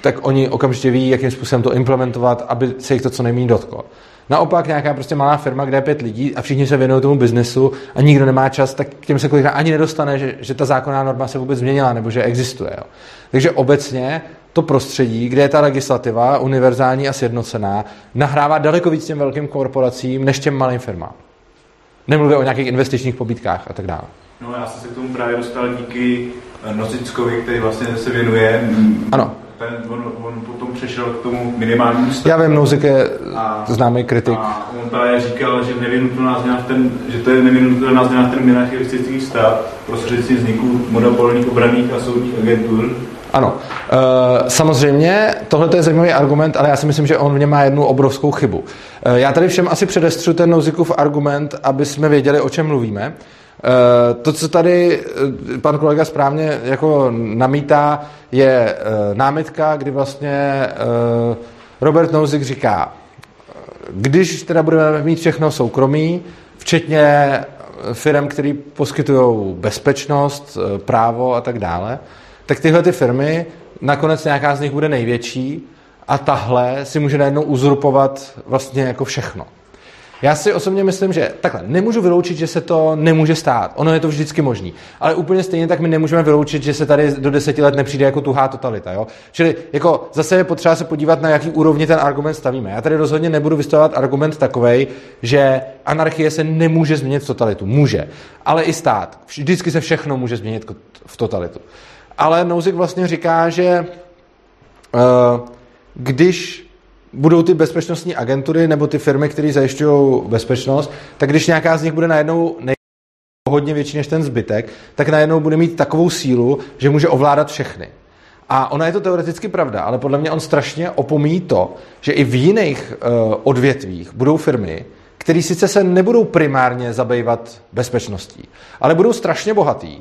tak oni okamžitě ví, jakým způsobem to implementovat, aby se jich to co nejméně dotklo. Naopak nějaká prostě malá firma, kde je pět lidí a všichni se věnují tomu biznesu a nikdo nemá čas, tak k těm se kolikrát ani nedostane, že, že ta zákonná norma se vůbec změnila nebo že existuje. Jo. Takže obecně to prostředí, kde je ta legislativa univerzální a sjednocená, nahrává daleko víc těm velkým korporacím než těm malým firmám. Nemluvím o nějakých investičních pobítkách a tak dále. No já jsem se k tomu právě dostal díky Nozickovi, který vlastně se věnuje ano ten, on, on potom přešel k tomu minimálnímu stavu. Já vím, Nouzik je a, známý kritik. A on právě říkal, že nevynutelná změna v ten, že to je nevynutelná změna v ten minarchistický stav prostřednictvím vzniku monopolních obraných a soudních agentur, ano, e, samozřejmě, tohle je zajímavý argument, ale já si myslím, že on v něm má jednu obrovskou chybu. E, já tady všem asi předestřu ten Nouzikův argument, aby jsme věděli, o čem mluvíme. Eh, to, co tady eh, pan kolega správně jako namítá, je eh, námitka, kdy vlastně Robert Nozick říká, když teda budeme mít všechno soukromí, včetně firm, které poskytují bezpečnost, právo a tak dále, tak tyhle ty firmy, nakonec nějaká z nich bude největší a tahle si může najednou uzurpovat vlastně jako všechno. Já si osobně myslím, že takhle, nemůžu vyloučit, že se to nemůže stát. Ono je to vždycky možný. Ale úplně stejně tak my nemůžeme vyloučit, že se tady do deseti let nepřijde jako tuhá totalita. Jo? Čili jako zase je potřeba se podívat, na jaký úrovni ten argument stavíme. Já tady rozhodně nebudu vystavovat argument takový, že anarchie se nemůže změnit v totalitu. Může. Ale i stát. Vždycky se všechno může změnit v totalitu. Ale Nouzik vlastně říká, že uh, když budou ty bezpečnostní agentury nebo ty firmy, které zajišťují bezpečnost, tak když nějaká z nich bude najednou nej- hodně větší než ten zbytek, tak najednou bude mít takovou sílu, že může ovládat všechny. A ona je to teoreticky pravda, ale podle mě on strašně opomíjí to, že i v jiných uh, odvětvích budou firmy, které sice se nebudou primárně zabývat bezpečností, ale budou strašně bohatý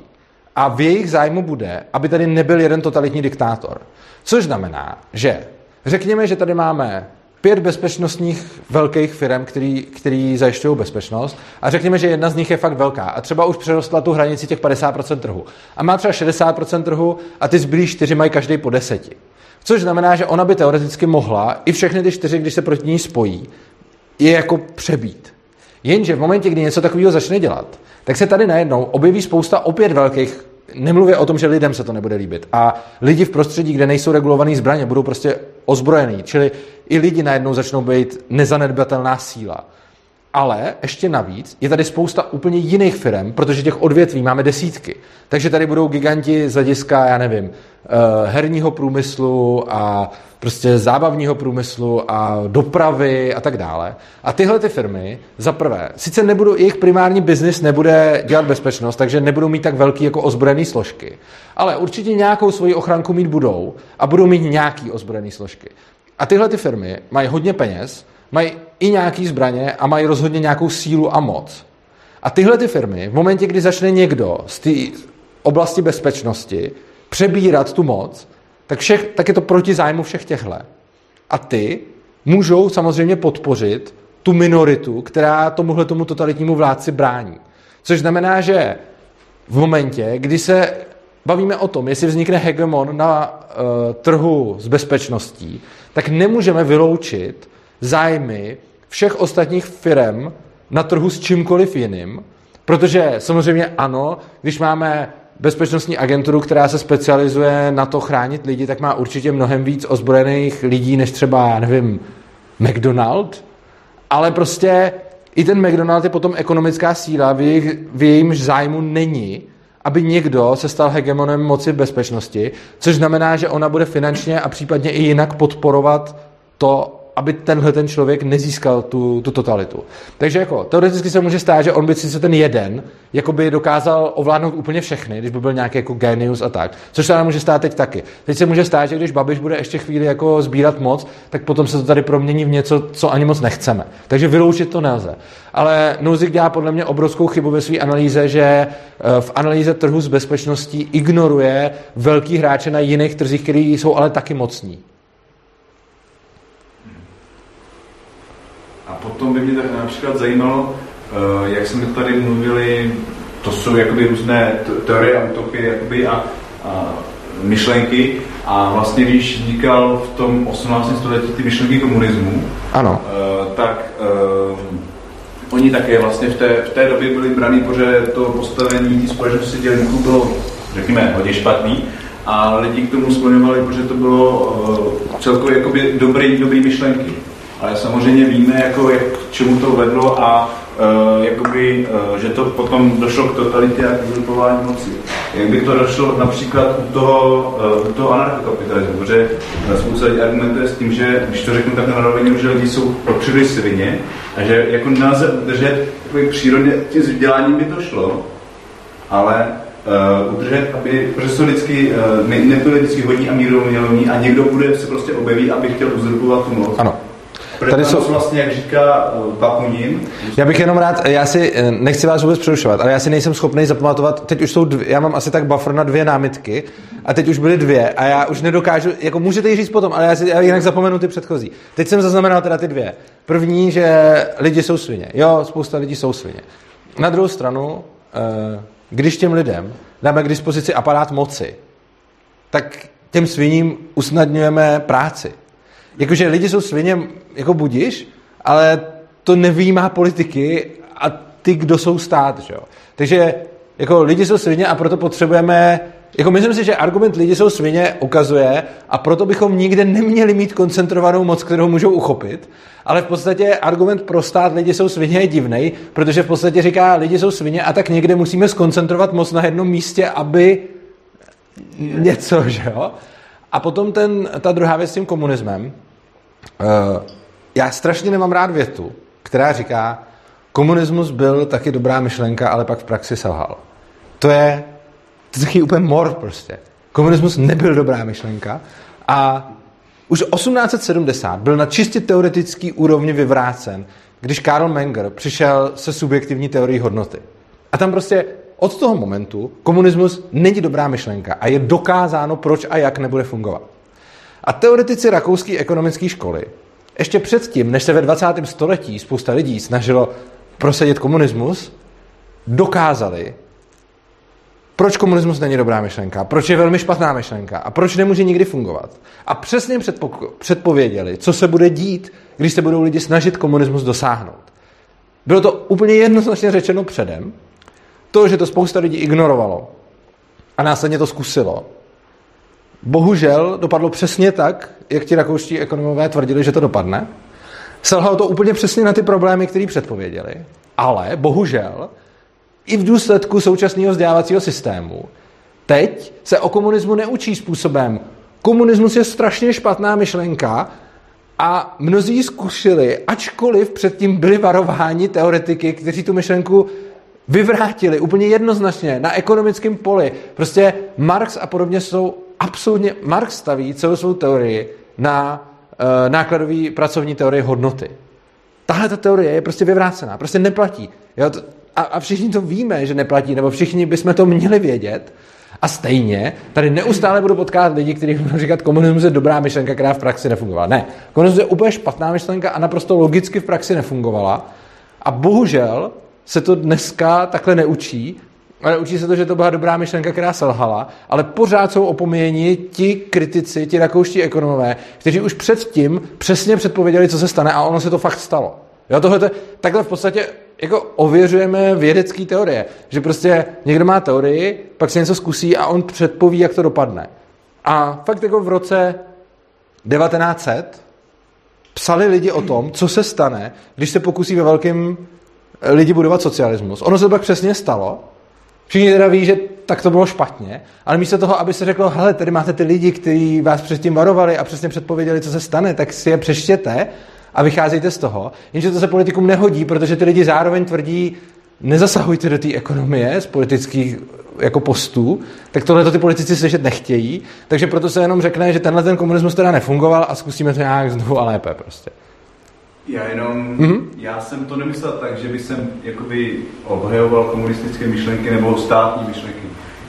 a v jejich zájmu bude, aby tady nebyl jeden totalitní diktátor. Což znamená, že Řekněme, že tady máme pět bezpečnostních velkých firm, který, který zajišťují bezpečnost a řekněme, že jedna z nich je fakt velká a třeba už přerostla tu hranici těch 50% trhu a má třeba 60% trhu a ty zbylí čtyři mají každý po deseti. Což znamená, že ona by teoreticky mohla i všechny ty čtyři, když se proti ní spojí, je jako přebít. Jenže v momentě, kdy něco takového začne dělat, tak se tady najednou objeví spousta opět velkých Nemluvě o tom, že lidem se to nebude líbit. A lidi v prostředí, kde nejsou regulované zbraně, budou prostě ozbrojený, čili i lidi najednou začnou být nezanedbatelná síla. Ale ještě navíc je tady spousta úplně jiných firm, protože těch odvětví máme desítky. Takže tady budou giganti z hlediska, já nevím, eh, herního průmyslu a prostě zábavního průmyslu a dopravy a tak dále. A tyhle ty firmy, za prvé, sice nebudou, jejich primární biznis nebude dělat bezpečnost, takže nebudou mít tak velký jako ozbrojený složky, ale určitě nějakou svoji ochranku mít budou a budou mít nějaký ozbrojený složky. A tyhle ty firmy mají hodně peněz, mají i nějaký zbraně a mají rozhodně nějakou sílu a moc. A tyhle ty firmy, v momentě, kdy začne někdo z té oblasti bezpečnosti přebírat tu moc, tak, všech, tak je to proti zájmu všech těchhle. A ty můžou samozřejmě podpořit tu minoritu, která tomuhle tomu totalitnímu vládci brání. Což znamená, že v momentě, kdy se bavíme o tom, jestli vznikne hegemon na uh, trhu s bezpečností, tak nemůžeme vyloučit zájmy všech ostatních firm na trhu s čímkoliv jiným, protože samozřejmě ano, když máme bezpečnostní agenturu, která se specializuje na to chránit lidi, tak má určitě mnohem víc ozbrojených lidí, než třeba, nevím, McDonald, ale prostě i ten McDonald je potom ekonomická síla, v, jejich, v jejímž zájmu není, aby někdo se stal hegemonem moci v bezpečnosti, což znamená, že ona bude finančně a případně i jinak podporovat to, aby tenhle ten člověk nezískal tu, tu totalitu. Takže jako teoreticky se může stát, že on by sice ten jeden jako by dokázal ovládnout úplně všechny, když by byl nějaký jako genius a tak. Což se ale může stát teď taky. Teď se může stát, že když Babiš bude ještě chvíli jako sbírat moc, tak potom se to tady promění v něco, co ani moc nechceme. Takže vyloučit to nelze. Ale Nozik dělá podle mě obrovskou chybu ve své analýze, že eh, v analýze trhu s bezpečností ignoruje velký hráče na jiných trzích, kteří jsou ale taky mocní. Potom by mě tak například zajímalo, eh, jak jsme tady mluvili, to jsou jakoby různé teorie a utopie jakoby a, a myšlenky a vlastně když vznikal v tom 18. století ty myšlenky komunismu, ano. Uh, tak uh, oni také vlastně v té, v té době byli braný, protože to postavení té společnosti dělníků bylo, řekněme, hodně špatný a lidi k tomu skloňovali, protože to bylo uh, celkově jakoby dobrý, dobrý myšlenky ale samozřejmě víme, jako, jak k čemu to vedlo a uh, jakoby, uh, že to potom došlo k totalitě a k uzurpování moci. Jak by to došlo například u toho, uh, u toho anarchokapitalismu, protože spousta lidí argumentuje s tím, že když to řeknu tak na rovině, že lidi jsou příliš svině a že jako nelze udržet přírodně, tím vzděláním by to šlo, ale uh, udržet, aby, jsou vždycky, uh, ne, nebyli vždycky hodní a mírumilovní a někdo bude se prostě objeví, aby chtěl uzurpovat tu moc. Ano. Tady jsou vlastně, jak říká eh, Papunin. Já bych jenom rád, já si eh, nechci vás vůbec přerušovat, ale já si nejsem schopný zapamatovat, teď už jsou dvě, já mám asi tak buffer na dvě námitky a teď už byly dvě a já už nedokážu, jako můžete ji říct potom, ale já si já jinak zapomenu ty předchozí. Teď jsem zaznamenal teda ty dvě. První, že lidi jsou svině. Jo, spousta lidí jsou svině. Na druhou stranu, eh, když těm lidem dáme k dispozici aparát moci, tak těm sviním usnadňujeme práci. Jakože lidi jsou svině, jako budíš, ale to nevýjímá politiky a ty, kdo jsou stát, že jo. Takže jako lidi jsou svině a proto potřebujeme jako myslím si, že argument lidi jsou svině ukazuje a proto bychom nikde neměli mít koncentrovanou moc, kterou můžou uchopit, ale v podstatě argument pro stát lidi jsou svině je divný, protože v podstatě říká lidi jsou svině a tak někde musíme skoncentrovat moc na jednom místě, aby něco, že jo? A potom ten, ta druhá věc s tím komunismem, já strašně nemám rád větu, která říká, komunismus byl taky dobrá myšlenka, ale pak v praxi selhal. To je, to je úplně mor prostě. Komunismus nebyl dobrá myšlenka a už 1870 byl na čistě teoretický úrovni vyvrácen, když Karl Menger přišel se subjektivní teorií hodnoty. A tam prostě od toho momentu komunismus není dobrá myšlenka a je dokázáno, proč a jak nebude fungovat. A teoretici rakouské ekonomické školy, ještě předtím, než se ve 20. století spousta lidí snažilo prosadit komunismus, dokázali, proč komunismus není dobrá myšlenka, proč je velmi špatná myšlenka a proč nemůže nikdy fungovat. A přesně předpo- předpověděli, co se bude dít, když se budou lidi snažit komunismus dosáhnout. Bylo to úplně jednoznačně řečeno předem. To, že to spousta lidí ignorovalo a následně to zkusilo, bohužel dopadlo přesně tak, jak ti rakouští ekonomové tvrdili, že to dopadne. Selhalo to úplně přesně na ty problémy, které předpověděli. Ale bohužel i v důsledku současného vzdělávacího systému teď se o komunismu neučí způsobem, komunismus je strašně špatná myšlenka a mnozí zkušili, ačkoliv předtím byli varováni teoretiky, kteří tu myšlenku vyvrátili úplně jednoznačně na ekonomickém poli. Prostě Marx a podobně jsou absolutně, Marx staví celou svou teorii na uh, nákladový pracovní teorii hodnoty. Tahle ta teorie je prostě vyvrácená, prostě neplatí. Jo, a, a všichni to víme, že neplatí, nebo všichni bychom to měli vědět. A stejně tady neustále budu potkávat lidi, kteří budou říkat, komunismus je dobrá myšlenka, která v praxi nefungovala. Ne, komunismus je úplně špatná myšlenka a naprosto logicky v praxi nefungovala. A bohužel se to dneska takhle neučí, ale učí se to, že to byla dobrá myšlenka, která selhala, ale pořád jsou opomíjeni ti kritici, ti rakouští ekonomové, kteří už předtím přesně předpověděli, co se stane a ono se to fakt stalo. Jo, tohle, takhle v podstatě jako ověřujeme vědecké teorie, že prostě někdo má teorii, pak se něco zkusí a on předpoví, jak to dopadne. A fakt jako v roce 1900 psali lidi o tom, co se stane, když se pokusí ve velkém lidi budovat socialismus. Ono se to pak přesně stalo. Všichni teda ví, že tak to bylo špatně, ale místo toho, aby se řeklo, hele, tady máte ty lidi, kteří vás předtím varovali a přesně předpověděli, co se stane, tak si je přeštěte a vycházejte z toho. Jenže to se politikům nehodí, protože ty lidi zároveň tvrdí, nezasahujte do té ekonomie z politických jako postů, tak tohle to ty politici slyšet nechtějí, takže proto se jenom řekne, že tenhle ten komunismus teda nefungoval a zkusíme to nějak znovu a lépe prostě. Já jenom, mm-hmm. já jsem to nemyslel tak, že by jsem jakoby obhajoval komunistické myšlenky nebo státní myšlenky.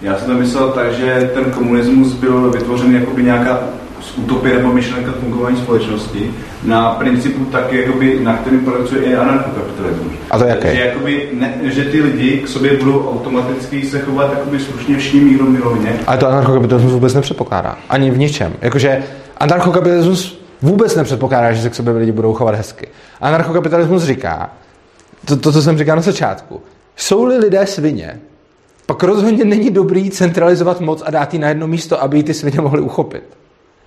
Já jsem to myslel tak, že ten komunismus byl vytvořen jakoby nějaká utopie nebo myšlenka fungování společnosti na principu tak, jakoby, na kterým pracuje i anarchokapitalismus. A to jaké? Že, jakoby, ne, že ty lidi k sobě budou automaticky se chovat jakoby slušně vším míru milovně. Ale to anarchokapitalismus vůbec nepředpokládá. Ani v ničem. Jakože anarchokapitalismus vůbec nepředpokládá, že se k sobě lidi budou chovat hezky. Anarchokapitalismus říká, to, to co jsem říkal na začátku, jsou-li lidé svině, pak rozhodně není dobrý centralizovat moc a dát ji na jedno místo, aby ji ty svině mohly uchopit.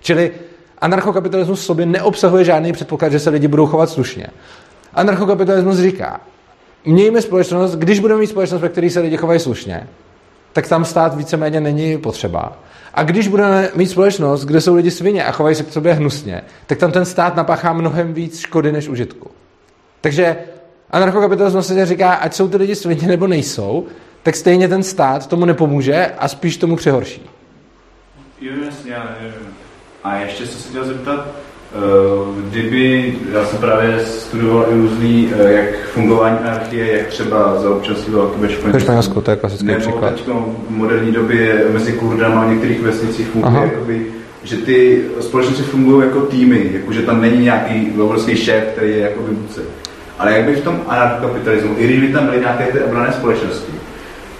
Čili anarchokapitalismus v sobě neobsahuje žádný předpoklad, že se lidi budou chovat slušně. Anarchokapitalismus říká, mějme společnost, když budeme mít společnost, ve které se lidi chovají slušně, tak tam stát víceméně není potřeba. A když budeme mít společnost, kde jsou lidi svině a chovají se k sobě hnusně, tak tam ten stát napáchá mnohem víc škody než užitku. Takže anarchokapitalismus se říká, ať jsou ty lidi svině nebo nejsou, tak stejně ten stát tomu nepomůže a spíš tomu přehorší. Jo, jasně, já nevím. A ještě se chtěl zeptat, kdyby, já jsem právě studoval i různý, eh, jak fungování anarchie, jak třeba za občasí války ve Španělsku. Ve Španělsku, to je klasický nebo příklad. teď v moderní době mezi Kurdama a některých vesnicích funguje, jakoby, že ty společnosti fungují jako týmy, jako že tam není nějaký obrovský šéf, který je jako vůdce. Ale jak by v tom anarchokapitalismu, i kdyby tam byly nějaké ty obrané společnosti,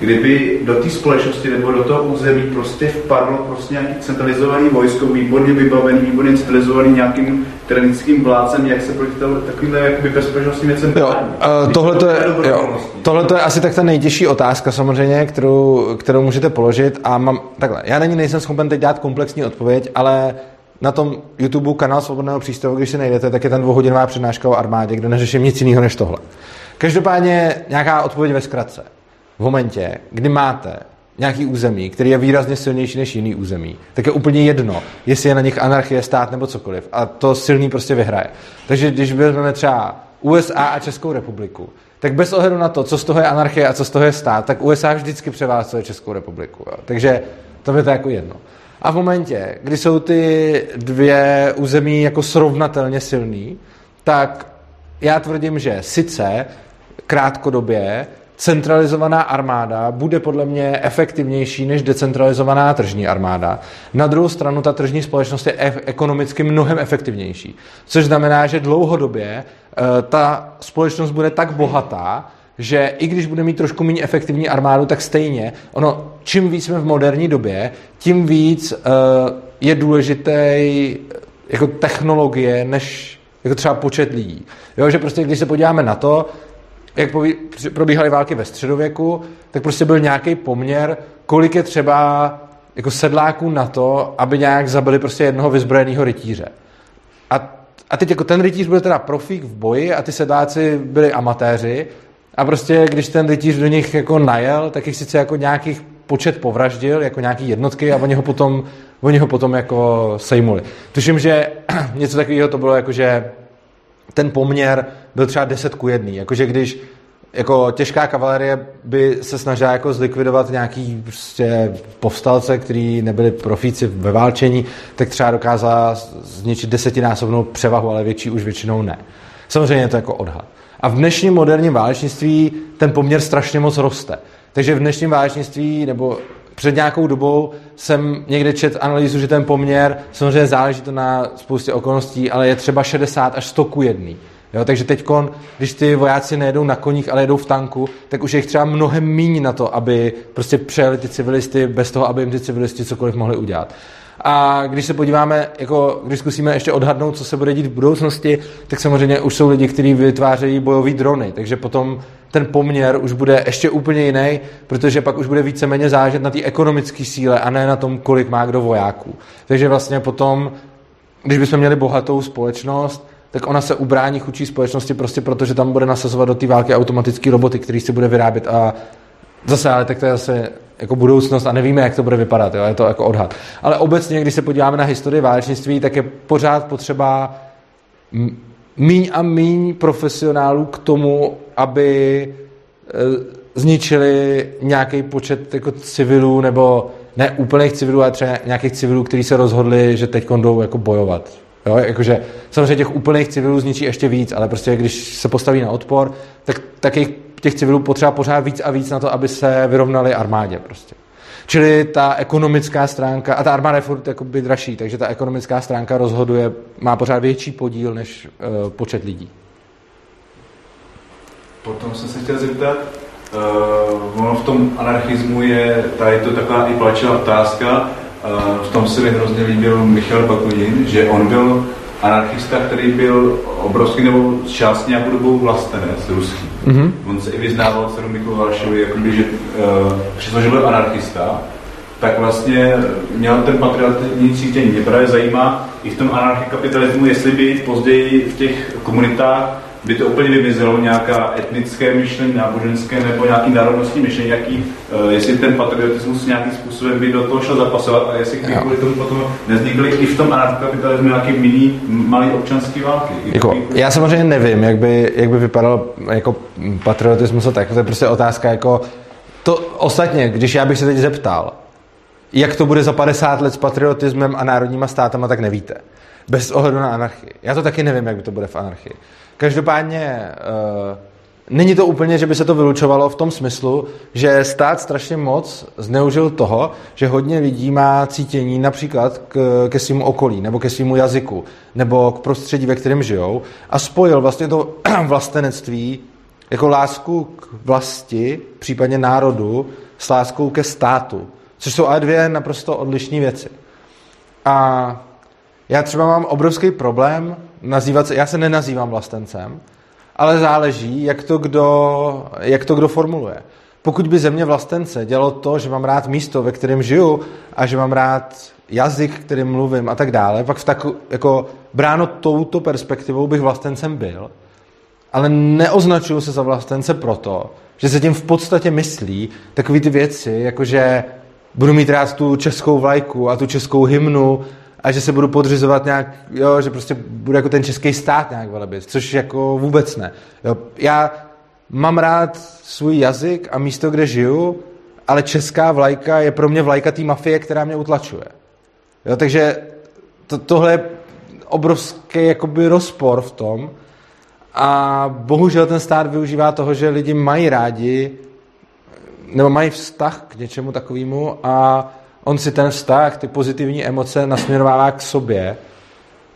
kdyby do té společnosti nebo do toho území prostě vpadlo prostě nějaký centralizovaný vojsko, výborně vybavený, výborně centralizovaný nějakým tyrannickým vládcem, jak se proti takovým jakoby bezpečnostním věcem jo, uh, tohle, to je, jo, tohle to je asi tak ta nejtěžší otázka samozřejmě, kterou, kterou můžete položit a mám, takhle, já není nejsem schopen teď dát komplexní odpověď, ale na tom YouTube kanál Svobodného přístavu, když si najdete, tak je tam dvouhodinová přednáška o armádě, kde neřeším nic jiného než tohle. Každopádně nějaká odpověď ve zkratce v momentě, kdy máte nějaký území, který je výrazně silnější než jiný území, tak je úplně jedno, jestli je na nich anarchie, stát nebo cokoliv. A to silný prostě vyhraje. Takže když vezmeme třeba USA a Českou republiku, tak bez ohledu na to, co z toho je anarchie a co z toho je stát, tak USA vždycky převálcuje Českou republiku. Jo. Takže to je to jako jedno. A v momentě, kdy jsou ty dvě území jako srovnatelně silný, tak já tvrdím, že sice krátkodobě centralizovaná armáda bude podle mě efektivnější než decentralizovaná tržní armáda. Na druhou stranu ta tržní společnost je ekonomicky mnohem efektivnější, což znamená, že dlouhodobě e, ta společnost bude tak bohatá, že i když bude mít trošku méně efektivní armádu, tak stejně, ono, čím víc jsme v moderní době, tím víc uh, je důležitý jako technologie, než jako třeba počet lidí. Jo, že prostě když se podíváme na to, jak probíhaly války ve středověku, tak prostě byl nějaký poměr, kolik je třeba jako sedláků na to, aby nějak zabili prostě jednoho vyzbrojeného rytíře. A, a teď jako ten rytíř byl teda profík v boji a ty sedláci byli amatéři a prostě když ten rytíř do nich jako najel, tak jich sice jako nějakých počet povraždil, jako nějaký jednotky a oni ho potom, oni ho potom jako sejmuli. Tuším, že něco takového to bylo jako, že ten poměr byl třeba 10 ku 1. Jakože když jako těžká kavalerie by se snažila jako zlikvidovat nějaký prostě povstalce, kteří nebyli profíci ve válčení, tak třeba dokázala zničit desetinásobnou převahu, ale větší už většinou ne. Samozřejmě je to jako odhad. A v dnešním moderním válečnictví ten poměr strašně moc roste. Takže v dnešním válečnictví nebo před nějakou dobou jsem někde čet analýzu, že ten poměr, samozřejmě záleží to na spoustě okolností, ale je třeba 60 až 100 ku 1. Jo, takže teď, když ty vojáci nejedou na koních, ale jedou v tanku, tak už je jich třeba mnohem míň na to, aby prostě přejeli ty civilisty bez toho, aby jim ty civilisti cokoliv mohli udělat. A když se podíváme, jako když zkusíme ještě odhadnout, co se bude dít v budoucnosti, tak samozřejmě už jsou lidi, kteří vytvářejí bojové drony, takže potom ten poměr už bude ještě úplně jiný, protože pak už bude víceméně záležet na té ekonomické síle a ne na tom, kolik má kdo vojáků. Takže vlastně potom, když bychom měli bohatou společnost, tak ona se ubrání chudší společnosti prostě proto, že tam bude nasazovat do té války automatický roboty, který si bude vyrábět a zase, ale tak to je zase jako budoucnost a nevíme, jak to bude vypadat, jo? je to jako odhad. Ale obecně, když se podíváme na historii válečnictví, tak je pořád potřeba míň a míň profesionálů k tomu, aby e, zničili nějaký počet jako civilů, nebo ne úplných civilů, ale třeba nějakých civilů, kteří se rozhodli, že teď jdou jako bojovat. Jo, jakože samozřejmě těch úplných civilů zničí ještě víc, ale prostě když se postaví na odpor, tak, tak těch civilů potřeba pořád víc a víc na to, aby se vyrovnali armádě prostě. Čili ta ekonomická stránka, a ta armáda je furt jakoby dražší, takže ta ekonomická stránka rozhoduje, má pořád větší podíl než uh, počet lidí. Potom jsem se chtěl zeptat, uh, ono v tom anarchismu je, tady to taková i plačila otázka, uh, v tom se mi hrozně líbil Michal Bakunin, že on byl anarchista, který byl obrovský nebo část nějakou dobu vlastenec ruský. Mm-hmm. On se i vyznával cenu Mikulášovi, jakoby, že uh, přestože byl anarchista, tak vlastně měl ten patriotní cítění. Mě právě zajímá i v tom anarchikapitalismu, jestli by později v těch komunitách by to úplně vymizelo nějaká etnické myšlení, náboženské nebo nějaký národnostní myšlení, jaký, uh, jestli ten patriotismus nějakým způsobem by do toho šel zapasovat a jestli by kvůli tomu potom nevznikly i v tom anarchokapitalismu nějaký mini, malý občanský války. Jako, já samozřejmě nevím, jak by, jak by vypadal jako patriotismus a tak, to je prostě otázka jako to ostatně, když já bych se teď zeptal, jak to bude za 50 let s patriotismem a národníma státama, tak nevíte. Bez ohledu na anarchii. Já to taky nevím, jak by to bude v anarchii. Každopádně uh, není to úplně, že by se to vylučovalo v tom smyslu, že stát strašně moc zneužil toho, že hodně lidí má cítění například k, ke svým okolí, nebo ke svýmu jazyku, nebo k prostředí, ve kterém žijou a spojil vlastně to vlastenectví jako lásku k vlasti, případně národu, s láskou ke státu. Což jsou ale dvě naprosto odlišné věci. A já třeba mám obrovský problém nazývat se, já se nenazývám vlastencem, ale záleží, jak to kdo, jak to kdo formuluje. Pokud by země vlastence dělalo to, že mám rád místo, ve kterém žiju a že mám rád jazyk, kterým mluvím a tak dále, pak v tak, jako bráno touto perspektivou bych vlastencem byl, ale neoznačuju se za vlastence proto, že se tím v podstatě myslí takové ty věci, jakože budu mít rád tu českou vlajku a tu českou hymnu a že se budu podřizovat nějak, jo, že prostě budu jako ten český stát nějak velebit, což jako vůbec ne. Jo. Já mám rád svůj jazyk a místo, kde žiju, ale česká vlajka je pro mě vlajka té mafie, která mě utlačuje. Jo, takže to, tohle je obrovský jakoby rozpor v tom a bohužel ten stát využívá toho, že lidi mají rádi nebo mají vztah k něčemu takovému a on si ten vztah, ty pozitivní emoce nasměrovává k sobě,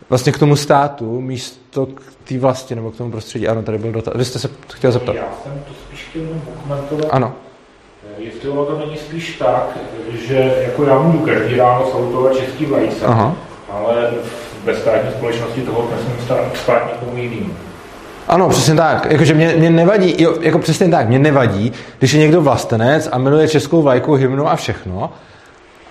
vlastně k tomu státu, místo k té vlasti nebo k tomu prostředí. Ano, tady byl dotaz. Vy jste se chtěl zeptat. Já jsem to spíš chtěl komentovat. Ano. Jestli ono to není spíš tak, že jako já můžu každý ráno salutovat český vlajce, Aha. ale ve státní společnosti toho nesmím stát někomu jinému. Ano, přesně tak. Jakože mě, mě nevadí, jo, jako přesně tak, mě nevadí, když je někdo vlastenec a miluje českou vlajku, hymnu a všechno,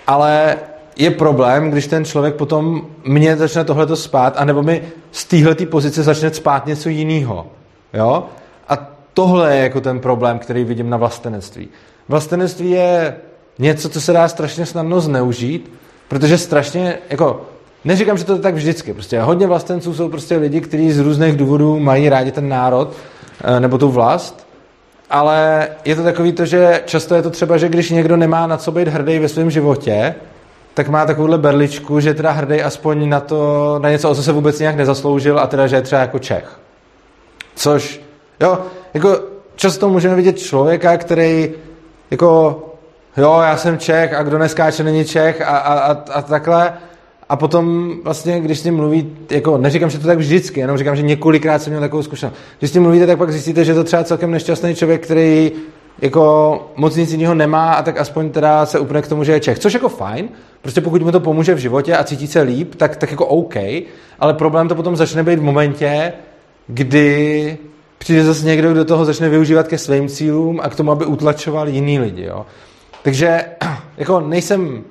ale je problém, když ten člověk potom mě začne tohleto spát, anebo mi z téhleté pozice začne spát něco jiného. Jo? A tohle je jako ten problém, který vidím na vlastenectví. Vlastenectví je něco, co se dá strašně snadno zneužít, protože strašně, jako, neříkám, že to je tak vždycky, prostě hodně vlastenců jsou prostě lidi, kteří z různých důvodů mají rádi ten národ, eh, nebo tu vlast, ale je to takový to, že často je to třeba, že když někdo nemá na co být hrdý ve svém životě, tak má takovouhle berličku, že teda hrdý aspoň na to, na něco, o co se vůbec nějak nezasloužil a teda, že je třeba jako Čech. Což, jo, jako často můžeme vidět člověka, který jako, jo, já jsem Čech a kdo neskáče není Čech a, a, a, a takhle. A potom vlastně, když s ním mluví, jako neříkám, že to tak vždycky, jenom říkám, že několikrát jsem měl takovou zkušenost. Když s ním mluvíte, tak pak zjistíte, že to třeba celkem nešťastný člověk, který jako moc nic jiného nemá a tak aspoň teda se upne k tomu, že je Čech. Což jako fajn, prostě pokud mu to pomůže v životě a cítí se líp, tak, tak jako OK, ale problém to potom začne být v momentě, kdy přijde zase někdo, kdo toho začne využívat ke svým cílům a k tomu, aby utlačoval jiný lidi. Jo. Takže jako nejsem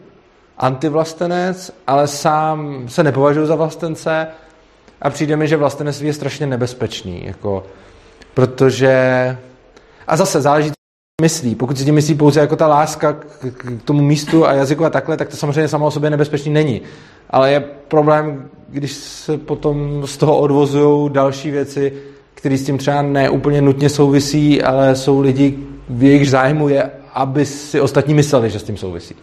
antivlastenec, ale sám se nepovažuji za vlastence a přijde mi, že vlastenectví je strašně nebezpečný, jako, protože a zase záleží, myslí. Pokud si tím myslí pouze jako ta láska k, k tomu místu a jazyku a takhle, tak to samozřejmě samo o sobě nebezpečný není. Ale je problém, když se potom z toho odvozují další věci, které s tím třeba neúplně nutně souvisí, ale jsou lidi, v jejich zájmu je, aby si ostatní mysleli, že s tím souvisí.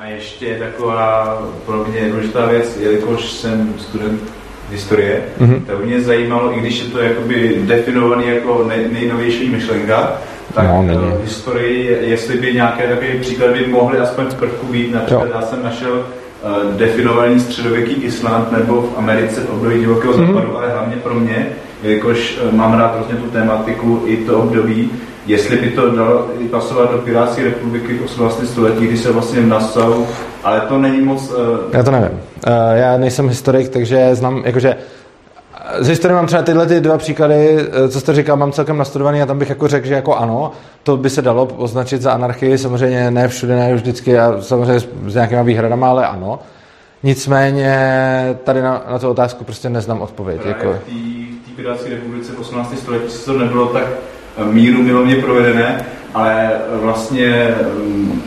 A ještě taková pro mě důležitá věc, jelikož jsem student historie, mm-hmm. tak mě zajímalo, i když je to jakoby definovaný jako nej, nejnovější myšlenka, tak no, v historii, jestli by nějaké takové příklady mohly aspoň v prvku být, například jo. já jsem našel uh, definovaný středověký Island nebo v Americe v období divokého mm-hmm. západu, ale hlavně pro mě, jelikož uh, mám rád hrozně tu tématiku i to období, jestli by to dalo i pasovat do Pirátské republiky v 18. století, kdy se vlastně v Nassau, ale to není moc... Uh... Já to nevím. Uh, já nejsem historik, takže znám, jakože z historie mám třeba tyhle ty dva příklady, co jste říkal, mám celkem nastudovaný a tam bych jako řekl, že jako ano, to by se dalo označit za anarchii, samozřejmě ne všude, ne vždycky a samozřejmě s nějakýma výhradama, ale ano. Nicméně tady na, na tu otázku prostě neznám odpověď. Jako... V té Pirátské republice v 18. století se to nebylo tak míru milovně provedené, ale vlastně mm,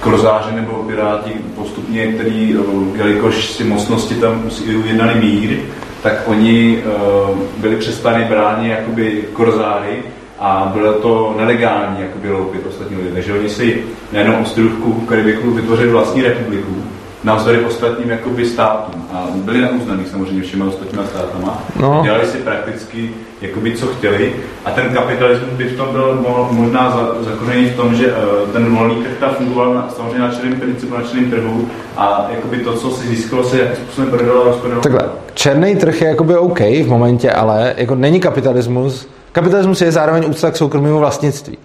krozáři nebo piráti postupně, který, jelikož si mocnosti tam ujednali mír, tak oni uh, byli přestány bráni jakoby korzáry a bylo to nelegální jakoby loupit ostatní lidi. Takže oni si na jednom ostrovku Karibiku vytvořili vlastní republiku, navzdory ostatním jakoby státům. A byli neuznaný samozřejmě všema ostatníma státama. No. Dělali si prakticky jakoby co chtěli. A ten kapitalismus by v tom byl možná zakořeněný v tom, že uh, ten volný trh tam fungoval na, samozřejmě na černém principu, na černém trhu a jakoby to, co si získalo, se jakým způsobem prodalo a rozprodalo. Takhle, černý trh je jakoby OK v momentě, ale jako není kapitalismus. Kapitalismus je zároveň úcta k soukromému vlastnictví.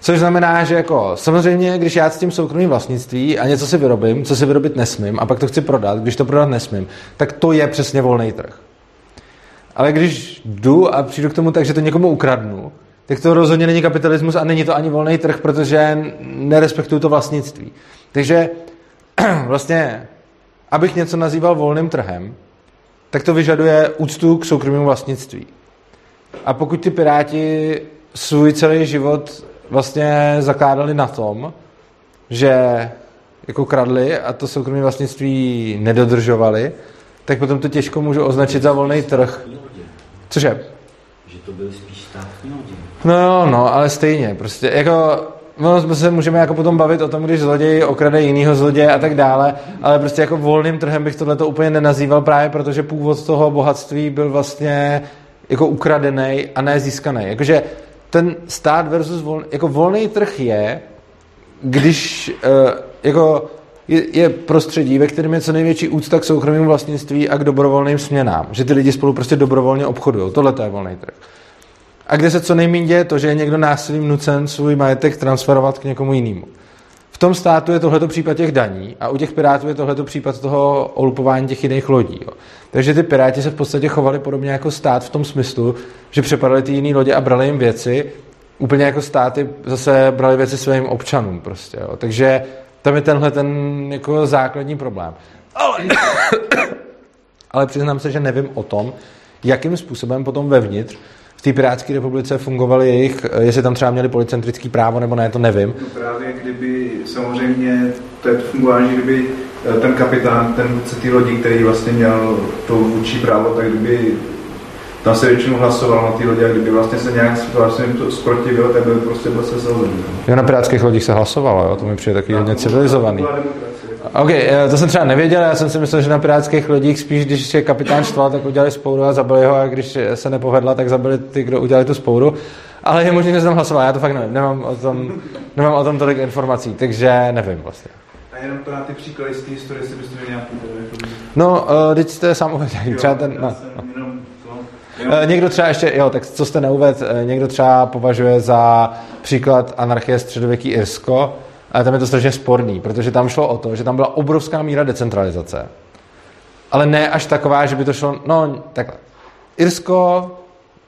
Což znamená, že jako samozřejmě, když já s tím soukromým vlastnictví a něco si vyrobím, co si vyrobit nesmím, a pak to chci prodat, když to prodat nesmím, tak to je přesně volný trh. Ale když jdu a přijdu k tomu tak, že to někomu ukradnu, tak to rozhodně není kapitalismus a není to ani volný trh, protože nerespektuju to vlastnictví. Takže vlastně, abych něco nazýval volným trhem, tak to vyžaduje úctu k soukromému vlastnictví. A pokud ty piráti svůj celý život vlastně zakládali na tom, že jako kradli a to soukromé vlastnictví nedodržovali, tak potom to těžko můžu označit za volný trh. Cože? Že to byly spíš státní lodi. No jo, no, ale stejně, prostě jako No, se můžeme jako potom bavit o tom, když zloděj okrade jinýho zloděje a tak dále, ale prostě jako volným trhem bych tohle úplně nenazýval právě, protože původ toho bohatství byl vlastně jako ukradený a ne získaný. Jakože ten stát versus volný, jako volný trh je, když uh, jako je, je prostředí, ve kterém je co největší úcta k soukromému vlastnictví a k dobrovolným směnám. Že ty lidi spolu prostě dobrovolně obchodují. Tohle to je volný trh. A kde se co nejméně děje to, že je někdo násilím nucen svůj majetek transferovat k někomu jinému. V tom státu je tohleto případ těch daní a u těch pirátů je tohleto případ toho olupování těch jiných lodí. Jo. Takže ty piráti se v podstatě chovali podobně jako stát v tom smyslu, že přepadali ty jiné lodě a brali jim věci, úplně jako státy zase brali věci svým občanům prostě. Jo. Takže Tam je tenhle ten jako základní problém. Ale, ale přiznám se, že nevím o tom, jakým způsobem potom vevnitř v té Pirátské republice fungovaly jejich, jestli tam třeba měli policentrický právo nebo ne, to nevím. No právě kdyby samozřejmě to je fungování, kdyby eh, ten kapitán, ten vůdce té lodi, který vlastně měl to vůči právo, tak kdyby tam se většinou hlasovalo na té lodi a kdyby vlastně se nějak vlastně to zprotivil, tak by prostě byl se Jo, na pirátských lodích se hlasovalo, jo? to mi přijde taky hodně civilizovaný. OK, eh, to jsem třeba nevěděl, já jsem si myslel, že na pirátských lodích spíš, když je kapitán štval, tak udělali spouru a zabili ho a když se nepovedla, tak zabili ty, kdo udělali tu spouru. Ale je možné, že jsem hlasoval, já to fakt nevím, nemám o tom, nemám o tom tolik informací, takže nevím vlastně. A jenom to na ty příklady z té historie si byste měli nějaký jako... No, uh, teď jste sám uvedl, třeba ten... No, no. Uh, někdo třeba ještě, jo, tak co jste neuved, někdo třeba považuje za příklad anarchie středověký Irsko, ale tam je to strašně sporný, protože tam šlo o to, že tam byla obrovská míra decentralizace. Ale ne až taková, že by to šlo, no takhle. Irsko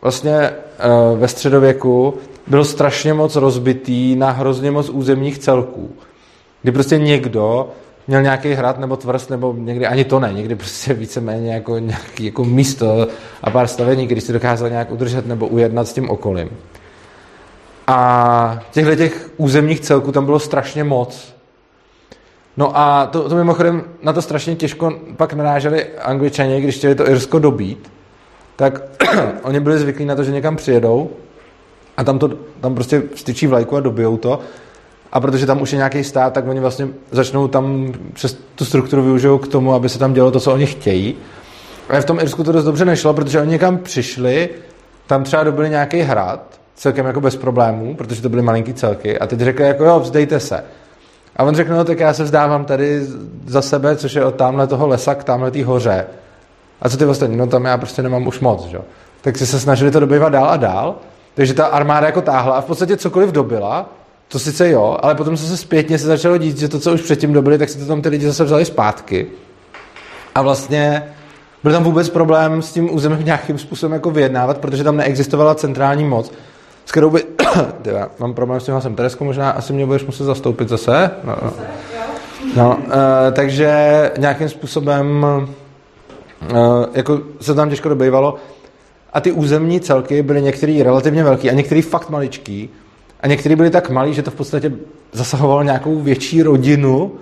vlastně uh, ve středověku bylo strašně moc rozbitý na hrozně moc územních celků. Kdy prostě někdo měl nějaký hrad nebo tvrz, nebo někdy ani to ne, někdy prostě víceméně jako nějaký jako místo a pár stavení, který si dokázal nějak udržet nebo ujednat s tím okolím. A těchto těch územních celků tam bylo strašně moc. No a to, to mimochodem na to strašně těžko pak naráželi angličani, když chtěli to Irsko dobít, tak oni byli zvyklí na to, že někam přijedou a tam, to, tam prostě styčí vlajku a dobijou to. A protože tam už je nějaký stát, tak oni vlastně začnou tam přes tu strukturu využijou k tomu, aby se tam dělo to, co oni chtějí. A v tom Irsku to dost dobře nešlo, protože oni někam přišli, tam třeba dobili nějaký hrad, celkem jako bez problémů, protože to byly malinký celky. A teď řekli jako jo, vzdejte se. A on řekl, no tak já se vzdávám tady za sebe, což je od tamhle toho lesa k tamhle té hoře. A co ty ostatní? No tam já prostě nemám už moc, že? Tak si se snažili to dobývat dál a dál. Takže ta armáda jako táhla a v podstatě cokoliv dobila, to sice jo, ale potom se zpětně se začalo dít, že to, co už předtím dobili, tak si to tam ty lidi zase vzali zpátky. A vlastně byl tam vůbec problém s tím územím nějakým způsobem jako vyjednávat, protože tam neexistovala centrální moc, s kterou by... Teda, mám problém s tím hlasem. Teresko, možná asi mě budeš muset zastoupit zase. No, no. no uh, takže nějakým způsobem uh, jako se tam těžko dobývalo. A ty územní celky byly některý relativně velký a některý fakt maličký. A některý byly tak malý, že to v podstatě zasahovalo nějakou větší rodinu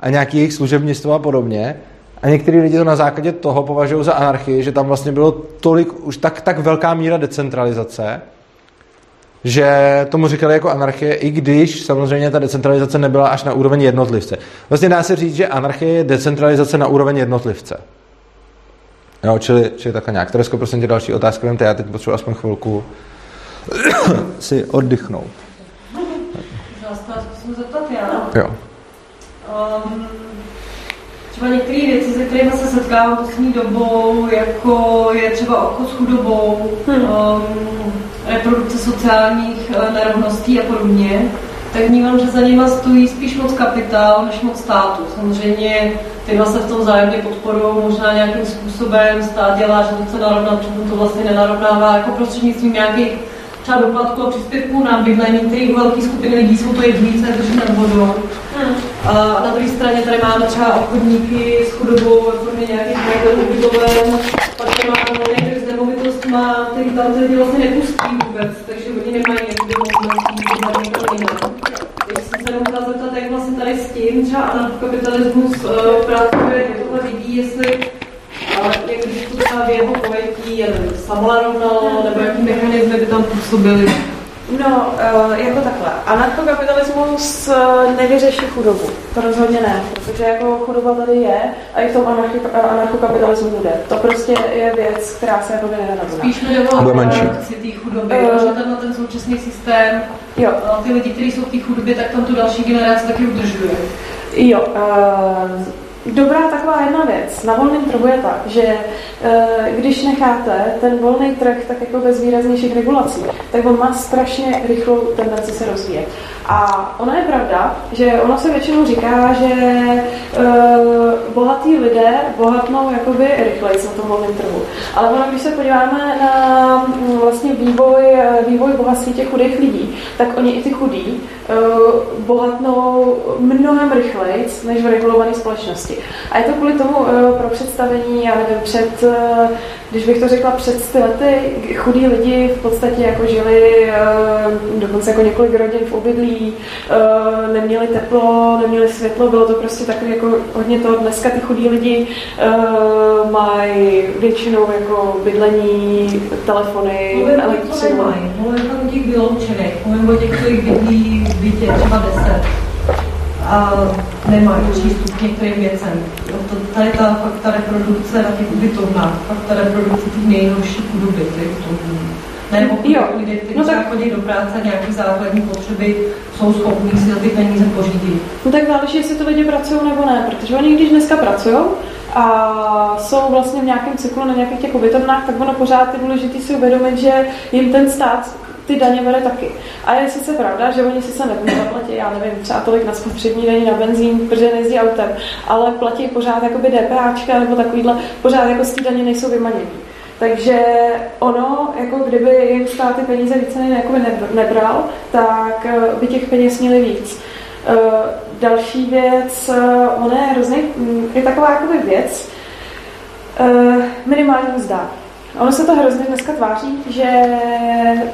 a nějaký jejich služebnictvo a podobně. A některý lidi to na základě toho považují za anarchii, že tam vlastně bylo tolik, už tak, tak velká míra decentralizace, že tomu říkali jako anarchie, i když samozřejmě ta decentralizace nebyla až na úroveň jednotlivce. Vlastně dá se říct, že anarchie je decentralizace na úroveň jednotlivce. Jo, čili, čili takhle nějak. Teresko, prosím tě, další otázka, vím, já teď potřebuji aspoň chvilku si oddychnout. Jo. Um, třeba některé věci, se kterými se setkávám poslední dobou, jako je třeba obchod s chudobou, hmm. um, reprodukce sociálních uh, nerovností a podobně, tak vnímám, že za nima stojí spíš moc kapitál než moc státu. Samozřejmě ty se v tom zájemně podporují, možná nějakým způsobem stát dělá, že to chce narovnat, protože to vlastně nenarovnává jako prostřednictvím nějakých třeba doplatku a příspěvků na bydlení, který u velké skupiny lidí jsou to jednice, drží nad vodou. Hmm. A na druhé straně tady máme třeba obchodníky s chudobou ve formě nějakých majitelů ubytoven, pak tady máme volný trh s nemovitostma, který tam ty lidi vlastně nepustí vůbec, takže oni nemají jakoby možnosti bydlet někam jinam. Já jsem se mohla zeptat, jak vlastně tady s tím třeba anarchokapitalismus uh, pracuje, jak tohle vidí, jestli ale jak když to třeba v jeho pojetí je samonarovnalo, nebo jaký mechanizmy by tam působily? No, uh, jako takhle. Anarchokapitalismus uh, nevyřeší chudobu. To rozhodně ne, protože jako chudoba tady je a i v tom anarchokapitalismu bude. To prostě je věc, která se jako nenarovná. Spíš mi jde o té chudoby, uh, že ten, ten současný systém, jo. ty lidi, kteří jsou v té chudobě, tak tam tu další generaci taky udržuje. Jo, uh, Dobrá taková jedna věc. Na volném trhu je tak, že e, když necháte ten volný trh tak jako bez výraznějších regulací, tak on má strašně rychlou tendenci se rozvíjet. A ono je pravda, že ono se většinou říká, že e, bohatí lidé bohatnou jakoby rychleji na tom volném trhu. Ale ono, když se podíváme na mm, vlastně vývoj, vývoj bohatství těch chudých lidí, tak oni i ty chudí bohatnou mnohem rychleji než v regulované společnosti. A je to kvůli tomu uh, pro představení, já nevím, před, uh, když bych to řekla před ty lety, chudí lidi v podstatě jako žili uh, dokonce jako několik rodin v obydlí, neměli teplo, neměli světlo, bylo to prostě takový jako hodně to dneska ty chudí lidi mají většinou jako bydlení, telefony, elektřinu. Mluvím o těch vyloučených, mluvím o těch, kteří bydlí v bytě třeba 10 a nemají přístup k některým věcem. To, tady ta fakt ta reprodukce na těch ubytovnách, fakt ta reprodukce těch nejhorších chudoby, těch nebo jo. lidé, kteří no tak... chodí do práce, nějaké základní potřeby, jsou schopní si za ty peníze pořídit. No tak záleží, jestli to lidi pracují nebo ne, protože oni když dneska pracují, a jsou vlastně v nějakém cyklu na nějakých těch ubytovnách, tak ono pořád je důležité si uvědomit, že jim ten stát ty daně bere taky. A je sice pravda, že oni sice zaplatit, já nevím, třeba tolik na spotřební daní na benzín, protože nejezdí autem, ale platí pořád jakoby DPAčka nebo takovýhle, pořád jako z té daně nejsou vymanění. Takže ono, jako kdyby jim stát ty peníze více jakoby nebral, tak eh, by těch peněz měli víc. Eh, další věc, eh, ono je hrozně, mm, je taková jakoby věc, minimální mzda. Ono se to hrozně dneska tváří, že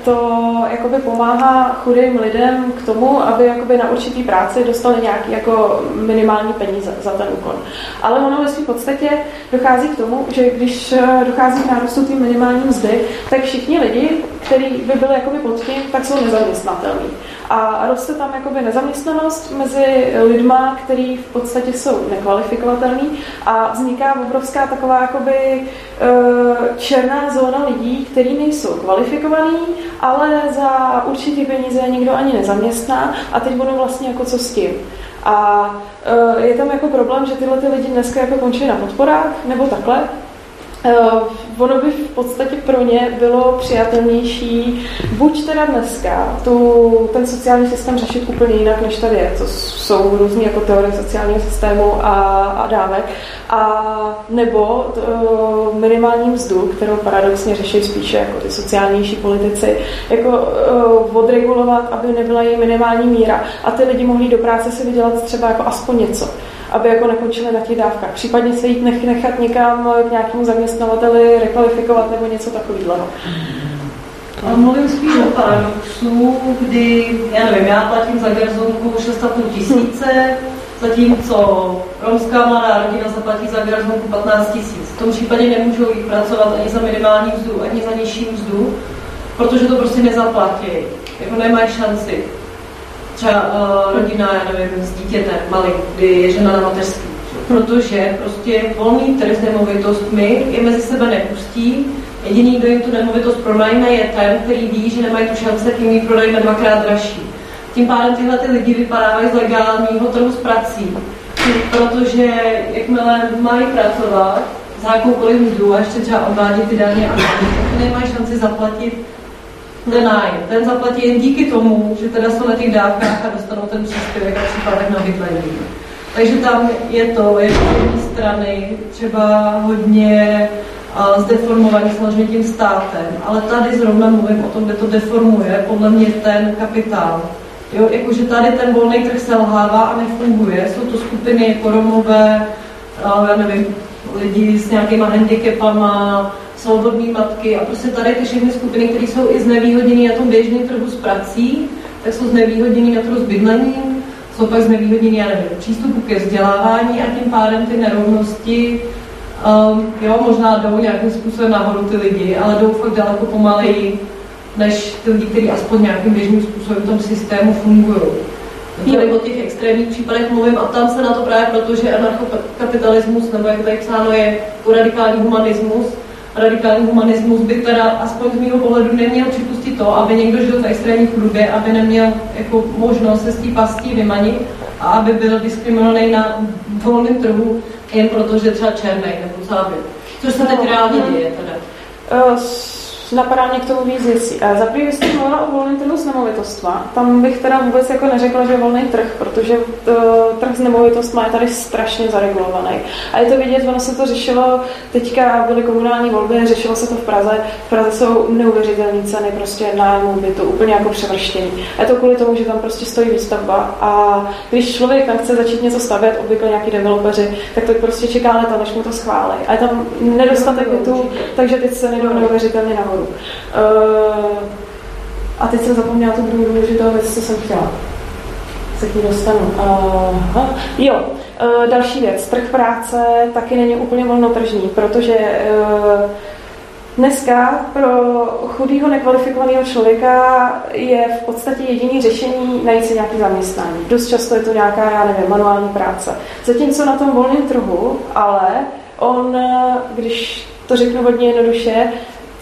to jakoby pomáhá chudým lidem k tomu, aby jakoby na určitý práci dostali nějaký jako minimální peníze za ten úkon. Ale ono ve své podstatě dochází k tomu, že když dochází k nárůstu té minimální mzdy, tak všichni lidi, kteří by byli jakoby pod tím, tak jsou nezaměstnatelní a roste tam jakoby nezaměstnanost mezi lidma, kteří v podstatě jsou nekvalifikovatelní a vzniká obrovská taková jakoby e, černá zóna lidí, kteří nejsou kvalifikovaní, ale za určitý peníze nikdo ani nezaměstná a teď budou vlastně jako co s tím. A e, je tam jako problém, že tyhle ty lidi dneska jako končí na podporách nebo takhle, Uh, ono by v podstatě pro ně bylo přijatelnější buď teda dneska tu, ten sociální systém řešit úplně jinak, než tady je. To jsou různé jako teorie sociálního systému a, a dávek. A nebo uh, minimální mzdu, kterou paradoxně řeší spíše jako ty sociálnější politici, jako uh, odregulovat, aby nebyla její minimální míra a ty lidi mohli do práce si vydělat třeba jako aspoň něco aby jako nekončili na těch dávkách. Případně se jít nech, nechat někam k nějakému zaměstnavateli rekvalifikovat nebo něco takového. Ale mluvím spíš o paradoxu, kdy, já nevím, já platím za garzonku 6,5 tisíce, zatímco romská mladá rodina zaplatí za garzonku 15 tisíc. V tom případě nemůžou jít pracovat ani za minimální mzdu, ani za nižší mzdu, protože to prostě nezaplatí. Jako nemají šanci třeba uh, rodina, já nevím, s dítětem malým, kdy je žena na mateřství. Protože prostě volný trh s nemovitostmi je mezi sebe nepustí. Jediný, kdo jim tu nemovitost pronajme, je ten, který ví, že nemají tu šanci, jim ji prodajme dvakrát dražší. Tím pádem tyhle ty lidi vypadávají z legálního trhu s prací. Protože jakmile mají pracovat za jakoukoliv mzdu a ještě třeba odvádět ty daně a nemají šanci zaplatit ten nájem. Ten zaplatí jen díky tomu, že teda jsou na těch dávkách a dostanou ten příspěvek a případek na bydlení. Takže tam je to, je z strany třeba hodně zdeformovaný samozřejmě tím státem, ale tady zrovna mluvím o tom, kde to deformuje podle mě ten kapitál. Jo, jakože tady ten volný trh selhává a nefunguje. Jsou to skupiny jako Romové, já nevím, lidi s nějakýma handicapama, svobodné matky a prostě tady ty všechny skupiny, které jsou i znevýhodněné na tom běžném trhu s prací, tak jsou znevýhodněné na trhu s bydlením, jsou pak znevýhodněné, já nevím, přístupu ke vzdělávání a tím pádem ty nerovnosti um, jo, možná jdou nějakým způsobem nahoru ty lidi, ale jdou fakt daleko pomaleji než ty lidi, kteří aspoň nějakým běžným způsobem v tom systému fungují. Tady o těch extrémních případech mluvím a tam se na to právě proto, že anarchokapitalismus, nebo jak tady psáno je radikální humanismus, radikální humanismus by teda aspoň z mého pohledu neměl připustit to, aby někdo žil v extrémní chlubě, aby neměl jako možnost se z té pastí vymanit a aby byl diskriminovaný na volném trhu jen proto, že třeba černý nebo celá Což se teď reálně děje teda. Uh, napadá mě k tomu víc věcí. Za prvý jste mluvila o volném trhu s nemovitostma. Tam bych teda vůbec jako neřekla, že volný trh, protože uh, trh s nemovitostma je tady strašně zaregulovaný. A je to vidět, ono se to řešilo, teďka byly komunální volby, řešilo se to v Praze. V Praze jsou neuvěřitelné ceny prostě nájmu bytu, úplně jako převrštěný. A je to kvůli tomu, že tam prostě stojí výstavba a když člověk tam chce začít něco stavět, obvykle nějaký developeři, tak to prostě čeká leta, než mu to schválí. A je tam nedostatek bytů, takže ty ceny jdou neuvěřitelně nahoru. Uh, a teď jsem zapomněla tu druhou důležitou věc, co jsem chtěla. Se k ní dostanu. Uh, jo, uh, další věc. Trh práce taky není úplně volnotržní, protože uh, Dneska pro chudého nekvalifikovaného člověka je v podstatě jediný řešení najít si nějaký zaměstnání. Dost často je to nějaká, já nevím, manuální práce. Zatímco na tom volném trhu, ale on, když to řeknu hodně jednoduše,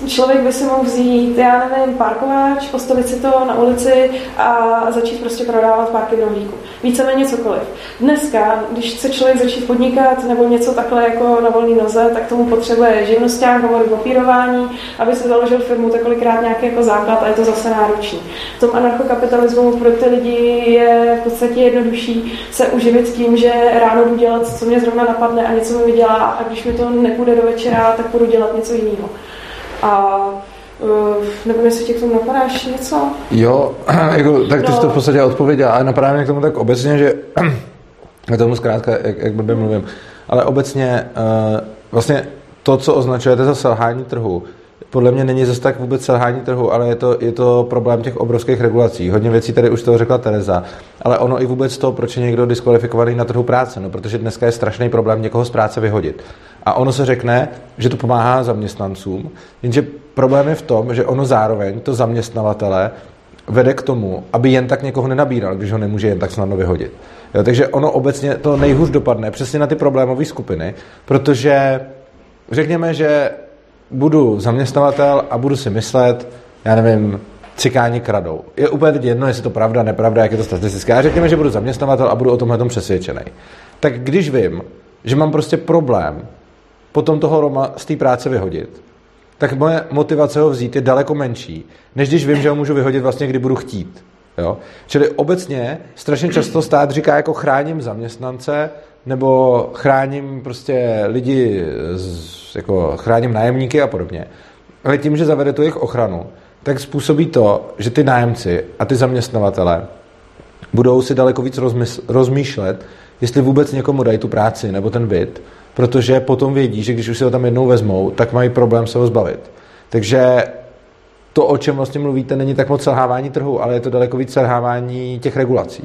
člověk by si mohl vzít, já nevím, parkováč, postavit si to na ulici a začít prostě prodávat párky v rohlíku. Víceméně cokoliv. Dneska, když chce člověk začít podnikat nebo něco takhle jako na volný noze, tak tomu potřebuje živnosták, hovory papírování, aby se založil firmu, tak kolikrát nějaký jako základ a je to zase náročný. V tom anarchokapitalismu pro ty lidi je v podstatě jednodušší se uživit tím, že ráno jdu dělat, co mě zrovna napadne a něco mi vydělá a když mi to nepůjde do večera, tak budu dělat něco jiného. A Uh, nevím, jestli tě k tomu napadáš něco? Jo, jako, tak ty no. jsi to v podstatě odpověděl, ale napadá mě k tomu tak obecně, že k tomu zkrátka, jak, jak blbě mluvím, ale obecně uh, vlastně to, co označujete za selhání trhu, podle mě není zase tak vůbec selhání trhu, ale je to, je to problém těch obrovských regulací. Hodně věcí tady už toho řekla Tereza, ale ono i vůbec to, proč je někdo diskvalifikovaný na trhu práce, no, protože dneska je strašný problém někoho z práce vyhodit. A ono se řekne, že to pomáhá zaměstnancům, jenže problém je v tom, že ono zároveň to zaměstnavatele vede k tomu, aby jen tak někoho nenabíral, když ho nemůže jen tak snadno vyhodit. Jo, takže ono obecně to nejhůř dopadne přesně na ty problémové skupiny, protože řekněme, že budu zaměstnavatel a budu si myslet, já nevím, cikáni kradou. Je úplně teď jedno, jestli to pravda, nepravda, jak je to statistické. A řekněme, že budu zaměstnavatel a budu o tomhle přesvědčený. Tak když vím, že mám prostě problém potom toho Roma z té práce vyhodit, tak moje motivace ho vzít je daleko menší, než když vím, že ho můžu vyhodit vlastně, kdy budu chtít. Jo? Čili obecně strašně často stát říká, jako chráním zaměstnance, nebo chráním prostě lidi, jako chráním nájemníky a podobně. Ale tím, že zavede tu jejich ochranu, tak způsobí to, že ty nájemci a ty zaměstnavatele budou si daleko víc rozmýšlet, jestli vůbec někomu dají tu práci nebo ten byt, protože potom vědí, že když už si ho tam jednou vezmou, tak mají problém se ho zbavit. Takže to, o čem vlastně mluvíte, není tak moc selhávání trhu, ale je to daleko víc selhávání těch regulací.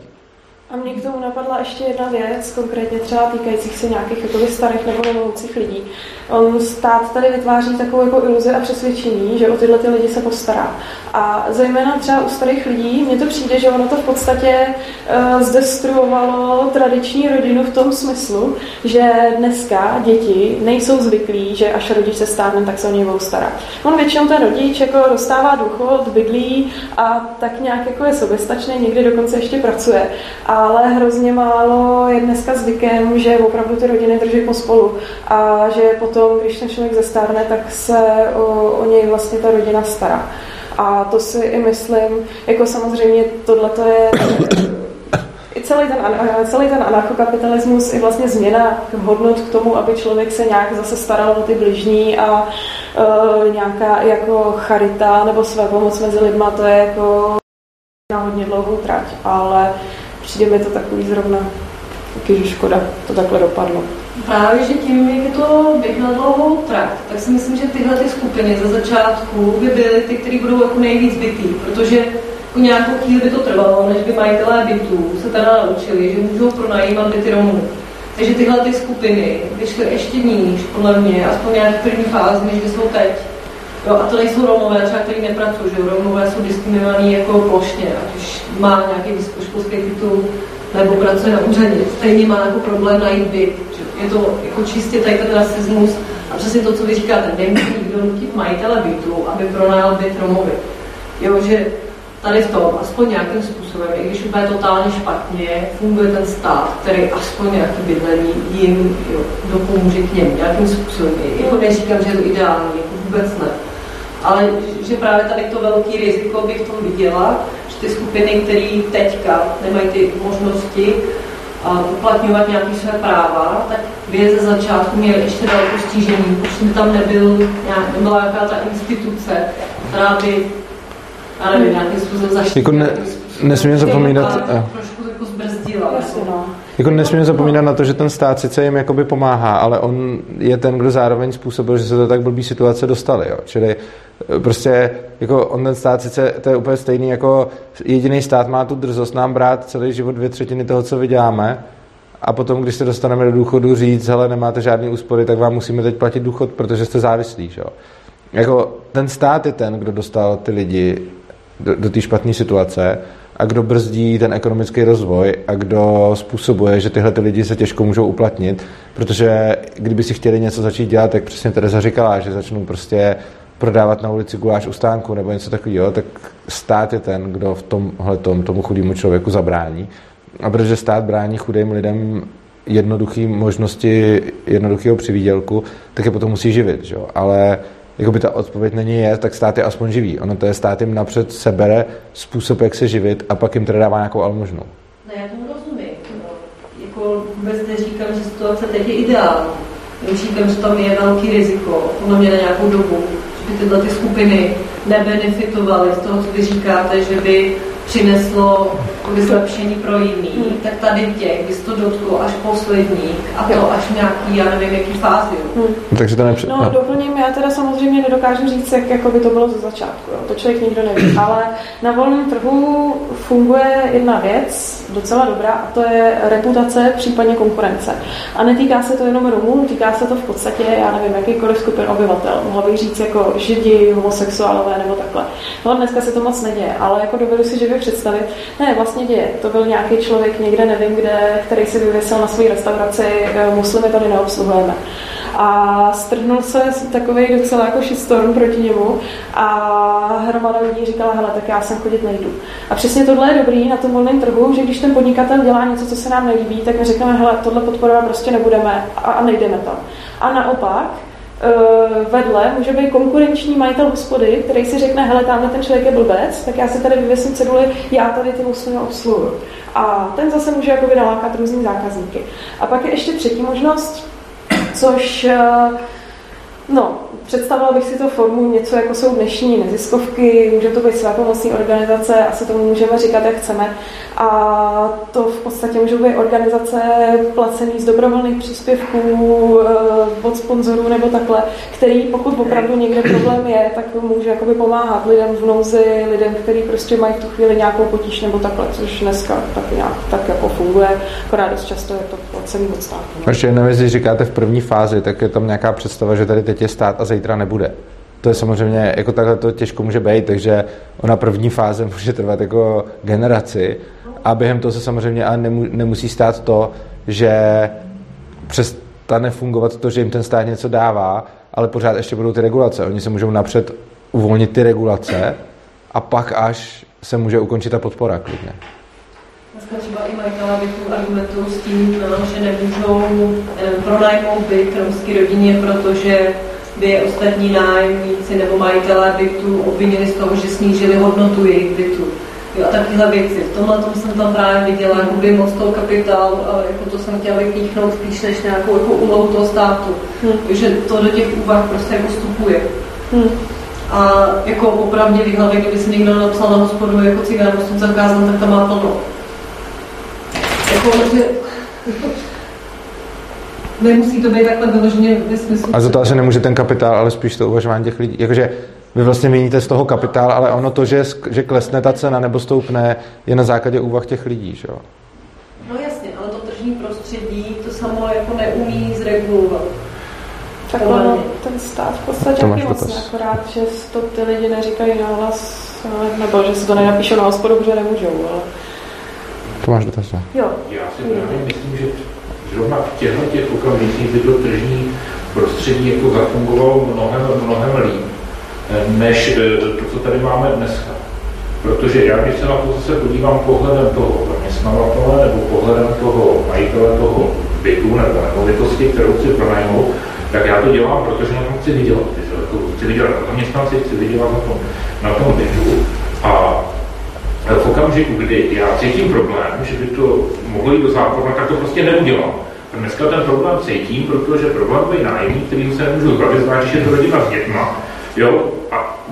A mě k tomu napadla ještě jedna věc, konkrétně třeba týkajících se nějakých jako starých nebo nemohoucích lidí. On stát tady vytváří takovou jako iluzi a přesvědčení, že o tyhle ty lidi se postará. A zejména třeba u starých lidí, mně to přijde, že ono to v podstatě uh, zdestruovalo tradiční rodinu v tom smyslu, že dneska děti nejsou zvyklí, že až rodič se stárne, tak se o něj budou starat. On většinou ten rodič jako dostává důchod, bydlí a tak nějak jako je soběstačný, někdy dokonce ještě pracuje. Ale hrozně málo je dneska zvykem, že opravdu ty rodiny drží pospolu a že potom, když ten člověk zestárne, tak se o, o něj vlastně ta rodina stará. A to si i myslím, jako samozřejmě tohle je celý ten, celý ten anarchokapitalismus je vlastně změna hodnot k tomu, aby člověk se nějak zase staral o ty bližní a uh, nějaká jako charita nebo své pomoc mezi lidma, to je jako na hodně dlouhou trať, ale přijde mi to takový zrovna taky, že škoda to takhle dopadlo. Právě, že tím, jak je to běh na dlouhou trať, tak si myslím, že tyhle ty skupiny za začátku by byly ty, které budou jako nejvíc bytý, protože jako nějakou chvíli by to trvalo, než by majitelé bytů se teda naučili, že můžou pronajímat byty Romů. Takže tyhle ty skupiny vyšly ještě níž, podle mě, aspoň nějaký první fázi, než jsou teď. Jo, a to nejsou Romové, třeba kteří nepracují, že Romové jsou diskriminovaní jako plošně, ať už má nějaký vysokoškolský titul, nebo pracuje na úřadě, stejně má jako problém najít byt. Je to jako čistě tady ten rasismus a přesně to, co vy říkáte, nemůže nikdo nutit majitele bytu, aby pronajal byt Romovi. Jo, že tady v tom, aspoň nějakým způsobem, i když úplně totálně špatně, funguje ten stát, který aspoň nějaký bydlení jim jo, dopomůže k něm nějakým způsobem. Jako neříkám, že je to ideální, jako vůbec ne. Ale že právě tady to velký riziko bych v tom viděla, že ty skupiny, které teďka nemají ty možnosti uh, uplatňovat nějaké své práva, tak by ze začátku měli ještě velkou stížení, protože tam nebyl, nějak, nebyla nějaká ta instituce, která by, já nevím, nějakým způsobem zaštítila. Jako ne, nesmíme zapomínat... Trošku jako zbrzdila. no. Jako nesmíme zapomínat na to, že ten stát sice jim jakoby pomáhá, ale on je ten, kdo zároveň způsobil, že se do tak blbý situace dostali. Jo. Čili eh, prostě jako on ten stát sice, to je úplně stejný, jako jediný stát má tu drzost nám brát celý život dvě třetiny toho, co vyděláme, a potom, když se dostaneme do důchodu, říct, hele, nemáte žádný úspory, tak vám musíme teď platit důchod, protože jste závislí. Že? Jako ten stát je ten, kdo dostal ty lidi do, do té špatné situace a kdo brzdí ten ekonomický rozvoj a kdo způsobuje, že tyhle ty lidi se těžko můžou uplatnit, protože kdyby si chtěli něco začít dělat, tak přesně Teresa říkala, že začnou prostě prodávat na ulici guláš u stánku nebo něco takového, tak stát je ten, kdo v tomhle tom, tomu chudému člověku zabrání. A protože stát brání chudým lidem jednoduché možnosti jednoduchého přivídělku, tak je potom musí živit. Že? Ale jakoby ta odpověď není je, tak stát je aspoň živý. Ono to je stát jim napřed sebere způsob, jak se živit a pak jim teda dává nějakou almužnu. Ne, já tomu rozumím. No, jako vůbec neříkám, že situace teď je ideální. Říkám, že tam je velký riziko, podle mě na nějakou dobu, že by tyhle ty skupiny nebenefitovaly z toho, co vy říkáte, že by přineslo zlepšení pro jiný, hmm. tak tady těch bys to dotklo až poslední a to až nějaký, já nevím, jaký fázi. Hmm. Takže to nepři... No, doplním, já teda samozřejmě nedokážu říct, jak jako by to bylo ze začátku, jo. to člověk nikdo neví, ale na volném trhu funguje jedna věc, docela dobrá, a to je reputace, případně konkurence. A netýká se to jenom Romů, týká se to v podstatě, já nevím, jakýkoliv skupin obyvatel. Mohla bych říct jako židi, homosexuálové nebo takhle. No dneska se to moc neděje, ale jako dovedu si živě představit, ne, vlastně děje. To byl nějaký člověk někde, nevím kde, který si vyvěsil na své restauraci, eh, muslimy tady neobsluhujeme a strhnul se takový docela jako shitstorm proti němu a hromada lidí říkala, hele, tak já sem chodit nejdu. A přesně tohle je dobrý na tom volném trhu, že když ten podnikatel dělá něco, co se nám nelíbí, tak my řekneme, hele, tohle podporovat prostě nebudeme a, a nejdeme tam. A naopak, vedle může být konkurenční majitel hospody, který si řekne, hele, tamhle ten člověk je blbec, tak já si tady vyvěsím ceduly, já tady ty muslimy obsluhuju. A ten zase může jakoby nalákat různý zákazníky. A pak je ještě třetí možnost, což eh, no, představila bych si to formu něco, jako jsou dnešní neziskovky, může to být pomocní organizace, asi tomu můžeme říkat, jak chceme. A to v podstatě můžou být organizace placené z dobrovolných příspěvků, eh, od sponzorů nebo takhle, který pokud opravdu někde problém je, tak může jakoby pomáhat lidem v nouzi, lidem, kteří prostě mají v tu chvíli nějakou potíž nebo takhle, což dneska tak nějak tak jako funguje, akorát dost často je to placený od státu. Ještě když říkáte v první fázi, tak je tam nějaká představa, že tady teď je stát a zítra nebude. To je samozřejmě, jako takhle to těžko může být, takže ona první fáze může trvat jako generaci a během toho se samozřejmě ale nemusí stát to, že přestane fungovat to, že jim ten stát něco dává, ale pořád ještě budou ty regulace. Oni se můžou napřed uvolnit ty regulace a pak až se může ukončit ta podpora klidně. Dneska třeba i majitelé bytů argumentují s tím, že nemůžou pronajmout byt romské rodině, protože by ostatní nájemníci nebo majitelé bytů obvinili z toho, že snížili hodnotu jejich bytu. Jo, a takovéhle věci. V tomhle tom jsem tam právě viděla by moc toho kapitálu, ale jako to jsem chtěla vypíchnout spíš než nějakou jako úlohu toho státu. Hmm. že to do těch úvah prostě jako vstupuje. Hmm. A jako opravdu hlavě, kdyby si někdo napsal na hospodu jako cigán, jsem zakázal, tak tam má plno. Jako, že nemusí to být takhle vyloženě ve smyslu. A za to asi nemůže ten kapitál, ale spíš to uvažování těch lidí. Jakože vy vlastně měníte z toho kapitál, ale ono to, že, že klesne ta cena nebo stoupne, je na základě úvah těch lidí, že jo? No jasně, ale to tržní prostředí to samo jako neumí zregulovat. Tak ono, ten stát v podstatě taky vlastně, akorát, že to ty lidi neříkají na hlas, nebo že se to nenapíšou na hospodu, protože nemůžou, ale... To máš dotaz, Jo. Já si právě myslím, že zrovna v těchto těch okamžicích by to tržní prostředí jako zafungovalo mnohem, mnohem líp, eh, než eh, to, co tady máme dneska. Protože já, když se na to zase podívám pohledem toho zaměstnavatele nebo pohledem toho majitele toho bytu nebo nemovitosti, kterou si pronajmou, tak já to dělám, protože na tom chci vydělat to chci vydělat na zaměstnanci, chci vydělat na tom, na tom bytu a v okamžiku, kdy já cítím problém, že by to mohlo jít do zákona, tak to prostě neudělám. A dneska ten problém cítím, protože problém je nájemní, který se nemůžu zbavit, zvlášť, že je to rodina s dětma, jo, a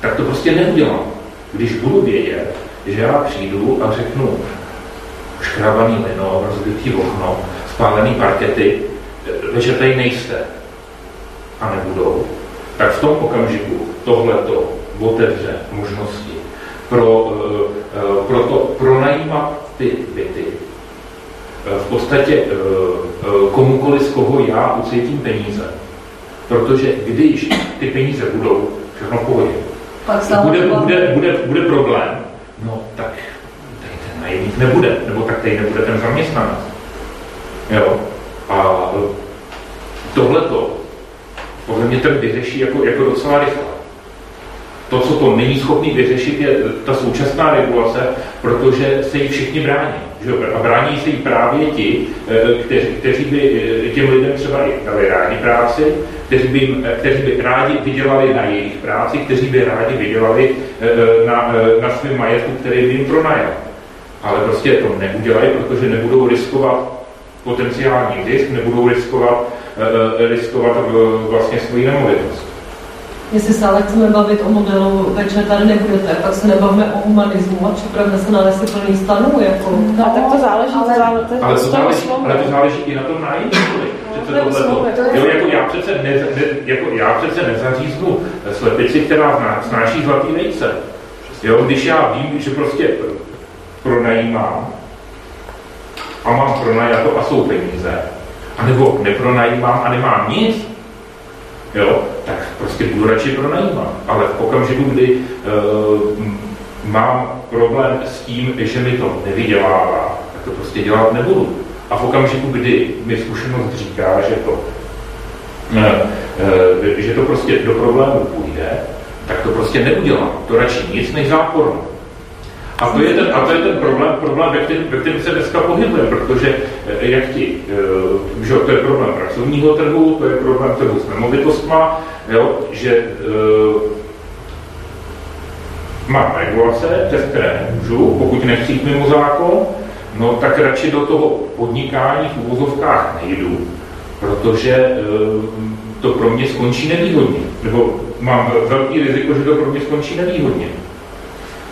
tak to prostě neudělám. Když budu vědět, že já přijdu a řeknu škrabaný lino, rozbitý okno, spálený parkety, že tady nejste a nebudou, tak v tom okamžiku tohleto otevře možnosti pro, eh, eh, pro to pronajímat ty byty. Eh, v podstatě komukoliv, z koho já ucítím peníze. Protože když ty peníze budou, všechno v pohodě. Bude, bude, bude, bude problém, no tak tady ten najemník nebude, nebo tak tady nebude ten zaměstnanec. Jo? A tohleto podle mě ten vyřeší jako, jako docela rychle. To, co to není schopný vyřešit, je ta současná regulace, protože se jí všichni brání. Že? A brání se jí právě ti, eh, kteří, kteří by eh, těm lidem třeba i dali rádi práci, kteří by, eh, kteří by rádi vydělali na jejich práci, kteří by rádi vydělali na, na svém majetku, který by jim pronajal. Ale prostě to neudělají, protože nebudou riskovat potenciální zisk, nebudou riskovat, riskovat vlastně svoji nemovitost jestli se ale chceme bavit o modelu, večer tady nebudete, tak se nebavíme o humanismu a připravme se na lesy plný stanů. Jako. No, tak to záleží, ale, to záleží, to ale, to záleží, ale to záleží i na tom nájemníkovi. Jo, jako já přece, ne, ne, jako já přece nezaříznu slepici, která snáší zlatý vejce. Jo, když já vím, že prostě pronajímám a mám pronajato a jsou peníze, anebo nepronajímám a nemám nic, jo, tak prostě budu radši pronajímat. Ale v okamžiku, kdy uh, mám problém s tím, že mi to nevydělává, tak to prostě dělat nebudu. A v okamžiku, kdy mi zkušenost říká, že to, uh, uh, že to prostě do problému půjde, tak to prostě neudělám. To radši nic než záporno. A to je ten, a to je ten problém, problém ve, kterém, ve kterém se dneska pohybuje, protože eh, jak ti, eh, že to je problém pracovního trhu, to je problém trhu s nemovitostma, jo, že uh, mám regulace, přes které nemůžu, pokud nechci mimo zákon, no tak radši do toho podnikání v uvozovkách nejdu, protože to pro mě skončí nevýhodně. Nebo mám velký riziko, že to pro mě skončí nevýhodně.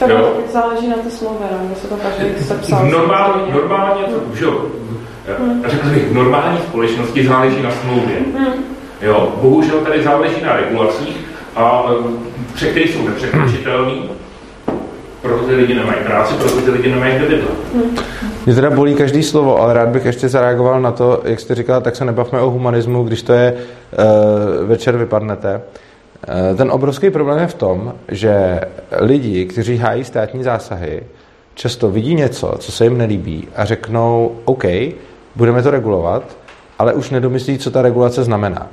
Tak jo? záleží na té smlouvě, no, se to každý sepsal. Normálně, normálně, že jo, hmm. řekl bych, v normální společnosti záleží na smlouvě. Hmm. Jo, bohužel tady záleží na regulacích, a překry jsou nepřekročitelný, proto ty lidi nemají práci, proto ty lidi nemají kde bydlet. Hmm. Mě teda bolí každý slovo, ale rád bych ještě zareagoval na to, jak jste říkala, tak se nebavme o humanismu, když to je uh, večer vypadnete. Eh, ten obrovský problém je v tom, že lidi, kteří hájí státní zásahy, často vidí něco, co se jim nelíbí a řeknou, OK, budeme to regulovat, ale už nedomyslí, co ta regulace znamená.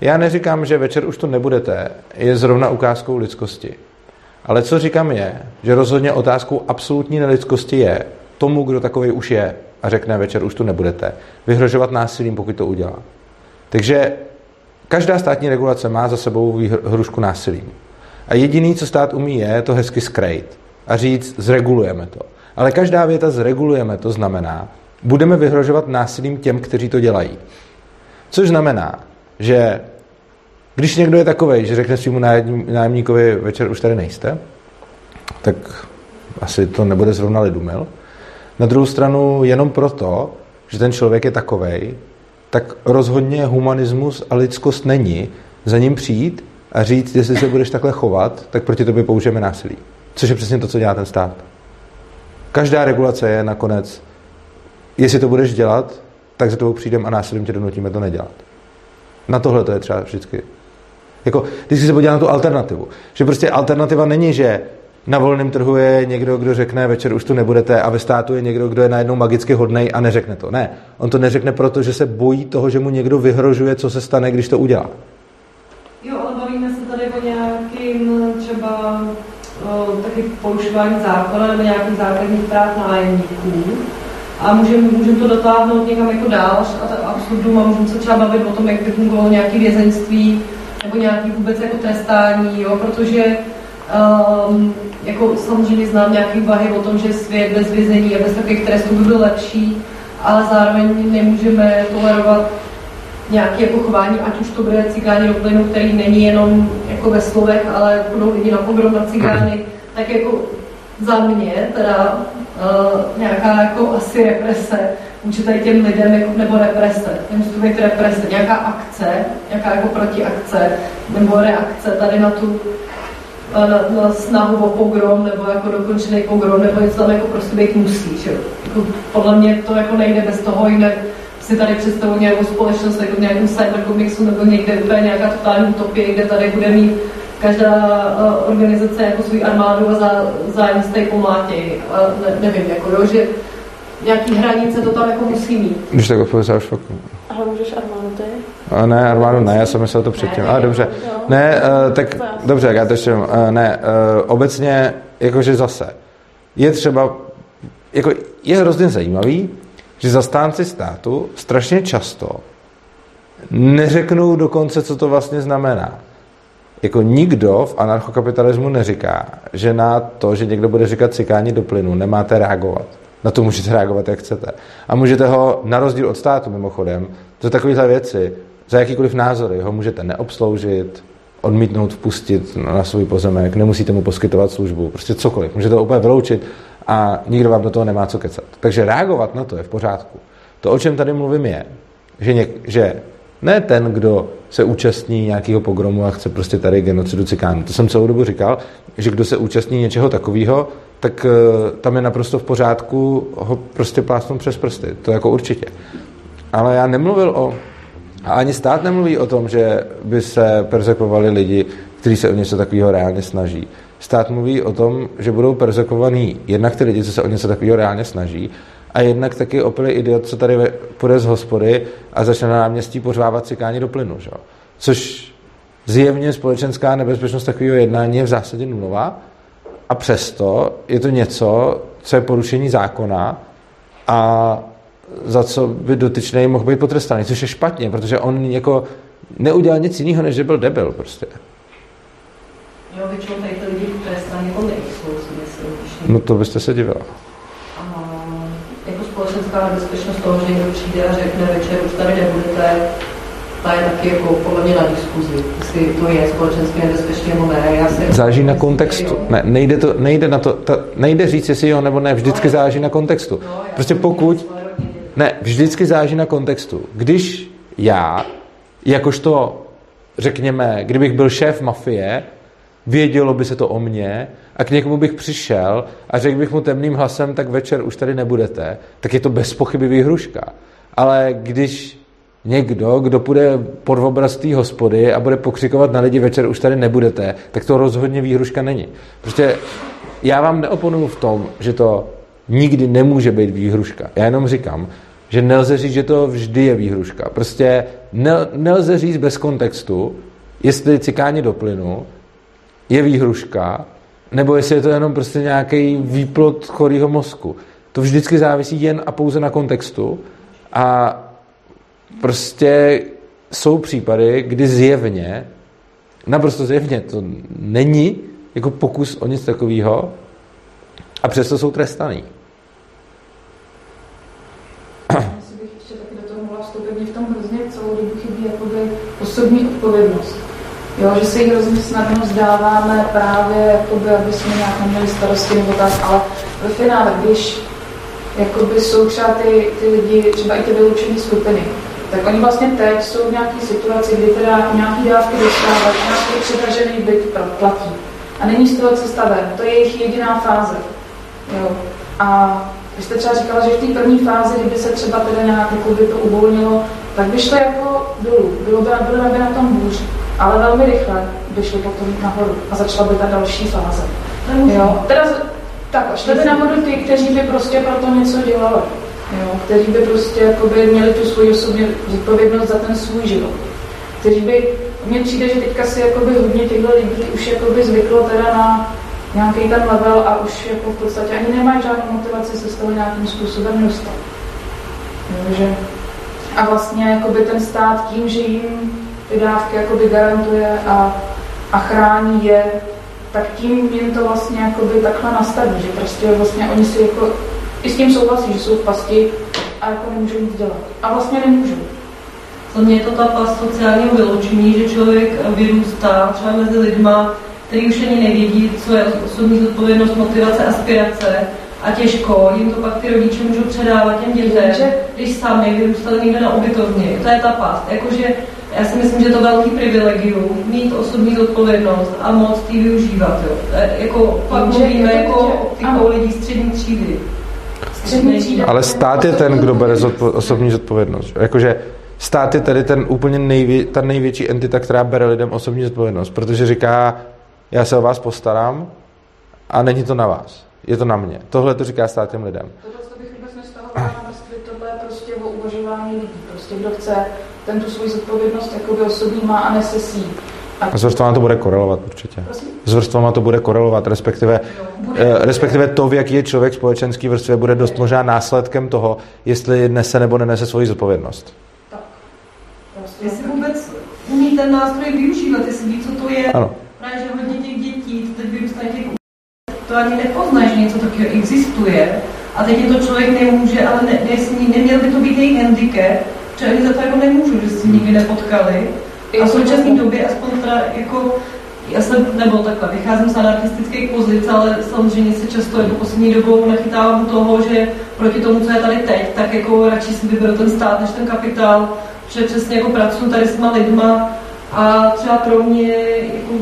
Já neříkám, že večer už to nebudete, je zrovna ukázkou lidskosti. Ale co říkám je, že rozhodně otázkou absolutní nelidskosti je tomu, kdo takový už je a řekne večer už tu nebudete, vyhrožovat násilím, pokud to udělá. Takže Každá státní regulace má za sebou hrušku násilím. A jediný, co stát umí, je to hezky skrejt a říct, zregulujeme to. Ale každá věta zregulujeme to znamená, budeme vyhrožovat násilím těm, kteří to dělají. Což znamená, že když někdo je takový, že řekne svýmu nájemníkovi, večer už tady nejste, tak asi to nebude zrovna lidumil. Na druhou stranu jenom proto, že ten člověk je takovej, tak rozhodně humanismus a lidskost není za ním přijít a říct, jestli se budeš takhle chovat, tak proti tobě použijeme násilí. Což je přesně to, co dělá ten stát. Každá regulace je nakonec, jestli to budeš dělat, tak za tebou přijdeme a násilím tě donutíme to nedělat. Na tohle to je třeba vždycky. Jako, když se podívá na tu alternativu. Že prostě alternativa není, že na volném trhu je někdo, kdo řekne, večer už tu nebudete a ve státu je někdo, kdo je najednou magicky hodnej a neřekne to. Ne, on to neřekne proto, že se bojí toho, že mu někdo vyhrožuje, co se stane, když to udělá. Jo, ale bavíme se tady o nějakým třeba o, taky porušování zákona nebo nějakých základních práv nájemníků. A můžeme můžem to dotáhnout někam jako dál a absurdum a můžeme se třeba bavit o tom, jak by fungovalo nějaké vězenství nebo nějaký vůbec jako trestání, jo, protože um, jako samozřejmě znám nějaký vahy o tom, že svět bez vězení a bez takových trestů by byl lepší, ale zároveň nemůžeme tolerovat nějaké jako chování, ať už to bude cigáni do plynu, který není jenom jako ve slovech, ale budou lidi na pogrom na cigány, tak jako za mě teda uh, nějaká jako asi represe vůči tady těm lidem, jako, nebo represe, nemusí to být represe, nějaká akce, nějaká jako protiakce, nebo reakce tady na tu na, na snahu o pogrom, nebo jako dokončený pogrom, nebo něco tam jako prostě být musí, že? Jako, podle mě to jako nejde bez toho, jinak si tady představuji nějakou společnost jako v nějakém cyberkomiksu nebo někde úplně nějaká totální utopie, kde tady bude mít každá uh, organizace jako svůj armádu a za, zájem z té pomlátěj. Uh, ne, nevím, jako jo, že nějaký hranice to tam jako musí mít. Když tak odpověděl fakt. Ale můžeš armádu ty? A ne, armádu ne, já jsem myslel to předtím. Ale dobře. Ne, uh, tak dobře, já to ještě uh, ne, uh, obecně, jakože zase, je třeba, jako je hrozně zajímavý, že zastánci státu strašně často neřeknou dokonce, co to vlastně znamená. Jako nikdo v anarchokapitalismu neříká, že na to, že někdo bude říkat cikání do plynu, nemáte reagovat. Na to můžete reagovat, jak chcete. A můžete ho, na rozdíl od státu mimochodem, to takovéhle věci, za jakýkoliv názory ho můžete neobsloužit, odmítnout vpustit na svůj pozemek, nemusíte mu poskytovat službu, prostě cokoliv. Můžete to úplně vyloučit a nikdo vám do toho nemá co kecat. Takže reagovat na to je v pořádku. To, o čem tady mluvím, je, že, něk, že ne ten, kdo se účastní nějakého pogromu a chce prostě tady genocidu cikánů. To jsem celou dobu říkal, že kdo se účastní něčeho takového, tak uh, tam je naprosto v pořádku ho prostě plásnout přes prsty. To jako určitě. Ale já nemluvil o... A ani stát nemluví o tom, že by se persekovali lidi, kteří se o něco takového reálně snaží. Stát mluví o tom, že budou persekovaní jednak ty lidi, co se o něco takového reálně snaží, a jednak taky opilý idiot, co tady půjde z hospody a začne na náměstí pořvávat cikání do plynu. Že? Což zjevně společenská nebezpečnost takového jednání je v zásadě nulová a přesto je to něco, co je porušení zákona a za co by dotyčný mohl být potrestaný, což je špatně, protože on jako neudělal nic jiného, než že byl debil prostě. Jo, většinou tady ty lidi jako nejsou, si myslím. No to byste se divila. A jako společenská nebezpečnost toho, že někdo přijde a řekne večer, už tady nebudete, ta je taky jako podle mě na diskuzi, jestli to je společensky nebezpečné nebo ne. Já si záleží na kontextu. Ne, nejde, to, nejde, na to, ta, nejde říct, jestli jo nebo ne, vždycky záleží na kontextu. Prostě pokud... Ne, vždycky záleží na kontextu. Když já, jakožto, řekněme, kdybych byl šéf mafie, vědělo by se to o mně a k někomu bych přišel a řekl bych mu temným hlasem, tak večer už tady nebudete, tak je to bez pochyby výhruška. Ale když někdo, kdo půjde pod obraz té hospody a bude pokřikovat na lidi večer, už tady nebudete, tak to rozhodně výhruška není. Prostě já vám neoponuju v tom, že to nikdy nemůže být výhruška. Já jenom říkám, že nelze říct, že to vždy je výhruška. Prostě nelze říct bez kontextu, jestli cikáni do plynu je výhruška, nebo jestli je to jenom prostě nějaký výplot chorého mozku. To vždycky závisí jen a pouze na kontextu a prostě jsou případy, kdy zjevně, naprosto zjevně, to není jako pokus o nic takového a přesto jsou trestaný. Jestli bych ještě taky do toho mohla vstoupit, v tom hrozně celou dobu chybí jakoby osobní odpovědnost. Jo, že se jich hrozně snadno vzdáváme právě, jakoby, aby jsme nějak neměli starosti nebo tak, ale ve finále, když jakoby jsou třeba ty, ty lidi, třeba i ty vyloučené skupiny, tak oni vlastně teď jsou v nějaké situaci, kdy teda nějaký dávky dostávají, nějaký předražený byt platí. A není z toho cesta ven. To je jejich jediná fáze. Jo. A vy jste třeba říkala, že v té první fázi, kdyby se třeba teda nějak jako by to uvolnilo, tak by šlo jako dolů. Bylo by, bylo by na tom hůř. Ale velmi rychle by šlo potom nahoru a začala by ta další fáze. Jo. Teda tak, šli by nahoru ty, kteří by prostě pro to něco dělali jo, kteří by prostě jakoby měli tu svoji osobní zodpovědnost za ten svůj život. Kteří by, mně přijde, že teďka si jakoby hodně těchto lidí už jakoby zvyklo teda na nějaký ten level a už jako v podstatě ani nemají žádnou motivaci se z toho nějakým způsobem dostat. Že, a vlastně jakoby ten stát tím, že jim ty dávky jakoby garantuje a, a chrání je, tak tím jim to vlastně jakoby takhle nastaví, že prostě vlastně oni si jako i s tím souhlasí, že jsou v pasti a jako nemůžou nic dělat. A vlastně nemůžou. Za mě je to ta past sociálního vyloučení, že člověk vyrůstá třeba mezi lidma, který už ani nevědí, co je osobní zodpovědnost, motivace, aspirace a těžko jim to pak ty rodiče můžou předávat těm dětem, že když sami vyrůstali někde na ubytovně. To je ta past. Jakože já si myslím, že to velký privilegium mít osobní zodpovědnost a moc ty využívat. Jo. Jako, pak mluvíme jako optikou lidí střední třídy. Ale stát je ten, kdo bere zodpo- osobní zodpovědnost. Jakože stát je tady ten úplně nejvě- ta největší entita, která bere lidem osobní zodpovědnost, protože říká, já se o vás postarám a není to na vás. Je to na mě. Tohle to říká stát těm lidem. To bych vůbec nestahovala vrstvy, tohle je prostě o uvažování lidí. Prostě kdo chce ten tu svoji zodpovědnost jakoby osobní má a nese si a s vrstvama to bude korelovat určitě. S vrstvama to bude korelovat, respektive, eh, respektive to, v jaký je člověk společenský vrstvě, bude dost možná následkem toho, jestli nese nebo nenese svoji zodpovědnost. Tak. Jestli vůbec umí ten nástroj využívat, jestli ví, co to je. Ano. Právě, že hodně těch dětí, teď vyrůstají těch to ani nepoznáš, že něco takového existuje. A teď je to člověk nemůže, ale ne, nesmí, neměl by to být jejich handicap, že ani za to jako nemůžu, že si nikdy nepotkali. A v současné době, aspoň teda jako, já jsem, nebo takhle, vycházím z anarchistických pozic, ale samozřejmě se často jako poslední dobou nachytávám toho, že proti tomu, co je tady teď, tak jako radši si vyberu ten stát než ten kapitál, že přesně jako pracuji tady s těma lidma a třeba pro mě jako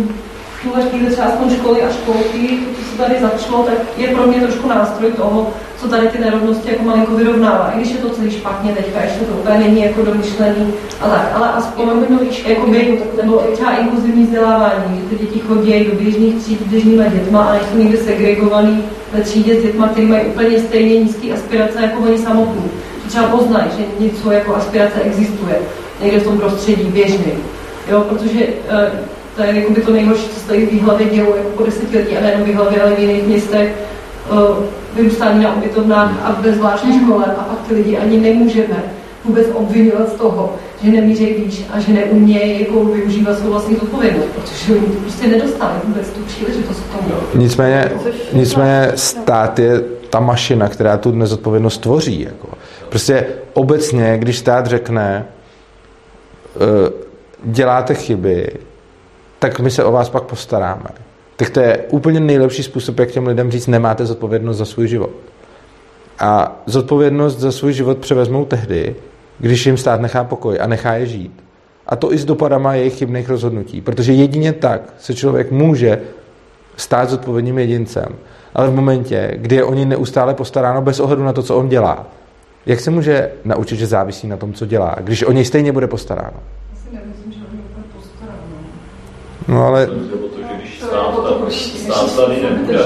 chvíli třeba aspoň školy a školky, to, co se tady začalo, tak je pro mě trošku nástroj toho, co tady ty nerovnosti jako malinko vyrovnává. I když je to celý špatně teďka, ještě to úplně není jako domyšlený a tak, ale aspoň jakoby, nebo třeba inkluzivní vzdělávání, že ty děti chodí do běžných tříd s běžnýma dětma a nejsou někde segregovaný ve třídě s dětma, který mají úplně stejně nízké aspirace jako oni samotní. Třeba poznají, že něco jako aspirace existuje někde v tom prostředí běžný. Jo, protože uh, to je jako by to nejhorší, co se tady v hlavě dělo jako po desetiletí, a nejenom v hlavě, ale v jiných městech. Uh, vyrůstání na ubytovnách a ve zvláštní škole a pak ty lidi ani nemůžeme vůbec obvinovat z toho, že nemířejí výš a že neumějí jako využívat svou vlastní odpovědnost, protože oni prostě nedostali vůbec tu příležitost k tomu. Nicméně, nicméně stát je ta mašina, která tu nezodpovědnost tvoří. Jako. Prostě obecně, když stát řekne, eh, děláte chyby, tak my se o vás pak postaráme. Tak to je úplně nejlepší způsob, jak těm lidem říct, nemáte zodpovědnost za svůj život. A zodpovědnost za svůj život převezmou tehdy, když jim stát nechá pokoj a nechá je žít. A to i s dopadama jejich chybných rozhodnutí. Protože jedině tak se člověk může stát zodpovědným jedincem. Ale v momentě, kdy je o neustále postaráno bez ohledu na to, co on dělá, jak se může naučit, že závisí na tom, co dělá, když o něj stejně bude postaráno? No ale stát tady nebude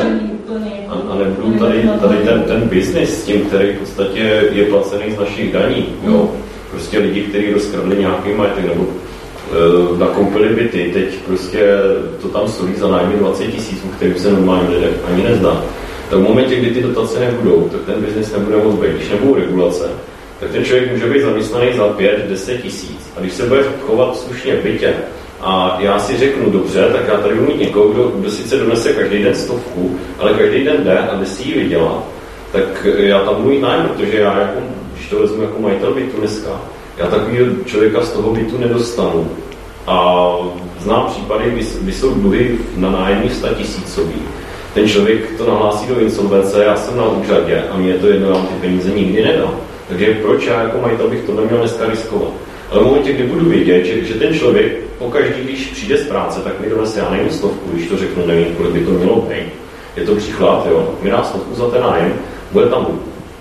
a, a nebudu tady, tady ten, ten biznis s tím, který v podstatě je placený z našich daní. Jo? Prostě lidi, kteří rozkradli nějaký majetek nebo e, nakoupili byty, teď prostě to tam stojí za nájmy 20 tisíců, kterým se normálně lidé ani nezdá. Tak v momentě, kdy ty dotace nebudou, tak ten biznis nebude moc být. Když nebudou regulace, tak ten člověk může být zaměstnaný za 5-10 tisíc. A když se bude chovat slušně v bytě, a já si řeknu, dobře, tak já tady budu mít někoho, kdo, kdo sice donese každý den stovku, ale každý den jde a jde si ji vydělat, tak já tam budu mít nájem, protože já, jako, když to vezmu jako majitel bytu dneska, já takového člověka z toho bytu nedostanu. A znám případy, kdy, kdy jsou dluhy na nájemní 100 tisícový. Ten člověk to nahlásí do insolvence, já jsem na úřadě a mě to jedno, já ty peníze nikdy nedám. Takže proč já jako majitel bych to neměl dneska riskovat? Ale v momentě, kdy budu vědět, že, že ten člověk pokaždý, když přijde z práce, tak mi donese, já nevím, stovku, když to řeknu, nevím, kolik by to mělo být. Je to příklad, jo, mi dá stovku za ten nájem, bude tam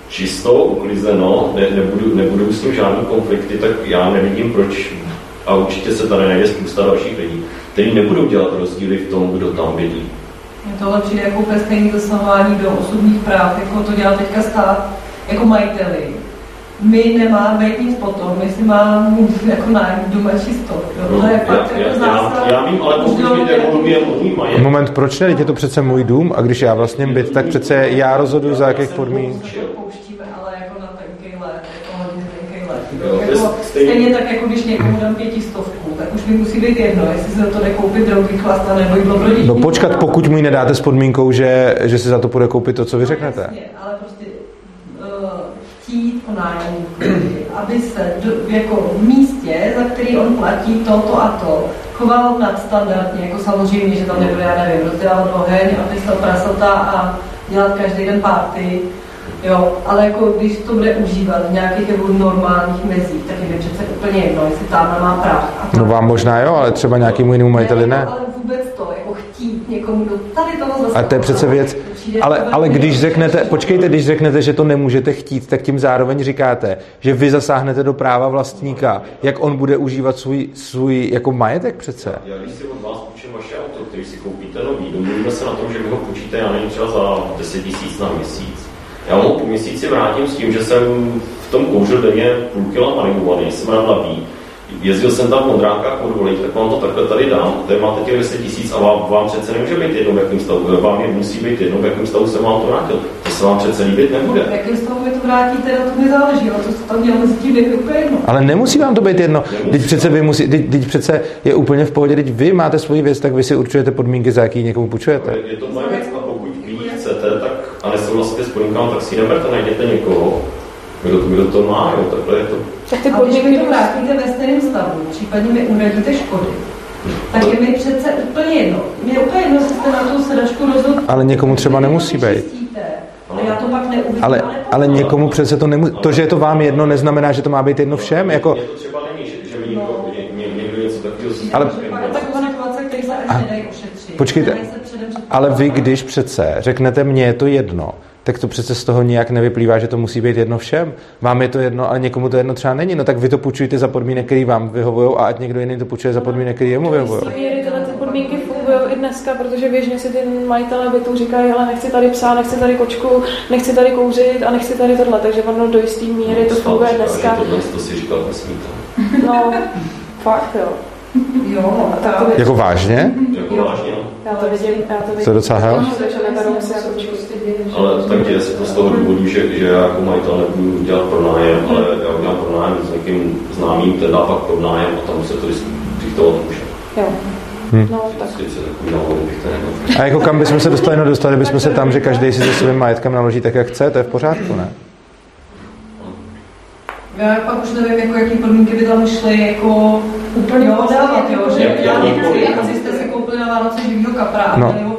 čisto, uklizeno, ne, nebudu, nebudu s tím žádný konflikty, tak já nevidím, proč, a určitě se tady najde spousta dalších lidí, kteří nebudou dělat rozdíly v tom, kdo tam bydlí. Mně tohle přijde jako úplně stejný zasahování do osobních práv, jako to dělá teďka stát jako majiteli my nemáme nic potom, my si máme jako nájem doma čisto. Jo? To je fakt já, jako já, já, vím, ale pokud mi devoluje můj majetek. Moment, proč ne? Je to přece můj dům a když já vlastně byt, tak přece já rozhoduji za jakých podmínek. Pouštíme, ale jako na tenkej let, jako hodně tenkej let. Jako, stejně tak, jako když někomu dám pětistovku, tak už mi musí být jedno, jestli se za to jde koupit drogy, chlasta nebo jídlo pro děti. No počkat, pokud mu ji nedáte s podmínkou, že, že si za to půjde koupit to, co vy řeknete. Jasně, ale prostě o nájmu, aby se do, jako v místě, za který on platí to, to a to, choval nadstandardně, jako samozřejmě, že tam nebude, já nevím, rozdělat oheň a pystal prasata a dělat každý den party, Jo, ale jako když to bude užívat v nějakých jako normálních mezích, tak je mi přece úplně jedno, jestli tam má prach. No vám možná jo, ale třeba nějakému jinému majiteli ne. Ale vůbec to, jako chtít někomu do tady toho zase. A to je přece věc, ale, ale když řeknete, počkejte, když řeknete, že to nemůžete chtít, tak tím zároveň říkáte, že vy zasáhnete do práva vlastníka, jak on bude užívat svůj, svůj jako majetek přece. Já když si od vás půjčím vaše auto, který si koupíte nový, domluvíme se na tom, že vy ho půjčíte, já nevím, třeba za 10 tisíc na měsíc. Já mu po měsíci vrátím s tím, že jsem v tom kouřil denně půl kila marihuany, jsem mladý, jezdil jsem tam v modrákách podvolit, tak vám to takhle tady dám, tady máte těch 10 tisíc a vám, vám přece nemůže být jedno, v jakém stavu, vám je musí být jedno, v jakém stavu jsem vám to vrátil. To se vám přece líbit nebude. V jakém stavu mi to vrátíte, na to mi záleží, ale to se tam dělá mezi tím úplně jedno. Ale nemusí vám to být jedno. Teď přece, vy musí, teď, teď přece je úplně v pohodě, teď vy máte svoji věc, tak vy si určujete podmínky, za jaký někomu půjčujete. Je, je to moje věc, a pokud vy chcete, tak a nesouhlasíte s podmínkami, tak si neberte, najděte někoho, kdo to, kdo to má, jo, takhle je to. Tak ty podmínky mi to vrátíte ve stejném stavu, případně mi uhradíte škody. Tak je mi přece úplně jedno. Mě je úplně jedno, jestli jste na tu sedačku rozhodl. Ale někomu třeba nemusí být. já to pak neuvidím, ale, ale někomu přece to nemusí. To, že je to vám jedno, neznamená, že to má být jedno všem. Jako... Třeba není, že, že mi někdo, ně, ně, někdo něco takového ale... Taková nekvace, který se ani nedají ošetřit. Počkejte, ale vy, když přece řeknete, mně je to jedno, tak to přece z toho nijak nevyplývá, že to musí být jedno všem. Vám je to jedno, ale někomu to jedno třeba není. No tak vy to půjčujte za podmínek, který vám vyhovují, a ať někdo jiný to půjčuje za podmínek, který jemu vyhovují. tyhle ty podmínky fungují i dneska, protože běžně si ty majitelé bytů říkají, ale nechci tady psa, nechci tady kočku, nechci tady kouřit a nechci tady tohle, takže ono do jisté míry to funguje dneska. Tohle to si říkal. No, fakt jo. Jo, a tak to Jako vážně? Jako vážně. Já to vidím, já to vidím. To je docela hell. Ale tak je to z toho důvodu, že, že já jako majitel nebudu dělat pronájem, ale já udělám pronájem s někým známým, ten dá pak pronájem a tam se to diktovat může. Jo. Hmm. No, tak. A jako kam bychom se dostali? No dostali bychom se tam, že každý si se svým majetkem naloží tak, jak chce, to je v pořádku, ne? Já pak už nevím, jako, jaký podmínky by tam šly jako úplně dávat, jo, že já nechci, asi jste si koupili na Vánoce živýho kapra, no. nebo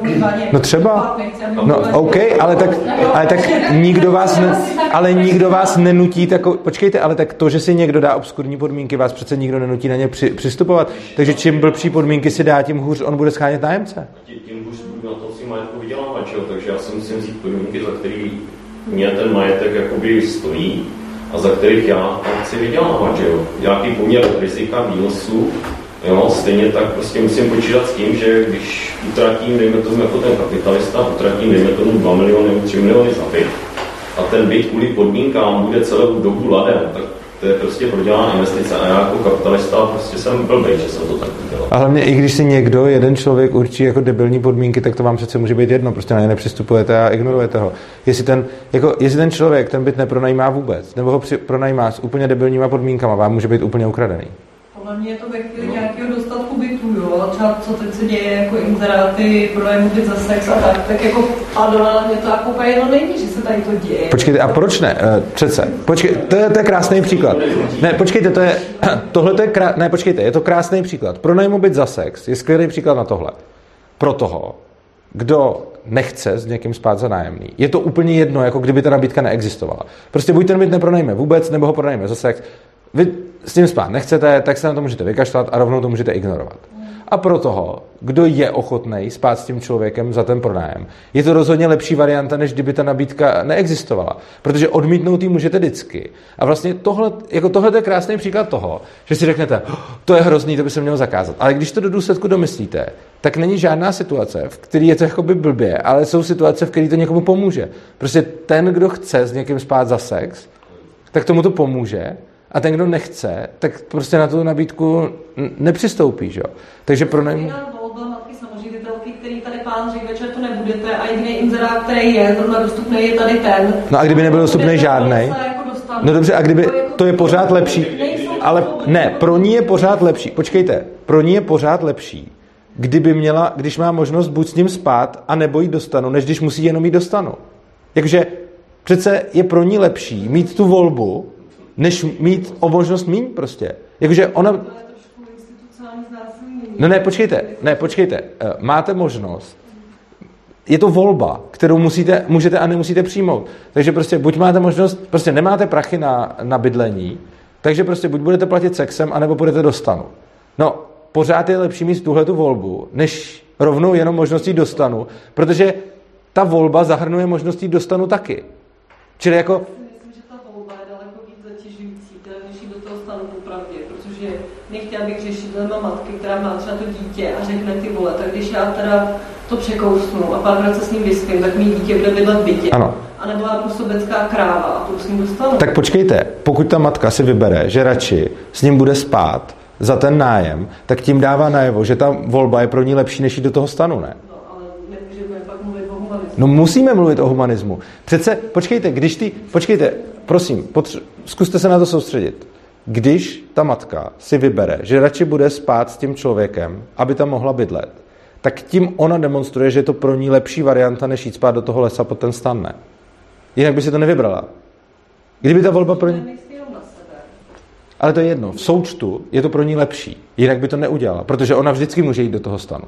No třeba, no OK, ale tak, ale tak nikdo vás, ne, ale nikdo vás nenutí, tako, počkejte, ale tak to, že si někdo dá obskurní podmínky, vás přece nikdo nenutí na ně při, přistupovat, takže čím blbší podmínky si dá, tím hůř on bude schánět nájemce. Tím hůř budu na to si majetku vydělávat, takže já si musím vzít podmínky, za který mě ten majetek jakoby stojí, a za kterých já chci vydělávat, že jo. Nějaký poměr rizika výnosu, jo, stejně tak prostě musím počítat s tím, že když utratím, dejme tomu jako ten kapitalista, utratím, dejme tomu 2 miliony nebo 3 miliony za byt, a ten byt kvůli podmínkám bude celou dobu ladem, tak to je prostě prodělaná investice a já jako kapitalista prostě jsem blbej, že jsem to tak udělal. A hlavně i když si někdo, jeden člověk určí jako debilní podmínky, tak to vám přece může být jedno, prostě na ně nepřistupujete a ignorujete ho. Jestli ten, jako, jestli ten člověk ten byt nepronajímá vůbec, nebo ho při, pronajímá s úplně debilníma podmínkama, vám může být úplně ukradený. Podle mě je to ve chvíli nějakého dostatku bytů, jo, třeba co teď se děje, jako inzeráty, pronajem byt za sex a tak, tak jako pardon, ale mě to jako úplně jedno není, že se tady to děje. Počkejte, a proč ne? Uh, přece, počkejte, to je, to je krásný příklad. Ne, počkejte, to je, tohle to je, krá, ne, počkejte, je to krásný příklad. Pronajmu byt za sex je skvělý příklad na tohle. Pro toho, kdo nechce s někým spát za nájemný. Je to úplně jedno, jako kdyby ta nabídka neexistovala. Prostě buď ten byt nepronajme vůbec, nebo ho pronajme za sex. Vy s tím spát nechcete, tak se na to můžete vykašlat a rovnou to můžete ignorovat. A pro toho, kdo je ochotný spát s tím člověkem za ten pronájem, je to rozhodně lepší varianta, než kdyby ta nabídka neexistovala. Protože odmítnout ji můžete vždycky. A vlastně tohle, jako tohle je krásný příklad toho, že si řeknete, oh, to je hrozný, to by se mělo zakázat. Ale když to do důsledku domyslíte, tak není žádná situace, v které je to jakoby blbě, ale jsou situace, v které to někomu pomůže. Prostě ten, kdo chce s někým spát za sex, tak tomu to pomůže a ten, kdo nechce, tak prostě na tu nabídku nepřistoupí, že jo. Takže pro nej... který tady pán řekl, večer to nebudete a jediný inzerát, který je zrovna dostupný, je tady ten. No a kdyby nebyl dostupný žádný? No dobře, a kdyby, to je pořád lepší. ale ne, pro ní je pořád lepší. Počkejte, pro ní je pořád lepší, kdyby měla, když má možnost buď s ním spát, a nebo jít dostanu, než když musí jenom jít dostanu. Takže přece je pro ní lepší mít tu volbu, než mít o možnost míň prostě. Jakože ona... No ne, počkejte, ne, počkejte. Eh, máte možnost, je to volba, kterou musíte, můžete a nemusíte přijmout. Takže prostě buď máte možnost, prostě nemáte prachy na, na bydlení, takže prostě buď budete platit sexem, anebo budete dostanu. No, pořád je lepší mít tuhle tu volbu, než rovnou jenom možností dostanu, protože ta volba zahrnuje možností dostanu taky. Čili jako nechtěla bych řešit dilema matky, která má třeba to dítě a řekne ty vole, tak když já teda to překousnu a párkrát se s ním vyspím, tak mý dítě bude bydlet v bytě. Ano. A nebo já sobecká kráva a to s ním dostanu. Tak počkejte, pokud ta matka si vybere, že radši s ním bude spát za ten nájem, tak tím dává najevo, že ta volba je pro ní lepší, než jít do toho stanu, ne? No, ale nemůžeme pak mluvit o humanismu. No musíme mluvit o humanismu. Přece, počkejte, když ty, počkejte, prosím, potř- zkuste se na to soustředit. Když ta matka si vybere, že radši bude spát s tím člověkem, aby tam mohla bydlet, tak tím ona demonstruje, že je to pro ní lepší varianta, než jít spát do toho lesa pod ten stan, ne? Jinak by si to nevybrala. Kdyby ta volba pro ní... Ale to je jedno. V součtu je to pro ní lepší. Jinak by to neudělala, protože ona vždycky může jít do toho stanu.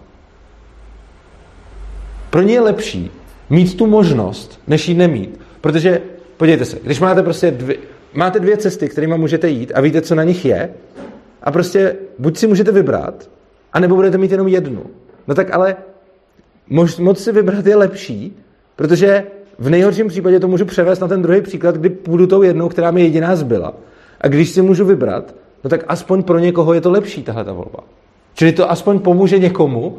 Pro ní je lepší mít tu možnost, než ji nemít. Protože, podívejte se, když máte prostě dvě, máte dvě cesty, kterými můžete jít a víte, co na nich je, a prostě buď si můžete vybrat, anebo budete mít jenom jednu. No tak ale mož, moc si vybrat je lepší, protože v nejhorším případě to můžu převést na ten druhý příklad, kdy půjdu tou jednou, která mi jediná zbyla. A když si můžu vybrat, no tak aspoň pro někoho je to lepší, tahle ta volba. Čili to aspoň pomůže někomu,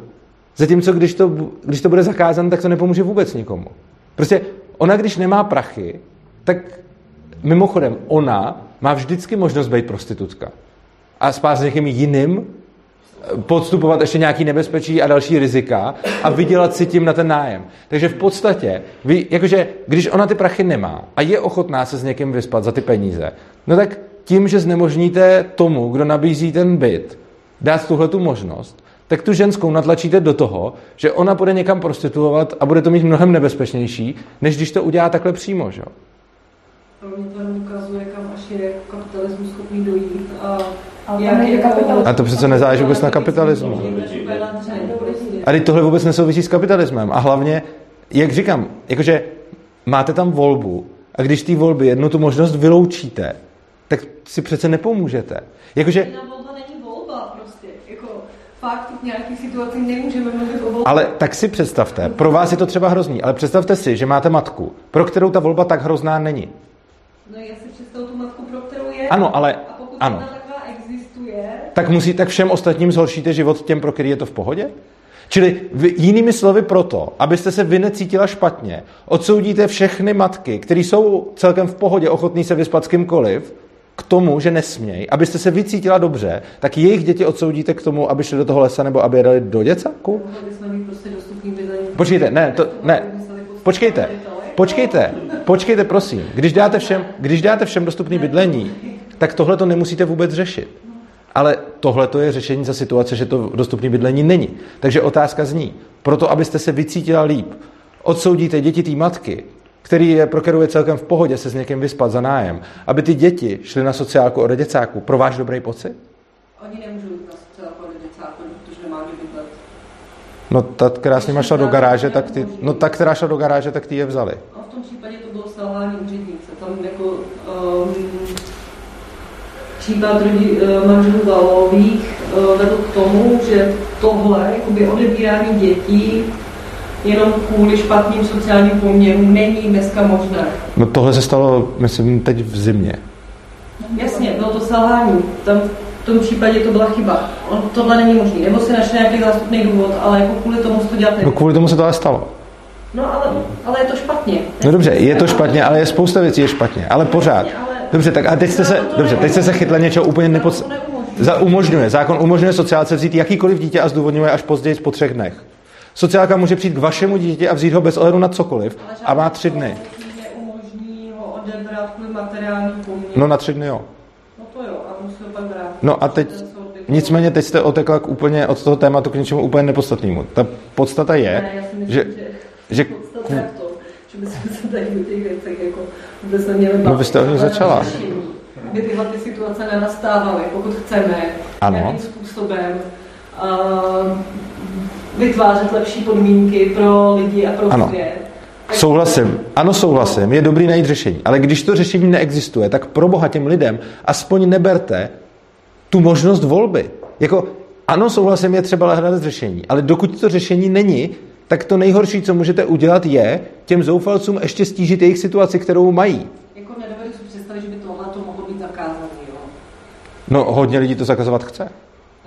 zatímco když to, když to bude zakázané, tak to nepomůže vůbec nikomu. Prostě ona, když nemá prachy, tak mimochodem, ona má vždycky možnost být prostitutka. A spát s někým jiným, podstupovat ještě nějaký nebezpečí a další rizika a vydělat si tím na ten nájem. Takže v podstatě, vy, jakože, když ona ty prachy nemá a je ochotná se s někým vyspat za ty peníze, no tak tím, že znemožníte tomu, kdo nabízí ten byt, dát tuhle tu možnost, tak tu ženskou natlačíte do toho, že ona bude někam prostituovat a bude to mít mnohem nebezpečnější, než když to udělá takhle přímo. Že? Pro mě to ukazuje, kam až je kapitalismus schopný dojít a a to přece nezáleží vůbec na kapitalismu. A teď tohle vůbec nesouvisí s kapitalismem. A hlavně, jak říkám, jakože máte tam volbu a když té volby jednu tu možnost vyloučíte, tak si přece nepomůžete. Jakože... Prostě. Jako fakt v nějakých situacích nemůžeme mluvit o Ale tak si představte, pro vás je to třeba hrozný, ale představte si, že máte matku, pro kterou ta volba tak hrozná není. No já si představu tu matku, pro kterou je. Ano, ale... A pokud ano. taková existuje... Tak musí, tak všem ostatním zhoršíte život těm, pro který je to v pohodě? Čili vy, jinými slovy proto, abyste se vy necítila špatně, odsoudíte všechny matky, které jsou celkem v pohodě, ochotný se vyspat s kýmkoliv, k tomu, že nesmějí, abyste se vycítila dobře, tak jejich děti odsoudíte k tomu, aby šli do toho lesa nebo aby je dali do děcáku? Prostě Počkejte, ne, to, ne, počkejte, počkejte, počkejte, prosím. Když dáte všem, když dáte všem dostupný bydlení, tak tohle to nemusíte vůbec řešit. Ale tohle to je řešení za situace, že to dostupné bydlení není. Takže otázka zní, proto abyste se vycítila líp, odsoudíte děti té matky, který je, pro kterou je celkem v pohodě se s někým vyspat za nájem, aby ty děti šly na sociálku od děcáku, pro váš dobrý pocit? Oni nemůžou jít na sociálku od děcáku, protože nemá kdy bydlet. No ta, která s nima šla do garáže, tak ty, no ta, která šla do garáže, tak ty je vzali. A v tom případě to bylo selhání úřednice. Tam jako um, případ rodí, uh, manželů Valových uh, vedl k tomu, že tohle, jakoby odebírání dětí jenom kvůli špatným sociálním poměrům není dneska možné. No tohle se stalo, myslím, teď v zimě. Jasně, bylo to selhání. Tam v tom případě to byla chyba. On, tohle není možné. Nebo si našel nějaký zástupný důvod, ale jako kvůli tomu se to dělat No kvůli tomu se to ale stalo. No ale, ale je to špatně. No dobře, je to špatně, ale je spousta věcí je špatně. Ale pořád. Dobře, tak a teď jste se, dobře, teď jste se chytla něčeho úplně nepod... Za, umožňuje, zákon umožňuje sociálce vzít jakýkoliv dítě a zdůvodňuje až později po třech dnech. Sociálka může přijít k vašemu dítě a vzít ho bez ohledu na cokoliv a má tři dny. Ho. No na tři dny jo. No to jo, a musíme pak brát. No a teď, nicméně teď jste otekla k úplně od toho tématu k něčemu úplně nepodstatnému. Ta podstata je, ne, myslím, že, že, že že se tady o těch věcech jako vůbec neměli No vy jste o nich začala. Aby tyhle ty situace nenastávaly, pokud chceme ano. nějakým způsobem uh, vytvářet lepší podmínky pro lidi a pro ano. svět. Souhlasím. Ano, souhlasím. Je dobrý najít řešení. Ale když to řešení neexistuje, tak pro boha těm lidem aspoň neberte tu možnost volby. Jako, ano, souhlasím, je třeba hledat řešení. Ale dokud to řešení není, tak to nejhorší, co můžete udělat, je těm zoufalcům ještě stížit jejich situaci, kterou mají. Jako nedovedu si představit, že by tohle to mohlo být zakázané, jo? No, hodně lidí to zakazovat chce.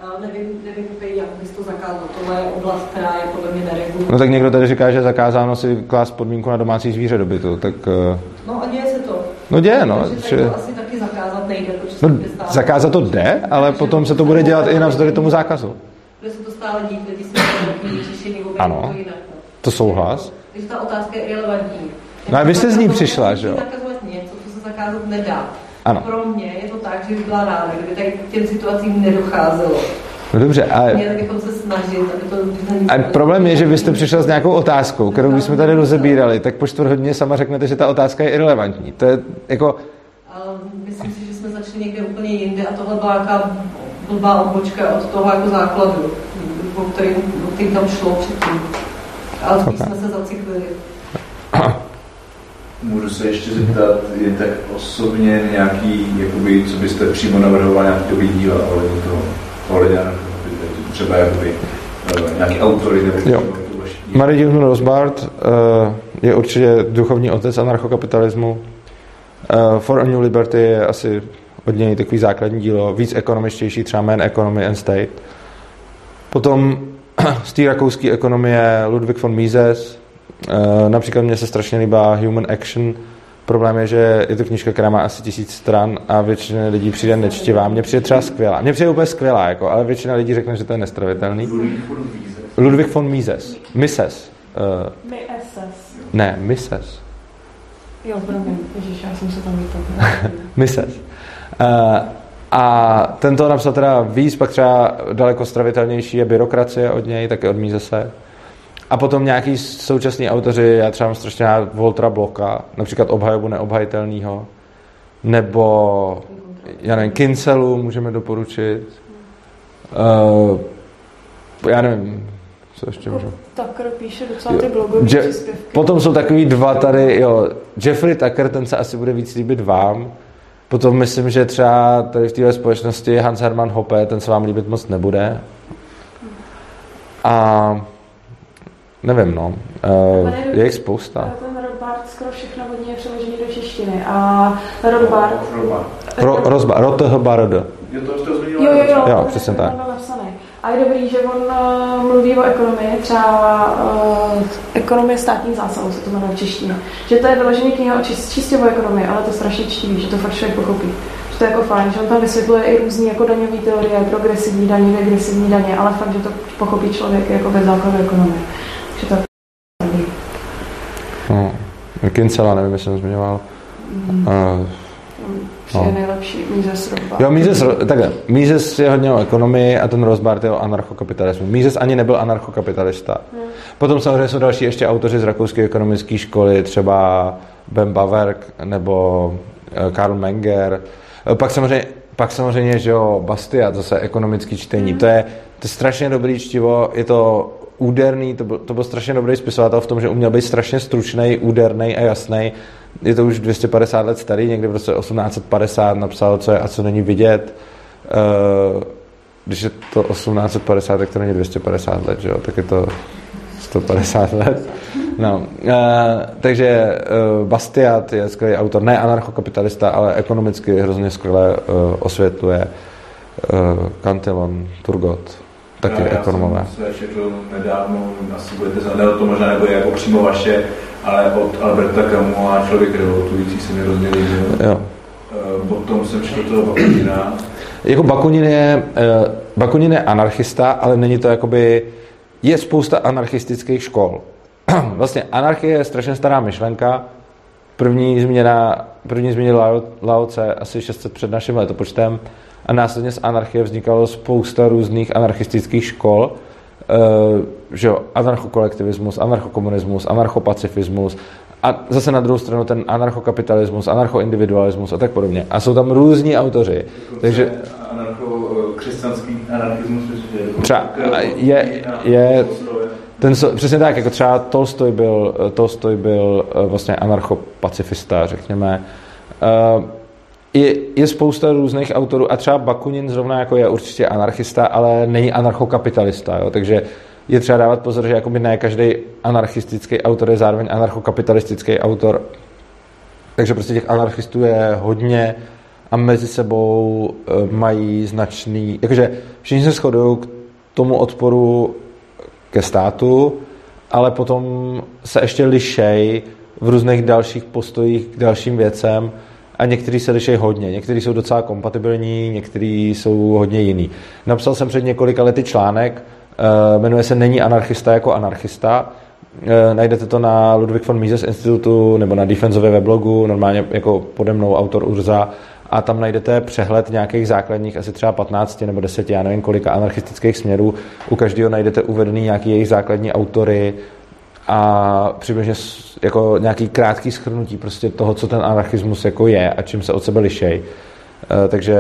Já nevím, nevím, jak bys to zakázal. Tohle je oblast, která je podle mě neregulovaná. No tak někdo tady říká, že je zakázáno si klást podmínku na domácí zvíře do bytu, tak... Uh... No a děje se to. No děje, no. Že... To asi zakázat nejde, protože no, zakázat to jde, ale potom se to bude dělat i navzdory tomu zákazu. Bude se to stále dít, lidi si řešení Ano, to, jinak, no. to souhlas. Takže ta otázka je relevantní. No a vy jste z ní přišla, že jo? Zakazovat něco, co se zakázat nedá. Ano. Pro mě je to tak, že by byla ráda, kdyby tady k těm situacím nedocházelo. No dobře, ale... Měli bychom se snažit, aby to... A problém je, že vy jste přišel s nějakou otázkou, kterou když jsme tady rozebírali, tak po čtvrt hodině sama řeknete, že ta otázka je irrelevantní. To je jako... Ale myslím si, úplně jinde a tohle byla nějaká blbá odbočka od toho jako základu, o kterým, o kterým tam šlo předtím. Ale okay. jsme se zaciklili. Můžu se ještě zeptat, je tak osobně nějaký, jakoby, co byste přímo navrhoval, nějaký dobrý díl ohledně toho, ohledně třeba jakoby, uh, nějaký autory nebo jo. Mary Gilman Rosbart uh, je určitě duchovní otec anarchokapitalismu. Uh, For a New Liberty je asi od něj takový základní dílo, víc ekonomičtější, třeba Man Economy and State. Potom z té rakouské ekonomie Ludwig von Mises, uh, například mně se strašně líbá Human Action, Problém je, že je to knižka, která má asi tisíc stran a většina lidí přijde nečtivá. Mně přijde třeba skvělá. Mně přijde úplně skvělá, jako, ale většina lidí řekne, že to je nestravitelný. Ludwig von Mises. Mises. Uh, Mises. Ne, Mises. Jo, promiň, já jsem se tam vypl. Mises. Uh, a tento napsal teda víc, pak třeba daleko stravitelnější je byrokracie od něj, taky od Misese. A potom nějaký současní autoři, já třeba mám strašně rád Voltra Bloka, například obhajobu neobhajitelného, nebo já nevím, Kincelu můžeme doporučit. Uh, já nevím, co ještě můžu. Tucker píše docela ty blogové Je- příspěvky. Potom jsou takový dva tady, jo, Jeffrey Tucker, ten se asi bude víc líbit vám. Potom myslím, že třeba tady v téhle společnosti Hans Hermann Hoppe, ten se vám líbit moc nebude. A nevím, no. Uh, je jich spousta. Ten Rothbard skoro všechno od něj je přeložený do češtiny. A Rothbard... Ro, Rozba, Rothbard. Jo, jo, jo, jo, jo přesně tak. A je dobrý, že on uh, mluví o ekonomii, třeba uh, ekonomie státních zásahů se to jmenuje v češtině. Že to je vyložený kniha čist, čistě o ekonomii, ale to strašně čtivý, že to fakt člověk pochopí. Že to je jako fajn, že on tam vysvětluje i různé jako daňové teorie, progresivní daně, regresivní daně, ale fakt, že to pochopí člověk jako bez základu ekonomie. Že to je no, Kincela, nevím, jestli jsem zmiňoval. Mm. Uh, No. je nejlepší, Mises Rothbard. Jo, Mises, takhle, Mises je hodně o ekonomii a ten Rothbard je o anarchokapitalismu. Mises ani nebyl anarchokapitalista. Hmm. Potom samozřejmě jsou další ještě autoři z rakouské ekonomické školy, třeba Ben Baverk nebo eh, Karl Menger. Eh, pak samozřejmě, pak samozřejmě, že jo, Bastiat, zase ekonomický čtení. Hmm. To, je, to je strašně dobrý čtivo, je to úderný, to byl, to byl strašně dobrý spisovatel v tom, že uměl být strašně stručný, úderný a jasný je to už 250 let starý, někdy v roce 1850 napsal, co je a co není vidět. Uh, když je to 1850, tak to není 250 let, že jo? tak je to 150 let. No, uh, takže uh, Bastiat je skvělý autor, ne anarchokapitalista, ale ekonomicky hrozně skvěle osvětluje Cantillon, Turgot, taky já, ekonomové. Já jsem se četl nedávno, asi budete znamenat, to možná nebude jako přímo vaše, ale od Alberta Camu a člověk revoltující se mi hrozně líbil. Jo. Potom jsem četl toho Bakunina. Jako Bakunin je, uh, Bakunin je anarchista, ale není to jakoby, je spousta anarchistických škol. vlastně anarchie je strašně stará myšlenka, první změna, první změnil Lao, Lao Tse asi 600 před naším letopočtem a následně z anarchie vznikalo spousta různých anarchistických škol, uh, že jo, anarchokolektivismus, anarchokomunismus, anarchopacifismus a zase na druhou stranu ten anarchokapitalismus, anarchoindividualismus a tak podobně. A jsou tam různí autoři. Takže anarcho-křesťanský anarchismus, třeba je, je ten, přesně tak, jako třeba Tolstoj byl, Tolstoj byl eh, vlastně anarchopacifista, řekněme. Uh, je, je spousta různých autorů a třeba Bakunin zrovna jako je určitě anarchista, ale není anarchokapitalista, jo? takže je třeba dávat pozor, že jakoby ne každý anarchistický autor je zároveň anarchokapitalistický autor. Takže prostě těch anarchistů je hodně a mezi sebou eh, mají značný, jakože všichni se shodují k tomu odporu ke státu, ale potom se ještě lišej v různých dalších postojích k dalším věcem a někteří se liší hodně. Někteří jsou docela kompatibilní, někteří jsou hodně jiný. Napsal jsem před několika lety článek, eh, jmenuje se Není anarchista jako anarchista. Eh, najdete to na Ludwig von Mises institutu nebo na Defensově weblogu, normálně jako pode mnou autor Urza a tam najdete přehled nějakých základních, asi třeba 15 nebo 10, já nevím kolika anarchistických směrů. U každého najdete uvedený nějaký jejich základní autory, a přibližně jako nějaký krátký schrnutí prostě toho, co ten anarchismus jako je a čím se od sebe lišej. E, takže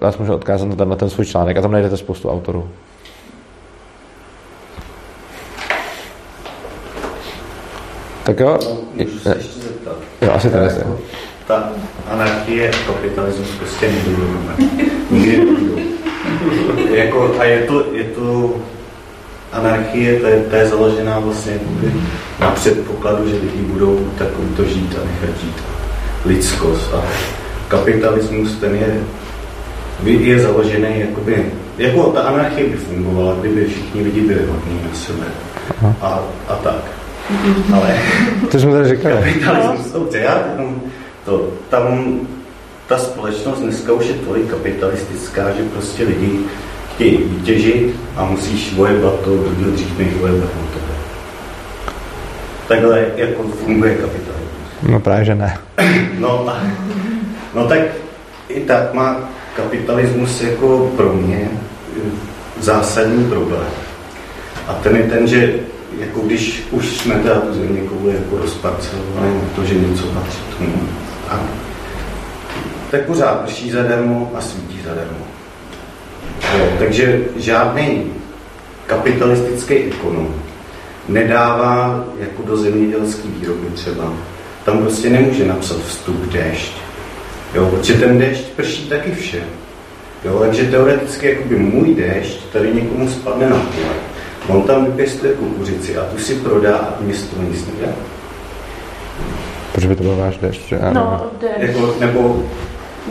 vás můžu odkázat na ten, na ten svůj článek a tam najdete spoustu autorů. Tak jo? No, ještě zeptat. Jo, asi tady se. Ta anarchie, kapitalismus prostě nebudou. Nikdy nebudou. jako, a je to, je to anarchie, to je, to je založená vlastně na předpokladu, že lidi budou takovýto žít a nechat žít. Lidskost a kapitalismus, ten je, je založený jakoby, jako ta anarchie by fungovala, kdyby všichni lidi byli hodní na sebe a, a tak. Ale to jsme tady říkali. Kapitalismus, dobře, já tam, to, tam ta společnost dneska už je tolik kapitalistická, že prostě lidi chtějí vytěžit a musíš vojebat to kdo dřív než na tebe. Takhle jako funguje kapitalismus. No právě, že ne. No, a, no tak i tak má kapitalismus jako pro mě zásadní problém. A ten je ten, že jako když už jsme teda tu země kouli jako rozparcelovali na to, že něco patří tomu, tak, tak pořád prší zadarmo a svítí zadarmo. Jo, takže žádný kapitalistický ekonom nedává jako do zemědělské výroby třeba. Tam prostě nemůže napsat vstup déšť. Jo, protože ten déšť prší taky vše. Jo, takže teoreticky jakoby můj déšť tady někomu spadne na pole. On tam vypěstuje kukuřici a tu si prodá a město nic nedělá. Proč by to byl váš déšť? No, déšť. Jako, nebo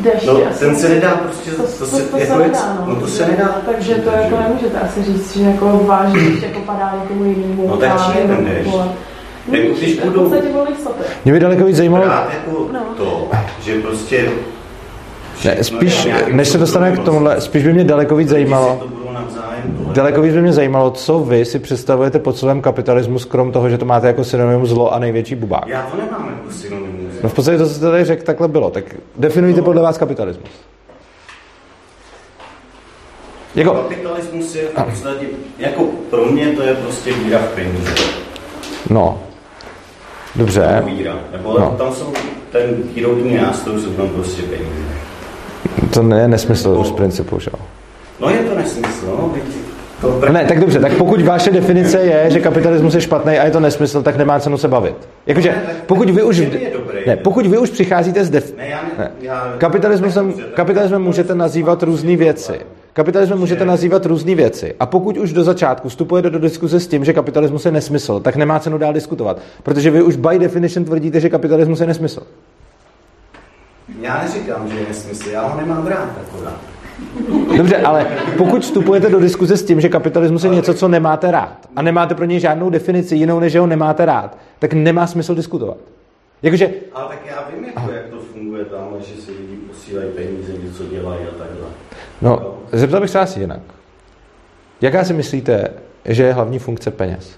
Deště no, asi. ten se nedá prostě, To, to, to, se, to, to jako se je, nedá, no. no to se nedá. Takže to jako nemůžete asi říct, že jako vážně ještě jako padá někomu jinému. No tak je ten vole. Jako když budou-. Mě by daleko víc zajímalo, jako No. to, že prostě ne, spíš, než se dostaneme k tomuhle, spíš by mě daleko víc zajímalo, daleko víc by mě zajímalo, co vy si představujete pod slovem kapitalismus, krom toho, že to máte jako synonym zlo a největší bubák. Já to nemám jako. No v podstatě to, co jste tady řekl, takhle bylo. Tak definujte podle vás kapitalismus. Jako, Kapitalismus je v podstatě, jako pro mě to je prostě víra v peníze. no, dobře, Víra. Nebo No. tam jsou ten výrobní nástroj, jsou tam prostě peníze. to je nesmysl z principu, že jo. No je to nesmysl, no, to Ne, tak dobře, tak pokud vaše definice je, že kapitalismus je špatný a je to nesmysl, tak nemá cenu se bavit. Jakože, pokud vy už, ne, pokud vy už přicházíte s def... Ne, já ne, Ne. já... Kapitalismem, kapitalismem můžete nazývat různé věci. Kapitalismem můžete nazývat různé věci. A pokud už do začátku vstupujete do diskuze s tím, že kapitalismus je nesmysl, tak nemá cenu dál diskutovat. Protože vy už by definition tvrdíte, že kapitalismus je nesmysl. Já neříkám, že je nesmysl, já ho nemám rád akorát. Dobře, ale pokud vstupujete do diskuze s tím, že kapitalismus je něco, co nemáte rád, a nemáte pro něj žádnou definici jinou, než že ho nemáte rád, tak nemá smysl diskutovat. Jakože, Ale tak já vím, jako, jak to funguje tam, že si lidi posílají peníze, něco dělají a takhle. no, zeptal bych se vás jinak. Jaká si myslíte, že je hlavní funkce peněz?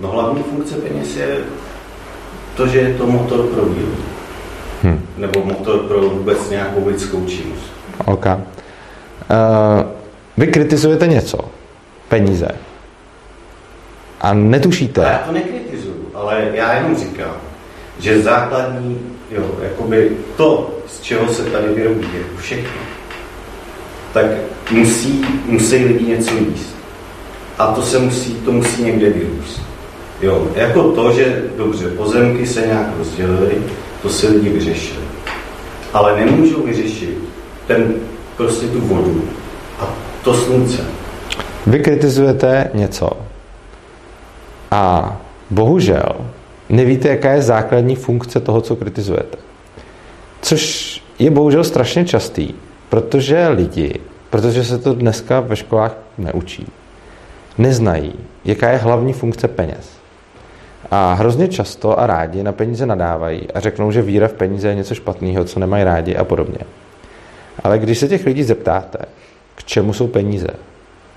No hlavní funkce peněz je Protože je to motor pro výrobu. Hmm. Nebo motor pro vůbec nějakou lidskou činnost. OK. Uh, vy kritizujete něco. Peníze. A netušíte. A já to nekritizuju, ale já jenom říkám, že základní, jo, jakoby to, z čeho se tady vyrobí, je všechno, tak musí, musí lidi něco jíst. A to se musí, to musí někde vyrůst. Jo, jako to, že dobře, pozemky se nějak rozdělily, to si lidi vyřešili. Ale nemůžou vyřešit ten, prostě tu vodu a to slunce. Vy kritizujete něco a bohužel nevíte, jaká je základní funkce toho, co kritizujete. Což je bohužel strašně častý, protože lidi, protože se to dneska ve školách neučí, neznají, jaká je hlavní funkce peněz. A hrozně často a rádi na peníze nadávají a řeknou, že víra v peníze je něco špatného, co nemají rádi a podobně. Ale když se těch lidí zeptáte, k čemu jsou peníze,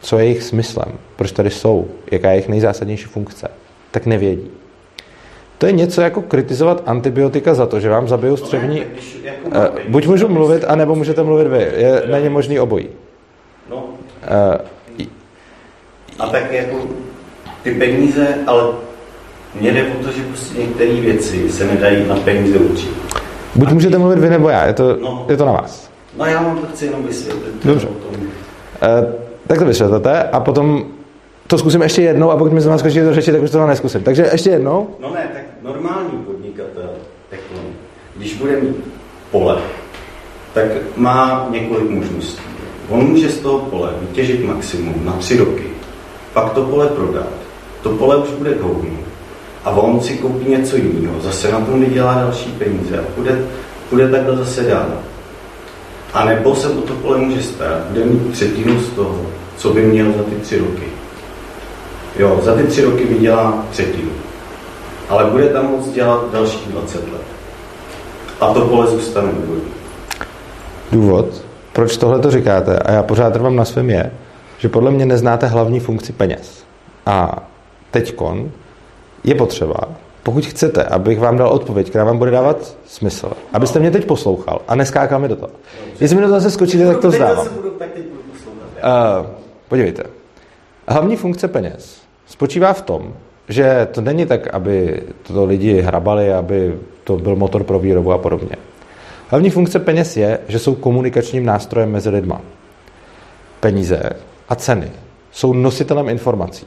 co je jejich smyslem, proč tady jsou, jaká je jejich nejzásadnější funkce, tak nevědí. To je něco jako kritizovat antibiotika za to, že vám zabijou střevní... Uh, buď můžu mluvit, anebo můžete mluvit vy. Je není možný obojí. No. Uh, a tak jako ty peníze, ale mně jde o to, že prostě některé věci se nedají na peníze učit. Buď a můžete mluvit vy nebo já, je to, no, je to na vás. No já vám to chci jenom vysvětlit. Dobře. Uh, tak to vysvětlete a potom to zkusím ještě jednou a pokud mi znovu skočí do řeči, tak už to neskusím. Takže ještě jednou. No ne, tak normální podnikatel, když bude mít pole, tak má několik možností. On může z toho pole vytěžit maximum na tři roky, pak to pole prodat, to pole už bude k a on si koupí něco jiného, zase na tom vydělá další peníze a půjde, půjde takhle zase dál. A nebo se o to pole může stát, bude mít třetinu z toho, co by měl za ty tři roky. Jo, za ty tři roky vydělá třetinu. Ale bude tam moc dělat dalších 20 let. A to pole zůstane důvodní. Důvod, proč tohle to říkáte, a já pořád trvám na svém je, že podle mě neznáte hlavní funkci peněz. A teďkon je potřeba, pokud chcete, abych vám dal odpověď, která vám bude dávat smysl, abyste mě teď poslouchal a neskákal mi do toho. Jestli mi do toho zase skočíte, tak to vzdávám. Uh, podívejte. Hlavní funkce peněz spočívá v tom, že to není tak, aby to lidi hrabali, aby to byl motor pro výrobu a podobně. Hlavní funkce peněz je, že jsou komunikačním nástrojem mezi lidma. Peníze a ceny jsou nositelem informací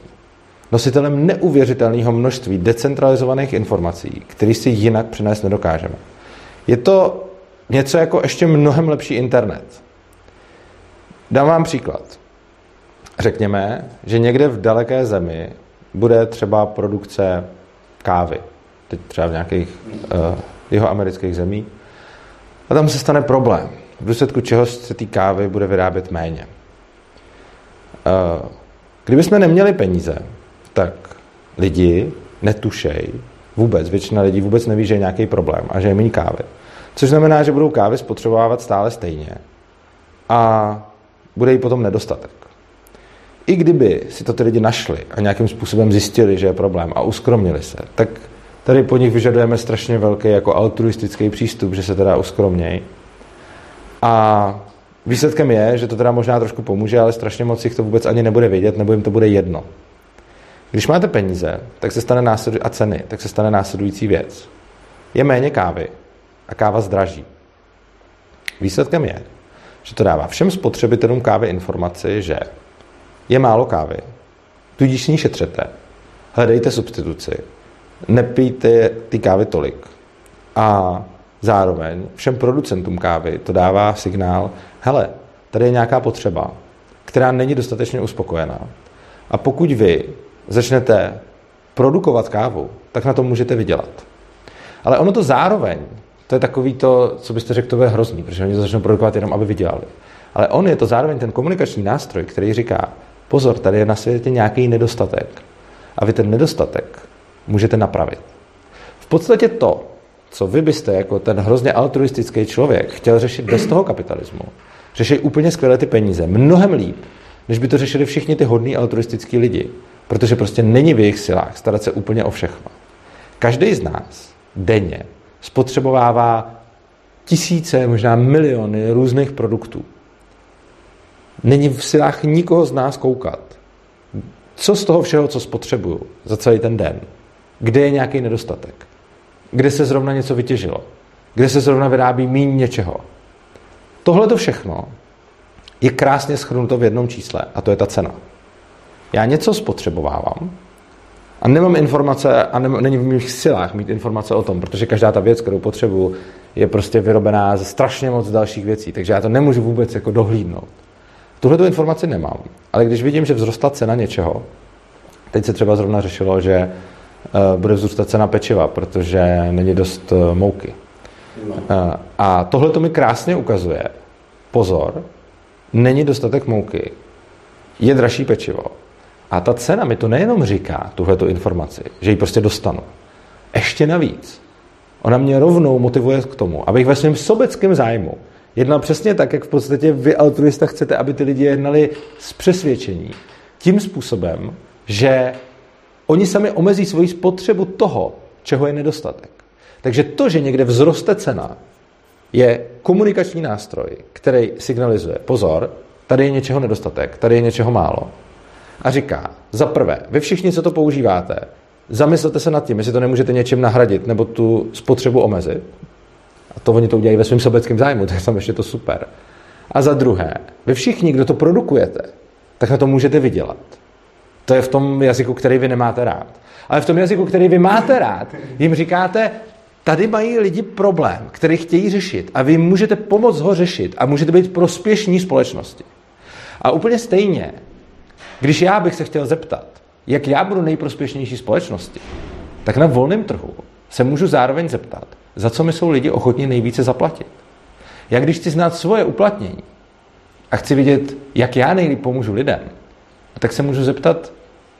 nositelem neuvěřitelného množství decentralizovaných informací, které si jinak přinést nedokážeme. Je to něco jako ještě mnohem lepší internet. Dám vám příklad. Řekněme, že někde v daleké zemi bude třeba produkce kávy. Teď třeba v nějakých uh, jeho amerických zemí. A tam se stane problém, v důsledku čeho se té kávy bude vyrábět méně. Uh, kdybychom neměli peníze, tak lidi netušej vůbec, většina lidí vůbec neví, že je nějaký problém a že je méně kávy. Což znamená, že budou kávy spotřebovávat stále stejně a bude jí potom nedostatek. I kdyby si to ty lidi našli a nějakým způsobem zjistili, že je problém a uskromnili se, tak tady po nich vyžadujeme strašně velký jako altruistický přístup, že se teda uskromnějí. A výsledkem je, že to teda možná trošku pomůže, ale strašně moc jich to vůbec ani nebude vědět, nebo jim to bude jedno. Když máte peníze tak se stane následuj- a ceny, tak se stane následující věc. Je méně kávy a káva zdraží. Výsledkem je, že to dává všem spotřebitelům kávy informaci, že je málo kávy, tudíž ní šetřete, hledejte substituci, nepijte ty kávy tolik. A zároveň všem producentům kávy to dává signál, hele, tady je nějaká potřeba, která není dostatečně uspokojená. A pokud vy začnete produkovat kávu, tak na tom můžete vydělat. Ale ono to zároveň, to je takový to, co byste řekl, to je hrozný, protože oni to začnou produkovat jenom, aby vydělali. Ale on je to zároveň ten komunikační nástroj, který říká, pozor, tady je na světě nějaký nedostatek. A vy ten nedostatek můžete napravit. V podstatě to, co vy byste jako ten hrozně altruistický člověk chtěl řešit bez toho kapitalismu, řeší úplně skvěle ty peníze, mnohem líp, než by to řešili všichni ty hodní altruistický lidi. Protože prostě není v jejich silách starat se úplně o všechno. Každý z nás denně spotřebovává tisíce, možná miliony různých produktů. Není v silách nikoho z nás koukat. Co z toho všeho, co spotřebuju za celý ten den? Kde je nějaký nedostatek? Kde se zrovna něco vytěžilo? Kde se zrovna vyrábí méně něčeho? Tohle to všechno je krásně schrnuto v jednom čísle a to je ta cena. Já něco spotřebovávám a nemám informace a ne, není v mých silách mít informace o tom, protože každá ta věc, kterou potřebuju, je prostě vyrobená ze strašně moc dalších věcí, takže já to nemůžu vůbec jako dohlídnout. Tuhle tu informaci nemám, ale když vidím, že vzrostla cena něčeho, teď se třeba zrovna řešilo, že uh, bude vzrůstat cena pečiva, protože není dost uh, mouky. No. Uh, a tohle to mi krásně ukazuje, pozor, není dostatek mouky, je dražší pečivo. A ta cena mi to nejenom říká, tuhleto informaci, že ji prostě dostanu. Ještě navíc. Ona mě rovnou motivuje k tomu, abych ve svém sobeckém zájmu jednal přesně tak, jak v podstatě vy altruista chcete, aby ty lidi jednali z přesvědčení. Tím způsobem, že oni sami omezí svoji spotřebu toho, čeho je nedostatek. Takže to, že někde vzroste cena, je komunikační nástroj, který signalizuje, pozor, tady je něčeho nedostatek, tady je něčeho málo. A říká, za prvé, vy všichni, co to používáte, zamyslete se nad tím, jestli to nemůžete něčím nahradit nebo tu spotřebu omezit. A to oni to udělají ve svém sobeckém zájmu, to je tam ještě to super. A za druhé, vy všichni, kdo to produkujete, tak na to můžete vydělat. To je v tom jazyku, který vy nemáte rád. Ale v tom jazyku, který vy máte rád, jim říkáte, tady mají lidi problém, který chtějí řešit a vy můžete pomoct ho řešit a můžete být prospěšní společnosti. A úplně stejně, když já bych se chtěl zeptat, jak já budu nejprospěšnější společnosti, tak na volném trhu se můžu zároveň zeptat, za co mi jsou lidi ochotní nejvíce zaplatit. Já když chci znát svoje uplatnění a chci vidět, jak já nejlíp pomůžu lidem, tak se můžu zeptat,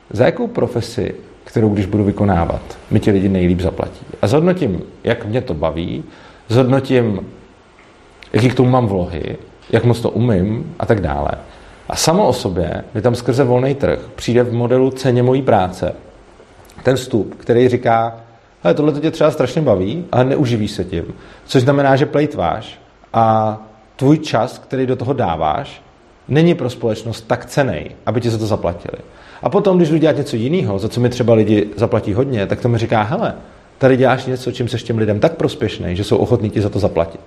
za jakou profesi kterou když budu vykonávat, mi ti lidi nejlíp zaplatí. A zhodnotím, jak mě to baví, zhodnotím, jaký k tomu mám vlohy, jak moc to umím a tak dále. A samo o sobě mi tam skrze volný trh přijde v modelu ceně mojí práce ten vstup, který říká, hele, tohle tě třeba strašně baví, ale neuživíš se tím. Což znamená, že plejtváš a tvůj čas, který do toho dáváš, není pro společnost tak cený, aby ti za to zaplatili. A potom, když jdu dělat něco jiného, za co mi třeba lidi zaplatí hodně, tak to mi říká, hele, tady děláš něco, čím seš těm lidem tak prospěšný, že jsou ochotní ti za to zaplatit.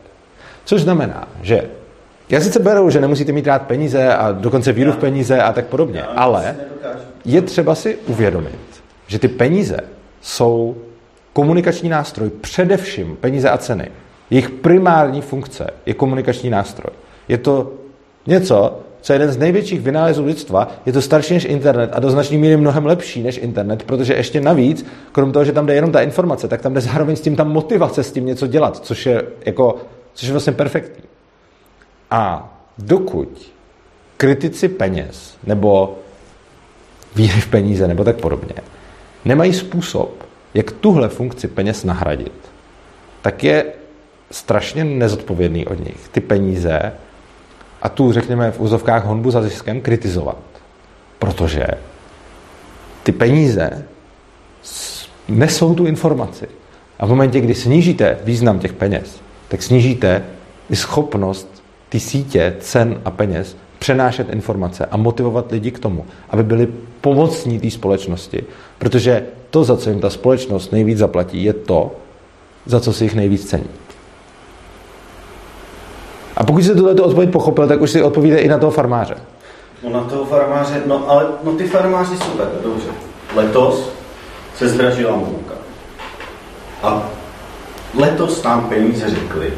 Což znamená, že já sice beru, že nemusíte mít rád peníze a dokonce víru v peníze a tak podobně, ale je třeba si uvědomit, že ty peníze jsou komunikační nástroj, především peníze a ceny. Jejich primární funkce je komunikační nástroj. Je to něco, co je jeden z největších vynálezů lidstva, je to starší než internet a do značné míry mnohem lepší než internet, protože ještě navíc, krom toho, že tam jde jenom ta informace, tak tam jde zároveň s tím ta motivace s tím něco dělat, což je, jako, což je vlastně perfektní. A dokud kritici peněz nebo víry v peníze nebo tak podobně nemají způsob, jak tuhle funkci peněz nahradit, tak je strašně nezodpovědný od nich ty peníze a tu, řekněme, v úzovkách honbu za ziskem kritizovat. Protože ty peníze nesou tu informaci. A v momentě, kdy snížíte význam těch peněz, tak snížíte i schopnost ty sítě cen a peněz přenášet informace a motivovat lidi k tomu, aby byli pomocní té společnosti. Protože to, za co jim ta společnost nejvíc zaplatí, je to, za co si jich nejvíc cení. A pokud jste tuto odpověď pochopil, tak už si odpovíde i na toho farmáře. No na toho farmáře, no ale no ty farmáři jsou tak, dobře. Letos se zdražila mouka. A letos nám peníze řekli,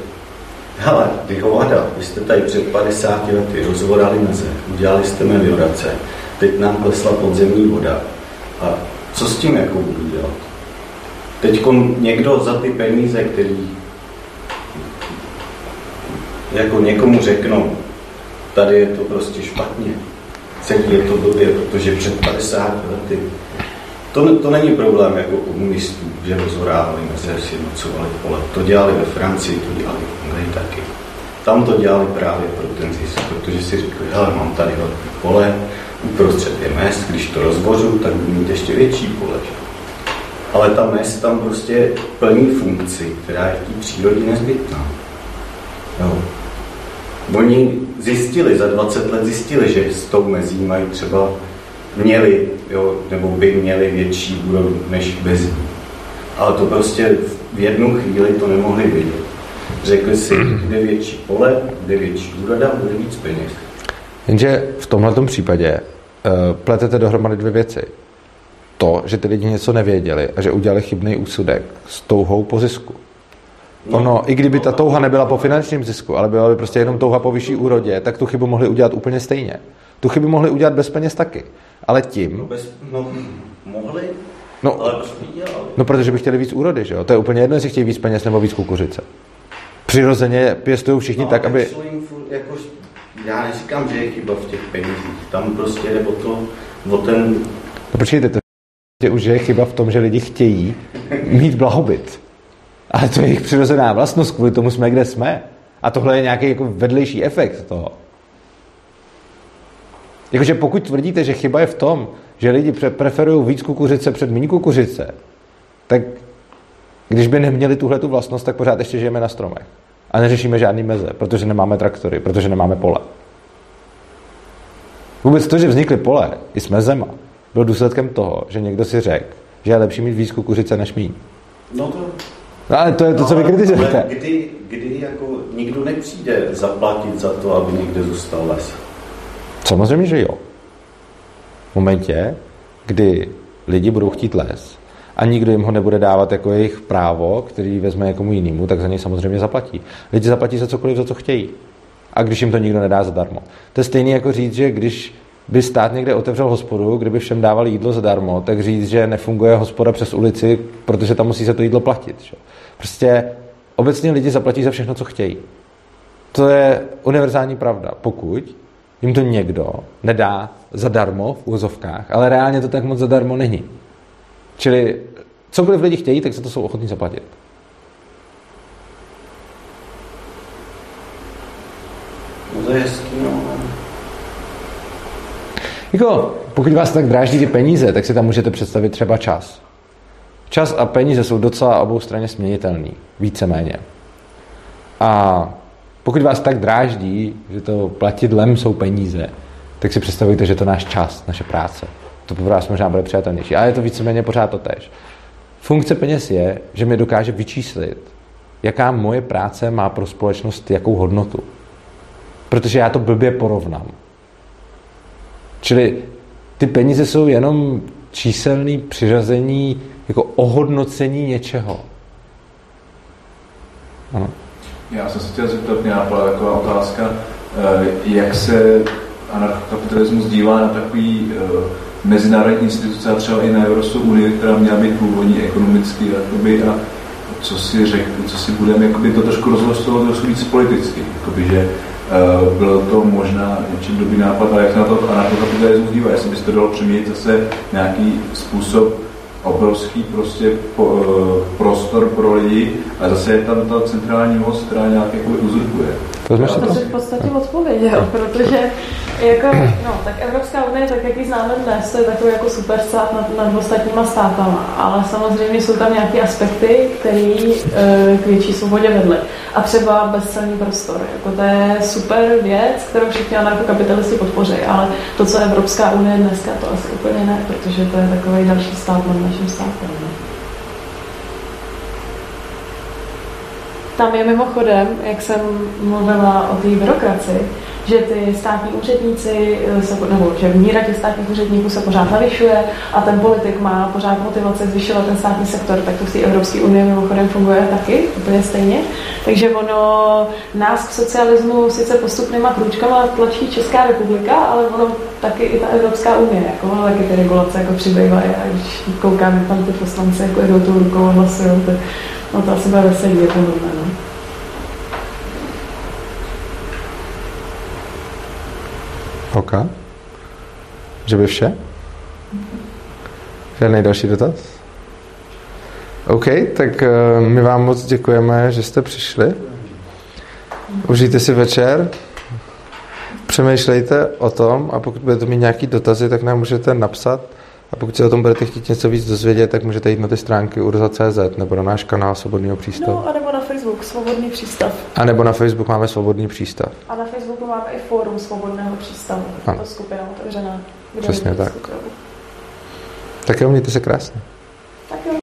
hele, ty hovada, vy jste tady před 50 lety rozvorali meze, udělali jste meliorace, teď nám klesla podzemní voda. A co s tím jako budu dělat? Teď někdo za ty peníze, který jako někomu řeknou, tady je to prostě špatně, celý je to blbě, protože před 50 lety to, to není problém jako komunistů, že rozhorávali mezi si nocovali pole. To dělali ve Francii, to dělali v Anglii taky. Tam to dělali právě pro ten zisk, protože si řekli, hele, mám tady velké pole, uprostřed je mes, když to rozbořu, tak budu mít ještě větší pole. ale ta mez tam prostě plní funkci, která je v té přírodě nezbytná. Jo. Oni zjistili, za 20 let zjistili, že s tou mezí mají třeba měli, jo, nebo by měli větší úroveň než bez ní. Ale to prostě v jednu chvíli to nemohli vidět. Řekli si, kde větší pole, kde větší úroda, bude víc peněz. Jenže v tomhle případě uh, pletete dohromady dvě věci. To, že ty lidi něco nevěděli a že udělali chybný úsudek s touhou po zisku. No, ono, i kdyby ta touha nebyla po finančním zisku, ale byla by prostě jenom touha po vyšší úrodě, tak tu chybu mohli udělat úplně stejně. Tu chybu mohli udělat bez peněz taky. Ale tím... No, bez, no mohli, no, ale dělali? No, protože by chtěli víc úrody, že jo? To je úplně jedno, jestli chtějí víc peněz nebo víc kukuřice. Přirozeně pěstují všichni no, tak, aby... Jako, já neříkám, že je chyba v těch penězích. Tam prostě jde o to, o ten... No počkejte, to už je chyba v tom, že lidi chtějí mít blahobyt. Ale to je jejich přirozená vlastnost, kvůli tomu jsme, kde jsme. A tohle je nějaký jako vedlejší efekt toho. Jakože pokud tvrdíte, že chyba je v tom, že lidi preferují víc kukuřice před méně kukuřice, tak když by neměli tuhle tu vlastnost, tak pořád ještě žijeme na stromech. A neřešíme žádný meze, protože nemáme traktory, protože nemáme pole. Vůbec to, že vznikly pole i s mezema, bylo důsledkem toho, že někdo si řekl, že je lepší mít víc kukuřice než míň. No to... No, ale to je to, no, co vy kritizujete. Kdy, kdy jako nikdo nepřijde zaplatit za to, aby někde zůstal les? Samozřejmě, že jo. V momentě, kdy lidi budou chtít les a nikdo jim ho nebude dávat jako jejich právo, který vezme někomu jinému, tak za něj samozřejmě zaplatí. Lidi zaplatí za cokoliv, za co chtějí. A když jim to nikdo nedá zadarmo. To je stejné jako říct, že když by stát někde otevřel hospodu, kdyby všem dával jídlo zadarmo, tak říct, že nefunguje hospoda přes ulici, protože tam musí se to jídlo platit. Že? Prostě obecně lidi zaplatí za všechno, co chtějí. To je univerzální pravda. Pokud jim to někdo nedá zadarmo v úzovkách, ale reálně to tak moc zadarmo není. Čili cokoliv lidi chtějí, tak se to jsou ochotní zaplatit. No to je hezký, no. Jako, pokud vás tak dráždí ty peníze, tak si tam můžete představit třeba čas. Čas a peníze jsou docela obou straně směnitelný, víceméně. A pokud vás tak dráždí, že to platidlem jsou peníze, tak si představujte, že to náš čas, naše práce. To pro vás možná bude přijatelnější. Ale je to víceméně pořád to tež. Funkce peněz je, že mi dokáže vyčíslit, jaká moje práce má pro společnost jakou hodnotu. Protože já to blbě porovnám. Čili ty peníze jsou jenom číselný přiřazení, jako ohodnocení něčeho. Ano. Já jsem se chtěl zeptat, mě napadla taková otázka, eh, jak se anarchokapitalismus dívá na takový eh, mezinárodní instituce a třeba i na Evropskou unii, která měla být původní ekonomicky jakoby, a co si řek, co si budeme, jakoby to trošku rozhlasovat trošku víc politicky, jakoby, že uh, bylo to možná něčím dobrý nápad, ale jak se na to anarchokapitalismus dívá, jestli by se to dalo přeměnit zase nějaký způsob obrovský prostě po, e, prostor pro lidi a zase je tam ta centrální moc, která nějak jako uzurpuje. To, to v podstatě odpověděl, protože jako, no, tak Evropská unie, tak jak ji známe dnes, to je takový jako superstát nad, nad ostatníma státama, ale samozřejmě jsou tam nějaké aspekty, které e, k větší svobodě vedly. A třeba bezcelný prostor, jako to je super věc, kterou všichni anarchokapitalisti podpoří, ale to, co Evropská unie dneska, to asi úplně ne, protože to je takový další stát nad státem. Ne? Tam je mimochodem, jak jsem mluvila o té byrokracii, že ty státní úředníci, eh, se, nebo že míra těch státních úředníků se pořád navyšuje a ten politik má pořád motivaci zvyšovat ten státní sektor, tak to v té Evropské unii mimochodem funguje taky úplně stejně. Takže ono nás k socialismu sice postupnýma krůčkama tlačí Česká republika, ale ono taky i ta Evropská unie, jako ono taky ty regulace jako přibývají a když koukáme tam ty poslanci jako jdou tou rukou a hlasují, tak no to asi bude veselý, je to. OK. Že by vše? Žádný další dotaz? OK, tak uh, my vám moc děkujeme, že jste přišli. Užijte si večer, přemýšlejte o tom a pokud budete mít nějaký dotazy, tak nám můžete napsat A pokud se o tom budete chtít něco víc dozvědět, tak můžete jít na ty stránky urza.cz nebo na náš kanál Svobodného přístavu. No, anebo na Facebook Svobodný přístav. A nebo na Facebook máme Svobodný přístav. A na Facebooku máme i fórum Svobodného přístavu. Ano. To skupina otevřená. Přesně tak. Tak jo, mějte se krásně.